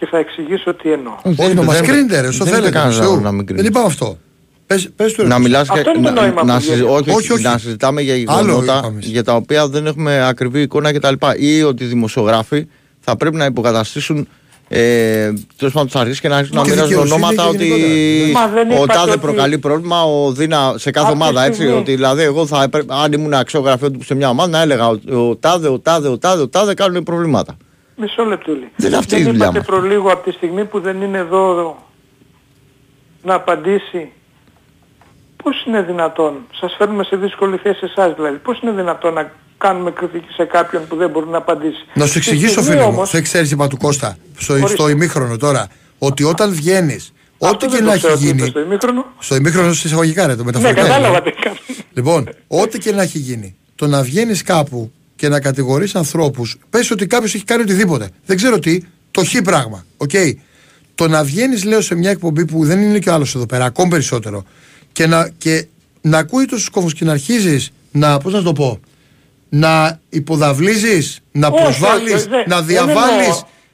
Και θα εξηγήσω τι εννοώ. Όχι, να μας κρίνετε ρε, όσο δεν θέλετε. κανένας Θεού. να μην κρίνεις. Δεν είπαμε αυτό. Πες, πες του ρε. Να μιλάς Αυτό και- είναι το να- νόημα να που συζη- γίνεται. όχι, Όχι, όχι. να συζητάμε για Άλλο γεγονότα είπαμε. για τα οποία δεν έχουμε ακριβή εικόνα κτλ. Ή ότι οι δημοσιογράφοι θα πρέπει να υποκαταστήσουν ε, τέλος πάντων τις αρχές και να αρχίσουν να Και μοιράζουν δικαιοσύνη ονόματα και ότι γενικότερα. Μα δεν ο είπατε τάδε ότι- προκαλεί πρόβλημα, ο Δίνα σε κάθε Αυτή τη ομάδα. Έτσι, στιγμή. ότι δηλαδή εγώ θα έπρεπε, αν ήμουν αξιογραφείο του σε μια ομάδα, να έλεγα ότι ο τάδε, ο τάδε, ο τάδε, ο τάδε κάνουν προβλήματα. Μισό λεπτούλι. Δεν είναι αυτή η δουλειά είπατε μας. προλίγο από τη στιγμή που δεν είναι εδώ να απαντήσει. Πώς είναι δυνατόν, σας φέρνουμε σε δύσκολη θέση εσάς δηλαδή, πώς είναι δυνατόν να κάνουμε κριτική σε κάποιον που δεν μπορεί να απαντήσει; Να σου Τη εξηγήσω στιγμή φίλε μου, όμως- δεν ξέρεις είπα του Κώστα, στο, Ορίστε. στο ημίχρονο τώρα, ότι όταν βγαίνεις, Αυτό ό,τι δεν και το να ξέρω έχει τι είπε γίνει, Στο ημίχρονο. στο ημίχρονο σε εισαγωγικά ρε, το Ναι, μεταφορικά. κατάλαβα είναι. τι κάνω. Λοιπόν, ό,τι και να έχει γίνει, το να βγαίνεις κάπου και να κατηγορείς ανθρώπους, πες ότι κάποιος έχει κάνει οτιδήποτε. Δεν ξέρω τι, το χ πράγμα. Οκ. Το να βγαίνεις, λέω, σε μια εκπομπή που δεν είναι και ο άλλος εδώ πέρα, ακόμη περισσότερο, και να, και να ακούει τόσος κόσμος και να αρχίζεις να, πώς να σου το πω, να υποδαυλίζεις, να Όχι, προσβάλλεις, όχι, δεν- να δεν διαβάλεις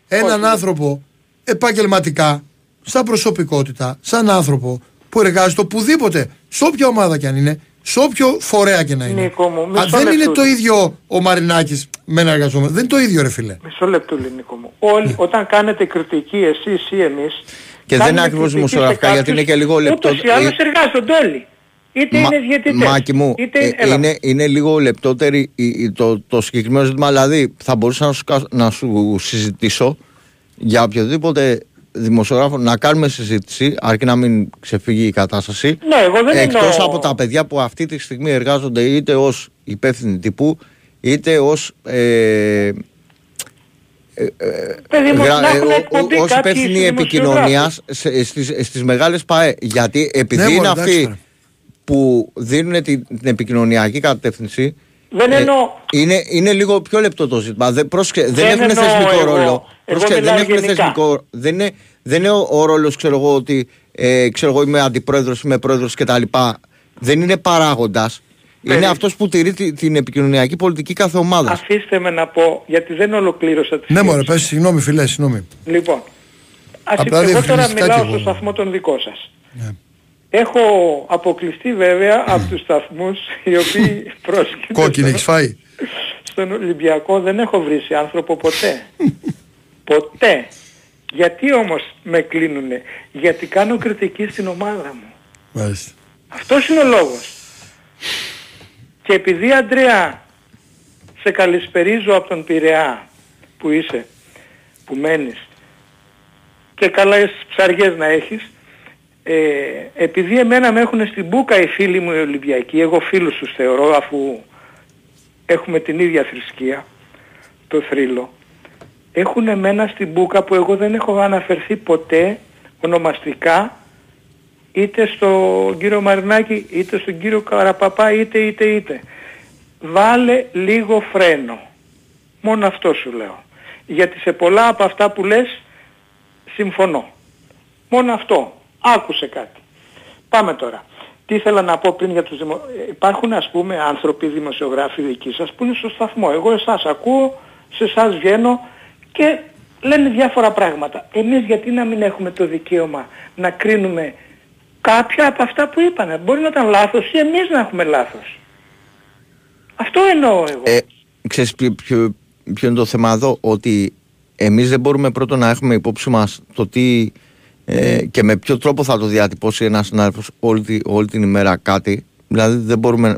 εννοώ. έναν Όχι. άνθρωπο επαγγελματικά, σαν προσωπικότητα, σαν άνθρωπο που εργάζεται οπουδήποτε, σε όποια ομάδα κι αν είναι, σε όποιο φορέα και να είναι. Νίκο μου, Α, μισό δεν είναι λεπτούλι. το ίδιο ο Μαρινάκης με ένα εργαζόμενο. Δεν είναι το ίδιο, ρε φίλε. Μισό λεπτό Νίκο μου. Όλοι όταν κάνετε κριτική εσείς ή εμείς Και δεν είναι ακριβώς δημοσιογραφικά, γιατί είναι και λίγο λεπτό- Ούτως ή άλλως ε, εργάζονται όλοι. Είτε Μα- είναι διαιτητές. Μάκη μου, είτε ε, έλα. είναι, είναι λίγο λεπτότερη η- η- το, το συγκεκριμένο ζήτημα. Δηλαδή, θα μπορούσα να σου, κα- να σου συζητήσω για οποιοδήποτε δημοσιογράφο να κάνουμε συζήτηση, αρκεί να μην ξεφύγει η κατάσταση. Ναι, εγώ δεν Εκτός εννοώ- από τα παιδιά που αυτή τη στιγμή εργάζονται είτε ως υπεύθυνοι τύπου, είτε ως ε, Παιδί μου, γρα- να έχουν ε, ο- εκπομπή ο- ως κάποιοι υπεύθυνοι δημοσιογράφοι. επικοινωνίας σε- στις, στις μεγάλες ΠΑΕ. Γιατί επειδή Ναι, είναι μωρέ, εντάξει αυτοί τώρα. που δίνουν την, την επικοινωνιακή κατεύθυνση Δεν ε, εννοώ. είναι, είναι λίγο πιο λεπτό το ζήτημα. Δεν, πρόσεξε, δεν, Δεν έχουν εννοώ θεσμικό εγώ. ρόλο. Εγώ Πρόσεξε, δεν μιλάω έχουν γενικά. θεσμικό Δεν είναι, δεν είναι ο, ο ρόλος, ξέρω εγώ, ότι ε, ξέρω εγώ, είμαι αντιπρόεδρος, είμαι πρόεδρος κτλ. Δεν είναι παράγοντας. Είναι Περί- αυτός που τηρεί τη- την επικοινωνιακή πολιτική κάθε ομάδα. Αφήστε με να πω, γιατί δεν ολοκλήρωσα τη Ναι, μωρέ, σκέψη. πες συγγνώμη, φιλέ, συγγνώμη. Λοιπόν, ας Απλά εγώ τώρα διευκρινιστικά μιλάω κι στο εγώ. σταθμό τον δικό σας. Ναι. Έχω αποκλειστεί βέβαια από τους σταθμούς οι οποίοι *laughs* πρόσκειται Κόκκινη, έχεις φάει; στον Ολυμπιακό δεν έχω βρει σε άνθρωπο ποτέ. *laughs* ποτέ. Γιατί όμως με κλείνουνε; Γιατί κάνω κριτική στην ομάδα μου. Μάλιστα. Αυτός είναι ο λόγος. Και επειδή Αντρέα σε καλησπερίζω από τον Πειραιά που είσαι, που μένεις και καλά ψαριές να έχεις, ε, επειδή εμένα με έχουν στην μπούκα οι φίλοι μου οι Ολυμπιακοί, εγώ φίλους τους θεωρώ αφού έχουμε την ίδια θρησκεία, το θρύλο έχουν εμένα στην μπουκα που εγώ δεν έχω αναφερθεί ποτέ ονομαστικά είτε στον κύριο Μαρινάκη είτε στον κύριο Καραπαπά είτε είτε είτε. Βάλε λίγο φρένο. Μόνο αυτό σου λέω. Γιατί σε πολλά από αυτά που λες συμφωνώ. Μόνο αυτό. Άκουσε κάτι. Πάμε τώρα. Τι ήθελα να πω πριν για τους δημο... Υπάρχουν ας πούμε άνθρωποι δημοσιογράφοι δικοί σας που είναι στο σταθμό. Εγώ εσάς ακούω, σε εσάς βγαίνω και λένε διάφορα πράγματα. Εμείς γιατί να μην έχουμε το δικαίωμα να κρίνουμε κάποια από αυτά που είπανε; Μπορεί να ήταν λάθος ή εμείς να έχουμε λάθος. Αυτό εννοώ εγώ. Ε, ξέρεις ποιο, ποιο, ποιο είναι το θέμα εδώ, ότι εμείς δεν μπορούμε πρώτον να έχουμε υπόψη μας το τι ε, και με ποιο τρόπο θα το διατυπώσει ένας συνάδελφος όλη, όλη την ημέρα κάτι. Δηλαδή δεν μπορούμε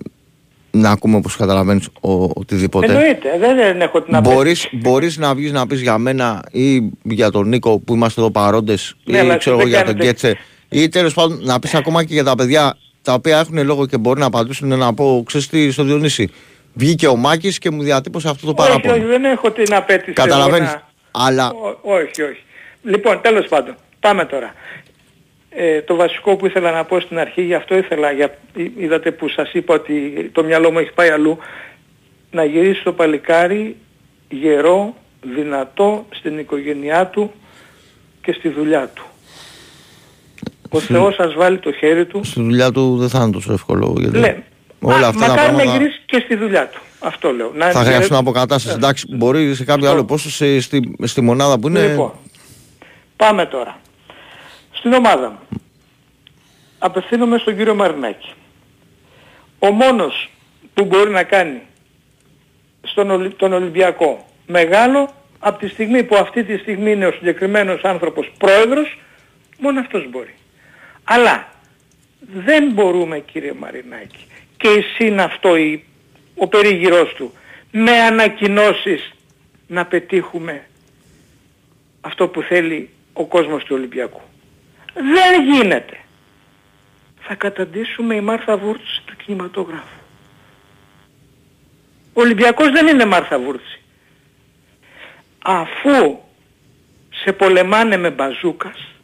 να ακούμε όπως καταλαβαίνεις ο, οτιδήποτε. Εννοείται, δεν, δεν έχω την μπορείς, μπορείς να βγεις να πεις για μένα ή για τον Νίκο που είμαστε εδώ παρόντες Ναι, ή αλλά ξέρω δεν εγώ για τον κάνετε- Κέτσε ή τέλος πάντων να πεις ακόμα και για τα παιδιά τα οποία έχουν λόγο και μπορεί να απαντήσουν να πω ξέρεις τι στο Διονύση βγήκε ο Μάκης και μου διατύπωσε αυτό το όχι, παράπονο. όχι, δεν έχω την απέτηση. εγώ Καταλαβαίνεις. να- Αλλά Ό- όχι, όχι. Λοιπόν, τέλος πάντων, πάμε τώρα. Ε, το βασικό που ήθελα να πω στην αρχή, γι' αυτό ήθελα, για, εί- είδατε που σας είπα ότι το μυαλό μου έχει πάει αλλού, να γυρίσει το παλικάρι γερό, δυνατό στην οικογένειά του και στη δουλειά του. Ο Θεός σας βάλει το χέρι του. στη δουλειά του δεν θα είναι τόσο εύκολο. Γιατί Λέ, όλα αυτά τα μακάρι να πράγματα γυρίσεις και στη δουλειά του. Αυτό λέω. Να θα είναι- χρειαστούν αποκατάσταση. Εντάξει, μπορεί σε κάποιο άλλο πόσο σε, στη, στη μονάδα που είναι. Λοιπόν, πάμε τώρα. Στην ομάδα μου. Απευθύνομαι στον κύριο Μαρινάκη. Ο μόνος που μπορεί να κάνει στον Ολυ- τον Ολυμπιακό μεγάλο από τη στιγμή που αυτή τη στιγμή είναι ο συγκεκριμένος άνθρωπος πρόεδρος, μόνο αυτός μπορεί. Αλλά δεν μπορούμε κύριε Μαρινάκη και εσύ είναι αυτό η, ο περίγυρός του με ανακοινώσεις να πετύχουμε αυτό που θέλει ο κόσμος του Ολυμπιακού. Δεν γίνεται. Θα καταντήσουμε η Μάρθα Βούρτση του κινηματογράφου. Ο Ολυμπιακός δεν είναι Μάρθα Βούρτση. Αφού σε πολεμάνε με μπαζούκας,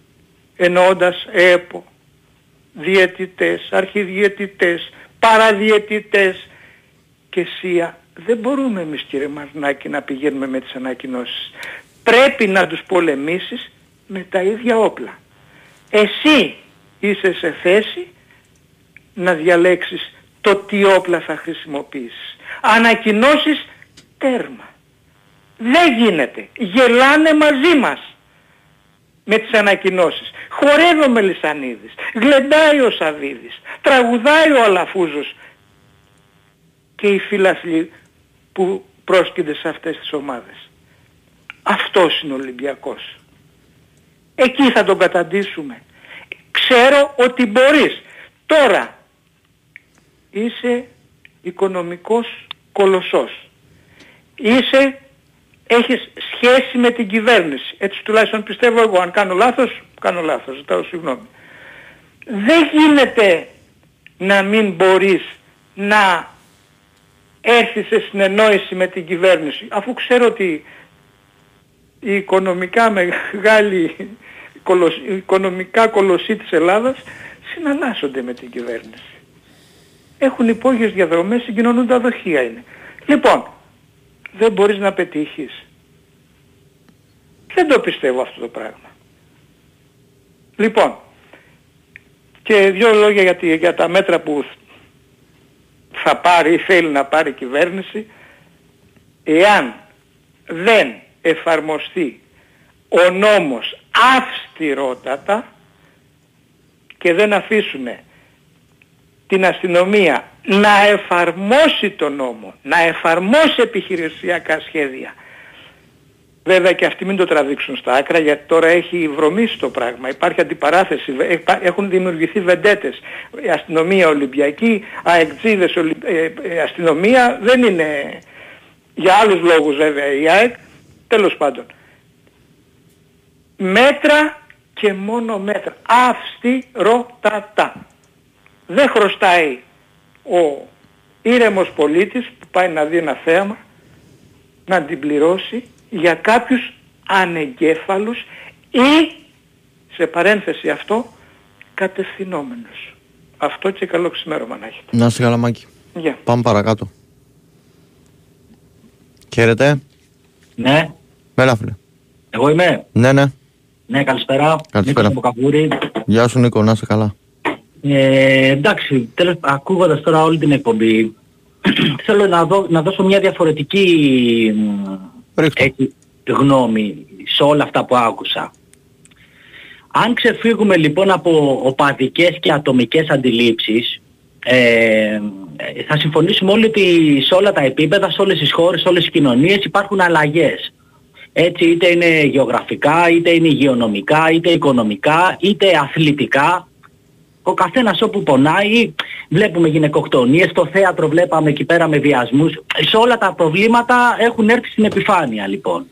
εννοώντας ΕΠΟ, διαιτητές, αρχιδιαιτητές, παραδιαιτητές και ΣΥΑ, δεν μπορούμε εμείς κύριε Μαρνάκη να πηγαίνουμε με τις ανακοινώσεις. Πρέπει να τους πολεμήσεις με τα ίδια όπλα. Εσύ είσαι σε θέση να διαλέξεις το τι όπλα θα χρησιμοποιήσεις. Ανακοινώσεις τέρμα. Δεν γίνεται. Γελάνε μαζί μας με τις ανακοινώσεις. Χορεύει ο Μελισανίδης, γλεντάει ο Σαβίδης, τραγουδάει ο Αλαφούζος και οι φίλαθλοι που πρόσκυνται σε αυτές τις ομάδες. Αυτός είναι ο Ολυμπιακός. Εκεί θα τον καταντήσουμε. Ξέρω ότι μπορείς. Τώρα είσαι οικονομικός κολοσσός. Είσαι, έχεις σχέση με την κυβέρνηση. Έτσι τουλάχιστον πιστεύω εγώ. Αν κάνω λάθος, κάνω λάθος. Ζητάω συγγνώμη. Δεν γίνεται να μην μπορείς να έρθεις σε συνεννόηση με την κυβέρνηση. Αφού ξέρω ότι οι οικονομικά μεγάλοι κολοσ, οι οικονομικά κολοσσοί της Ελλάδας συναλλάσσονται με την κυβέρνηση. Έχουν υπόγειες διαδρομές, συγκοινωνούν τα δοχεία είναι. Λοιπόν, δεν μπορείς να πετύχεις. Δεν το πιστεύω αυτό το πράγμα. Λοιπόν, και δύο λόγια για, τη- για τα μέτρα που θα πάρει ή θέλει να πάρει η κυβέρνηση. Εάν δεν εφαρμοστεί ο νόμος αυστηρότατα και δεν αφήσουν την αστυνομία να εφαρμόσει τον νόμο, να εφαρμόσει επιχειρησιακά σχέδια. Βέβαια και αυτοί μην το τραβήξουν στα άκρα γιατί τώρα έχει βρωμίσει το πράγμα. Υπάρχει αντιπαράθεση, βε- επα- έχουν δημιουργηθεί βεντέτες. Η αστυνομία Ολυμπιακή, αεκτζίδες Ολυ- ε, ε, αστυνομία δεν είναι για άλλους λόγους βέβαια η ΑΕΚ. Τέλος πάντων. Μέτρα και μόνο μέτρα. Αυστηρότατα. Δεν χρωστάει ο ήρεμος πολίτης που πάει να δει ένα θέαμα να την πληρώσει για κάποιους ανεγκέφαλους ή, σε παρένθεση αυτό, κατευθυνόμενους. Αυτό και καλό ξημέρωμα να έχετε. Να είστε καλά Μάκη. Γεια. Πάμε παρακάτω. Χαίρετε. Ναι, Μέλα φίλε. εγώ είμαι. Ναι, ναι. Ναι, καλησπέρα. Καλησπέρα. Νίκος από Καβούρη. Γεια σου Νίκο, να είσαι καλά. Ε, εντάξει, τέλος, ακούγοντας τώρα όλη την εκπομπή, *clears throat* θέλω να, δω, να δώσω μια διαφορετική μ, έτσι, γνώμη σε όλα αυτά που άκουσα. Αν ξεφύγουμε λοιπόν από οπαδικές και ατομικές αντιλήψεις, ε, θα συμφωνήσουμε όλοι ότι σε όλα τα επίπεδα, σε όλες τις χώρες, σε όλες τις κοινωνίες υπάρχουν αλλαγές. Έτσι είτε είναι γεωγραφικά, είτε είναι υγειονομικά, είτε οικονομικά, είτε αθλητικά. Ο καθένας όπου πονάει, βλέπουμε γυναικοκτονίες, στο θέατρο βλέπαμε εκεί πέρα με βιασμούς. Σε όλα τα προβλήματα έχουν έρθει στην επιφάνεια λοιπόν.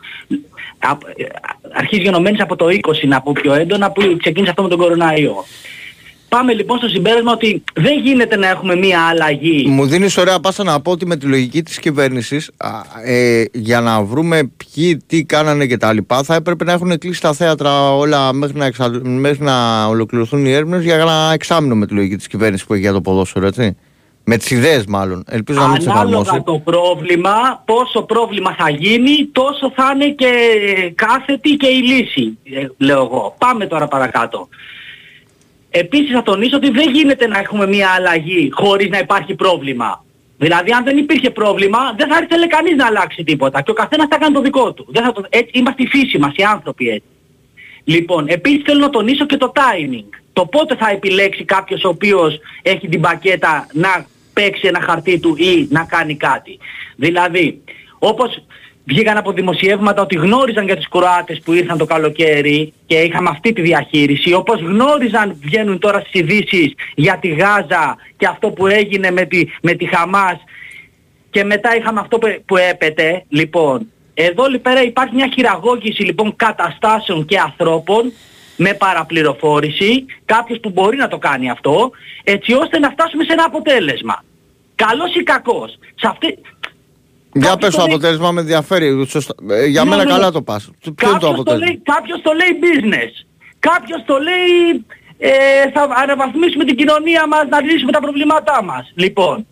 Α- ε, Αρχίζει γενομένης από το 20 να πω πιο έντονα που ξεκίνησε αυτό με τον κοροναϊό. Πάμε λοιπόν στο συμπέρασμα ότι δεν γίνεται να έχουμε μία αλλαγή. Μου δίνεις ωραία πάσα να πω ότι με τη λογική της κυβέρνησης ε, για να βρούμε ποιοι τι κάνανε και τα λοιπά θα έπρεπε να έχουν κλείσει τα θέατρα όλα μέχρι να, εξα... μέχρι να ολοκληρωθούν οι έρευνες για ένα εξάμεινο με τη λογική της κυβέρνησης που έχει για το ποδόσφαιρο, έτσι. Με τις ιδέες μάλλον. Ελπίζω να μην τις εφαρμόσει. Ανάλογα το πρόβλημα, πόσο πρόβλημα θα γίνει, τόσο θα είναι και κάθετη και η λύση, ε, λέω εγώ. Πάμε τώρα παρακάτω. Επίσης θα τονίσω ότι δεν γίνεται να έχουμε μια αλλαγή χωρίς να υπάρχει πρόβλημα. Δηλαδή αν δεν υπήρχε πρόβλημα δεν θα ήθελε κανείς να αλλάξει τίποτα και ο καθένας θα κάνει το δικό του. Δεν θα το... έτσι, είμαστε η φύση μας, οι άνθρωποι έτσι. Λοιπόν, επίσης θέλω να τονίσω και το timing. Το πότε θα επιλέξει κάποιος ο οποίος έχει την πακέτα να παίξει ένα χαρτί του ή να κάνει κάτι. Δηλαδή, όπως βγήκαν από δημοσιεύματα ότι γνώριζαν για τους Κροάτες που ήρθαν το καλοκαίρι και είχαμε αυτή τη διαχείριση, όπως γνώριζαν βγαίνουν τώρα στις ειδήσεις για τη Γάζα και αυτό που έγινε με τη, με τη Χαμάς και μετά είχαμε αυτό που, που έπεται, λοιπόν, εδώ πέρα υπάρχει μια χειραγώγηση λοιπόν καταστάσεων και ανθρώπων με παραπληροφόρηση, κάποιος που μπορεί να το κάνει αυτό, έτσι ώστε να φτάσουμε σε ένα αποτέλεσμα. Καλός ή κακός. Σε αυτή... Για πες το αποτέλεσμα με ενδιαφέρει. Σωστά. Ε, για Ναι, μένα ναι. καλά το πας. Ποιο είναι το Κάποιος το, αποτέλεσμα; λέει, κάποιος το λέει business. Κάποιος το λέει ε, θα αναβαθμίσουμε την κοινωνία μας, να λύσουμε τα προβλήματά μας. Λοιπόν,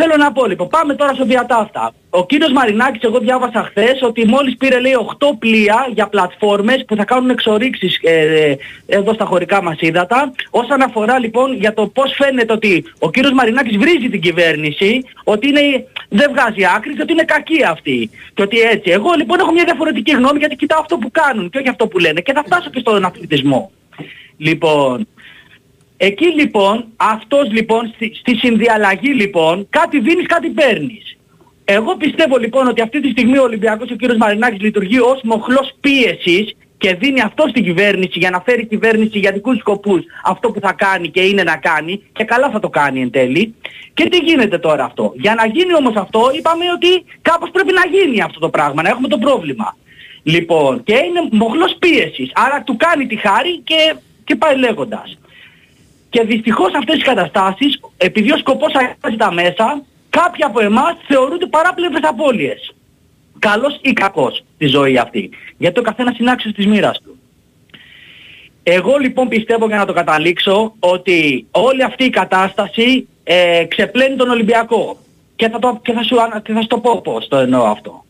θέλω να πω λοιπόν, πάμε τώρα στο διατάφτα. Ο κύριος Μαρινάκης, εγώ διάβασα χθες ότι μόλις πήρε λέει 8 πλοία για πλατφόρμες που θα κάνουν εξορίξεις ε, εδώ στα χωρικά μας ύδατα. Όσον αφορά λοιπόν για το πώς φαίνεται ότι ο κύριος Μαρινάκης βρίζει την κυβέρνηση, ότι είναι, δεν βγάζει άκρη και ότι είναι κακή αυτή. Και ότι έτσι. Εγώ λοιπόν έχω μια διαφορετική γνώμη γιατί κοιτάω αυτό που κάνουν και όχι αυτό που λένε. Και θα φτάσω και στον αθλητισμό. Λοιπόν, εκεί λοιπόν, αυτός λοιπόν, στη, στη συνδιαλλαγή λοιπόν, κάτι δίνεις, κάτι παίρνεις. Εγώ πιστεύω λοιπόν ότι αυτή τη στιγμή ο Ολυμπιακός και ο κύριος Μαρινάκης λειτουργεί ως μοχλός πίεσης και δίνει αυτό στην κυβέρνηση για να φέρει κυβέρνηση για δικούς σκοπούς αυτό που θα κάνει και είναι να κάνει και καλά θα το κάνει εν τέλει. Και τι γίνεται τώρα αυτό. Για να γίνει όμως αυτό είπαμε ότι κάπως πρέπει να γίνει αυτό το πράγμα, να έχουμε το πρόβλημα. Λοιπόν, και είναι μοχλός πίεσης. Άρα του κάνει τη χάρη και, και πάει λέγοντας. Και δυστυχώς αυτές τις καταστάσεις, επειδή ο σκοπός αλλάζει τα μέσα, κάποιοι από εμάς θεωρούνται παράπλευρες απώλειες. Καλός ή κακός στη ζωή αυτή. Γιατί ο καθένας είναι άξιος της μοίρας του. Εγώ λοιπόν πιστεύω για να το καταλήξω ότι όλη αυτή η κατάσταση ε, ξεπλένει τον Ολυμπιακό. Και θα, το, και, θα σου, ανα- και θα σου το πω πώς το εννοώ αυτό.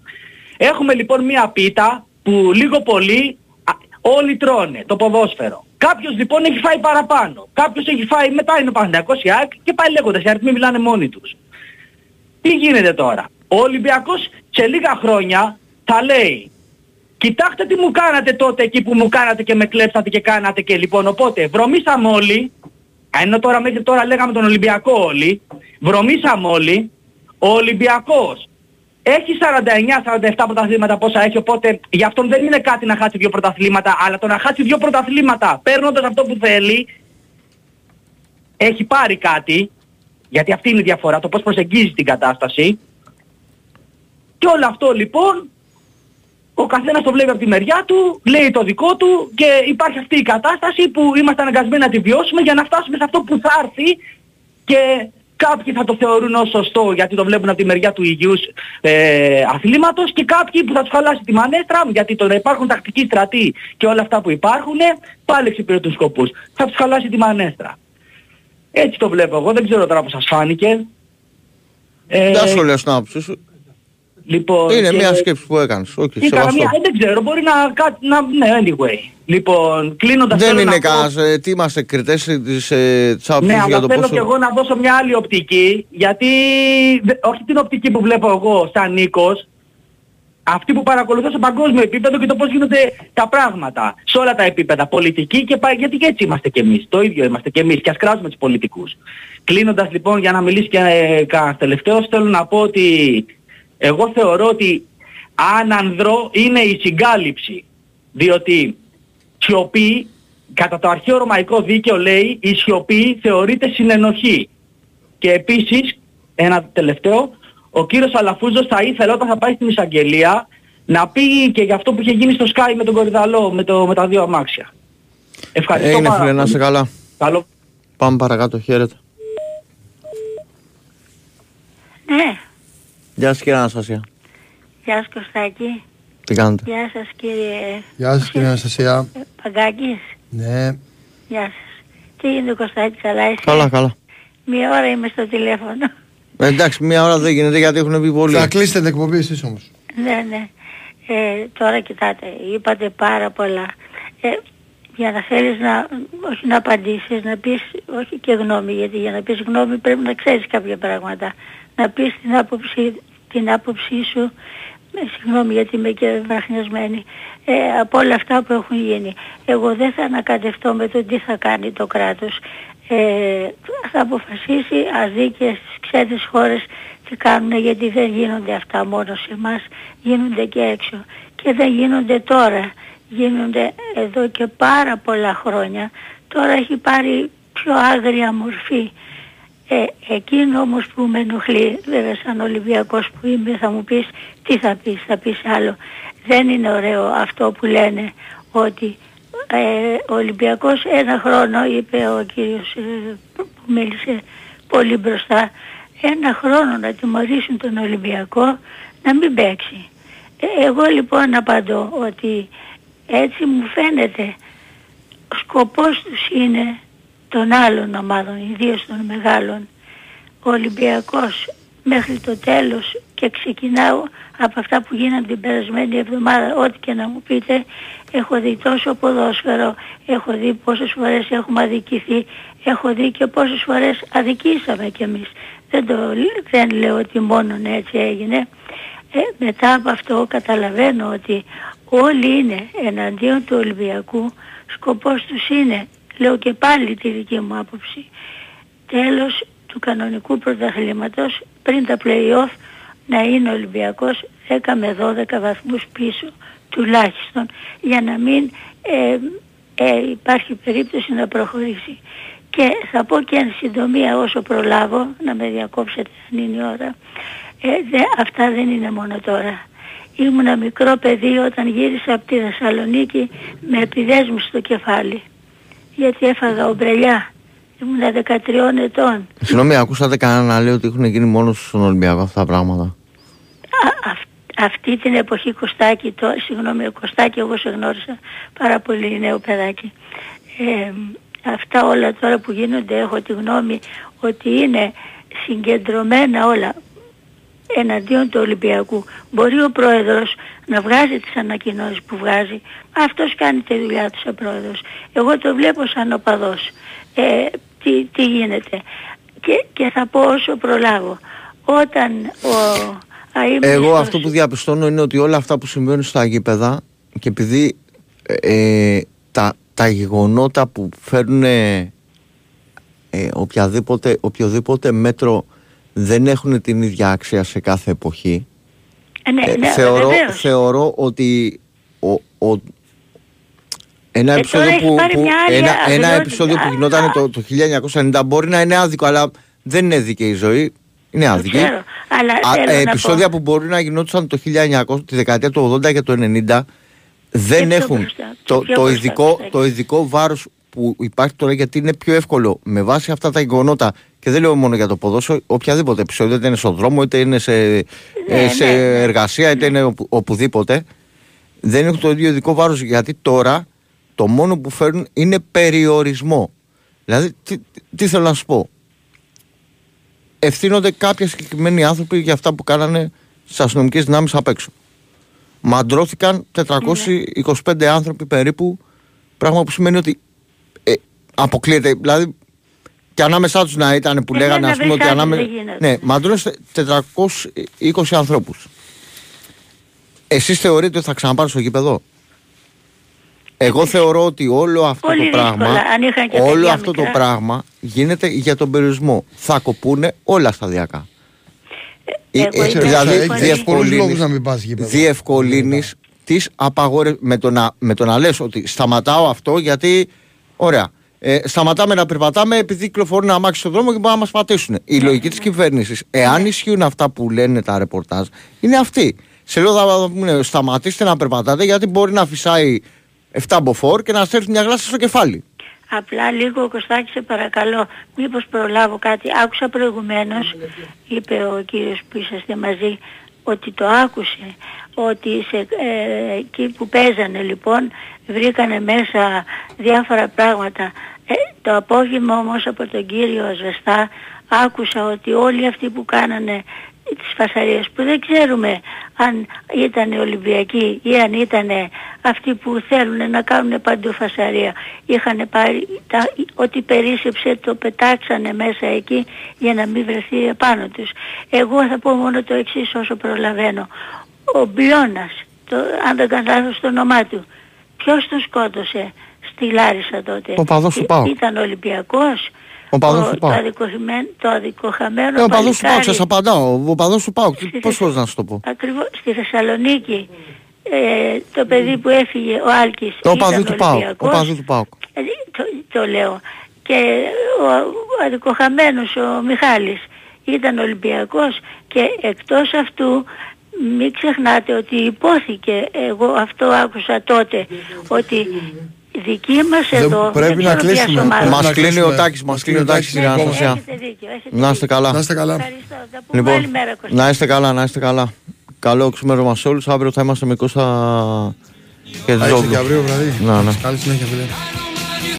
Έχουμε λοιπόν μία πίτα που λίγο πολύ α, όλοι τρώνε το ποδόσφαιρο. Κάποιος λοιπόν έχει φάει παραπάνω. Κάποιος έχει φάει μετά είναι ο Παναθηναϊκός η ΑΕΚ και πάει λέγοντας. Οι αριθμοί μιλάνε μόνοι τους. Τι γίνεται τώρα; Ο Ολυμπιακός σε λίγα χρόνια θα λέει Κοιτάξτε τι μου κάνατε τότε εκεί που μου κάνατε και με κλέψατε και κάνατε και λοιπόν οπότε βρωμήσαμε όλοι ενώ τώρα μέχρι τώρα λέγαμε τον Ολυμπιακό όλοι βρωμήσαμε όλοι ο Ολυμπιακός έχει 49-47 πρωταθλήματα πόσα έχει οπότε γι' αυτόν δεν είναι κάτι να χάσει δύο πρωταθλήματα αλλά το να χάσει δύο πρωταθλήματα παίρνοντας αυτό που θέλει έχει πάρει κάτι γιατί αυτή είναι η διαφορά το πώς προσεγγίζει την κατάσταση. Και όλο αυτό λοιπόν ο καθένας το βλέπει από τη μεριά του, λέει το δικό του και υπάρχει αυτή η κατάσταση που είμαστε αναγκασμένοι να τη βιώσουμε για να φτάσουμε σε αυτό που θα έρθει και Κάποιοι θα το θεωρούν ως σωστό γιατί το βλέπουν από τη μεριά του υγιούς ε, αθλήματος και κάποιοι που θα τους χαλάσει τη μανέτρα γιατί το να υπάρχουν τακτικοί στρατοί και όλα αυτά που υπάρχουν πάλι εξυπηρετούν σκοπούς. Θα τους χαλάσει τη μανέτρα. Έτσι το βλέπω εγώ, δεν ξέρω τώρα πώς σας φάνηκε. Ε, Δεν σου λέω στην άποψή σου. Λοιπόν, Είναι και- μια σκέψη που έκανες. Όχι, Ή σεβαστό. καμία, ε, δεν ξέρω, μπορεί να κάτι, να, ναι, anyway. Λοιπόν, κλείνοντας Δεν θέλω είναι να πω- κανένας, ε, τι είμαστε κριτές της, ε, της άποψης Ναι, για αλλά το θέλω πόσο... και εγώ να δώσω μια άλλη οπτική, γιατί δε- όχι την οπτική που βλέπω εγώ σαν Νίκος, αυτή που παρακολουθώ σε παγκόσμιο επίπεδο και το πώς γίνονται τα πράγματα. Σε όλα τα επίπεδα, πολιτική και πα... γιατί και έτσι είμαστε κι εμείς. Το ίδιο είμαστε κι εμείς και ας κράζουμε τους πολιτικούς. Κλείνοντας λοιπόν για να μιλήσει και ε, κανένας τελευταίος, θέλω να πω ότι εγώ θεωρώ ότι αν ανδρώ είναι η συγκάλυψη. Διότι σιωπή, κατά το αρχαίο ρωμαϊκό δίκαιο λέει, η σιωπή θεωρείται συνενοχή. Και επίσης, ένα τελευταίο, ο κύριος Αλαφούζος θα ήθελε όταν θα πάει στην εισαγγελία να πει και για αυτό που είχε γίνει στο Sky με τον Κορυδαλό, με, το, με τα δύο αμάξια. Ευχαριστώ Είναι πάρα φίλε, να πολύ. είσαι καλά. Καλό. Πάμε παρακάτω, χαίρετε. Ναι, Γεια σας κύριε Αναστασία. γεια σας Κωστάκη. Τι κάνετε; Γεια σας κύριε Γεια σας κύριε Αναστασία. Παγκάκης. Ναι. Γεια σας. Τι είναι Κωστάκη, καλά είσαι; Καλά, καλά. Μία ώρα είμαι στο τηλέφωνο. Ε, εντάξει, μία ώρα δεν γίνεται γιατί έχουν πει πολύ. Θα κλείσετε την εκπομπή εσείς όμως. ναι, ναι. Ε, τώρα κοιτάτε, είπατε πάρα πολλά. Ε, για να θέλεις να, όχι να απαντήσεις, να πεις, όχι και γνώμη, γιατί για να πεις γνώμη πρέπει να ξέρεις κάποια πράγματα. Να πεις την άποψη, την άποψή σου, ε, συγγνώμη γιατί είμαι και βραχνιασμένη, ε, από όλα αυτά που έχουν γίνει. Εγώ δεν θα ανακατευτώ με το τι θα κάνει το κράτος. Ε, θα αποφασίσει αδίκες στις ξένες χώρες τι κάνουν γιατί δεν γίνονται αυτά μόνο σε εμάς, γίνονται και έξω. Και δεν γίνονται τώρα, γίνονται εδώ και πάρα πολλά χρόνια. Τώρα έχει πάρει πιο άγρια μορφή. Ε, εκείνο όμως που με ενοχλεί, βέβαια σαν Ολυμπιακός που είμαι θα μου πεις τι θα πεις, θα πεις άλλο. Δεν είναι ωραίο αυτό που λένε ότι ε, ο Ολυμπιακός ένα χρόνο είπε ο κύριος ε, που μίλησε πολύ μπροστά ένα χρόνο να τιμωρήσουν τον Ολυμπιακό να μην παίξει. Ε, εγώ λοιπόν απαντώ ότι έτσι μου φαίνεται ο σκοπός τους είναι των άλλων ομάδων, ιδίως των μεγάλων, ο Ολυμπιακός μέχρι το τέλος και ξεκινάω από αυτά που γίνανε την περασμένη εβδομάδα, ό,τι και να μου πείτε, έχω δει τόσο ποδόσφαιρο, έχω δει πόσες φορές έχουμε αδικηθεί, έχω δει και πόσες φορές αδικήσαμε κι εμείς. Δεν, το, δεν λέω ότι μόνο έτσι έγινε. Ε, μετά από αυτό καταλαβαίνω ότι όλοι είναι εναντίον του Ολυμπιακού, σκοπός τους είναι, λέω και πάλι τη δική μου άποψη, τέλος του κανονικού πρωταθλήματος πριν τα play-off να είναι ο Ολυμπιακός 10 με 12 βαθμούς πίσω τουλάχιστον για να μην ε, ε, υπάρχει περίπτωση να προχωρήσει. Και θα πω και εν συντομία όσο προλάβω να με διακόψετε αν είναι η ώρα. Ε, δε, αυτά δεν είναι μόνο τώρα. Ήμουνα μικρό παιδί όταν γύρισα από τη Θεσσαλονίκη με επιδέσμους στο κεφάλι. Γιατί έφαγα ομπρελιά. Ήμουνα 13 ετών. Συγγνώμη, ακούσατε κανένα να λέει ότι έχουν γίνει μόνος στον Ολυμπιακό αυτά τα πράγματα; Α, αυ- αυτή την εποχή Κωστάκη, το, συγγνώμη ο Κωστάκη εγώ σε γνώρισα πάρα πολύ νέο παιδάκι. Ε, αυτά όλα τώρα που γίνονται έχω τη γνώμη ότι είναι συγκεντρωμένα όλα εναντίον του Ολυμπιακού. Μπορεί ο πρόεδρος να βγάζει τις ανακοινώσεις που βγάζει. Αυτός κάνει τη δουλειά του σαν πρόεδρος. Εγώ το βλέπω σαν οπαδός. Ε, τι, τι γίνεται. Και, και θα πω όσο προλάβω. Όταν ο αείμνηστος... Εγώ αυτό που διαπιστώνω είναι ότι όλα αυτά που συμβαίνουν στα γήπεδα και επειδή ε, τα, τα γεγονότα που φέρνουν ε, οποιαδήποτε, οποιοδήποτε μέτρο δεν έχουν την ίδια αξία σε κάθε εποχή Ε, ναι, ε, ναι, θεωρώ, βεβαίως. θεωρώ ότι ο, ο, ένα, Ε, επεισόδιο τώρα έχει που, πάρει που- μια άλλη ένα, ένα αγριότητα. επεισόδιο που γινόταν το, το 1990 μπορεί να είναι άδικο αλλά δεν είναι δίκαιη η ζωή είναι άδικη ξέρω, αλλά Α, θέλω ε, να επεισόδια πω. που μπορεί να γινόντουσαν το 1900, τη δεκαετία του 80 και του 90 δεν πιο έχουν μπροστά, το, πιο το, μπροστά, ειδικό, Κωστάκη. το ειδικό βάρος που υπάρχει τώρα γιατί είναι πιο εύκολο με βάση αυτά τα γεγονότα και δεν λέω μόνο για το ποδόσφαιρο, οποιαδήποτε επεισόδιο, είτε είναι στον δρόμο, είτε είναι σε, ε, σε ναι, ναι. εργασία, είτε είναι οπου- οπουδήποτε, δεν έχουν το ίδιο ειδικό βάρος γιατί τώρα το μόνο που φέρνουν είναι περιορισμό. Δηλαδή, τι, τι θέλω να σου πω; Ευθύνονται κάποιοι συγκεκριμένοι άνθρωποι για αυτά που κάνανε στις αστυνομικές δυνάμεις απ' έξω. Μαντρώθηκαν 425 άνθρωποι περίπου, πράγμα που σημαίνει ότι ε, αποκλείεται. Δηλαδή, και ανάμεσά τους να ήταν που Ε, λέγανε, ναι, ας να πούμε, ότι βρεις άκρη, ανάμεσα. δεν γίνεται. Ναι, μαντρώνεστε 420 ανθρώπους. Εσείς θεωρείτε ότι θα ξαναπάρει στο γήπεδο; Εγώ θεωρώ ότι όλο αυτό Πολύ το πράγμα, δύσκολα, αν είχαν και όλο παιδιά αυτό το μικρά. πράγμα γίνεται για τον περιορισμό. Θα κοπούνε όλα σταδιακά. Ε, εγώ ε, είπα- δηλαδή, Έχεις πολλούς διευκολύνεις- λόγους να μην πας γήπεδο. διευκολύνεις τις απαγόρε... με, το να, με το να λες ότι σταματάω αυτό γιατί, ωραία, ε, σταματάμε να περπατάμε επειδή κυκλοφορούν αμάξι στον δρόμο και μπορούν να μας πατήσουν. Η Ναι, λογική της κυβέρνησης, εάν ισχύουν αυτά που λένε τα ρεπορτάζ, είναι αυτή. Σε λέω θα πούνε, σταματήστε να περπατάτε γιατί μπορεί να φυσάει 7 μποφόρ και να στέλνει μια γλάσσα στο κεφάλι. Απλά λίγο Κωστάκη σε παρακαλώ, μήπως προλάβω κάτι. Άκουσα προηγουμένως, είπε ο κύριος που είσαστε μαζί, ότι το άκουσε, ότι σε, ε, εκεί που παίζανε λοιπόν βρήκανε μέσα διάφορα πράγματα. Ε, το απόγευμα όμως από τον κύριο Ζεστά άκουσα ότι όλοι αυτοί που κάνανε τις φασαρίες που δεν ξέρουμε αν ήταν Ολυμπιακοί ή αν ήταν αυτοί που θέλουν να κάνουν παντού φασαρία. Είχαν πάρει τα, ό,τι περίσσεψε το πετάξανε μέσα εκεί για να μην βρεθεί επάνω τους. Εγώ θα πω μόνο το εξής όσο προλαβαίνω. Ο Μπιώνας, το, αν δεν κάνω λάθος το όνομά του, ποιος τον σκότωσε στη Λάρισα τότε; Ο παδός του Ή- ΠΑΟΚ. Ήταν Ολυμπιακός; Ο παδός του το, ΠΑΟΚ. αδικοχημένο- το αδικοχαμένο Ε, ο παδός του Πάουκ, παλικάρι. σας απαντάω. Ο παδός του Πάουκ, πώς μπορείς να σου το πω; Ακριβώς στη Θεσσαλονίκη ε, το παιδί που έφυγε ο Άλκης Ο ήταν παδού του Πάουκ. Ο Ολυμπιακός. παδού του Πάουκ. Ε, το, το λέω και ο, ο αδικοχαμένος ο Μιχάλης ήταν Ολυμπιακός και εκτός αυτού μην ξεχνάτε ότι υπόθηκε εγώ αυτό άκουσα τότε ότι δική μας Δεν- εδώ πρέπει δεν να ξέρω ποιας κλείσουμε. ομάδας. Πρέπει Μας να κλείνει κλείσουμε. ο Τάκης, μας κλείνει ο Τάκης στην Ναι, Αναστασία. έχετε δίκιο, έχετε Να είστε καλά. Να είστε καλά. Ευχαριστώ. Θα πούμε άλλη Λοιπόν, μέρα Κωστή. να είστε καλά, να είστε καλά. Καλό ξημέρωμα σε όλους. Αύριο θα είμαστε με Κώστα και Θα είσαι Ζόγλου. και αύριο βραδύ. Να, ναι. Καλή συνέχεια φίλε.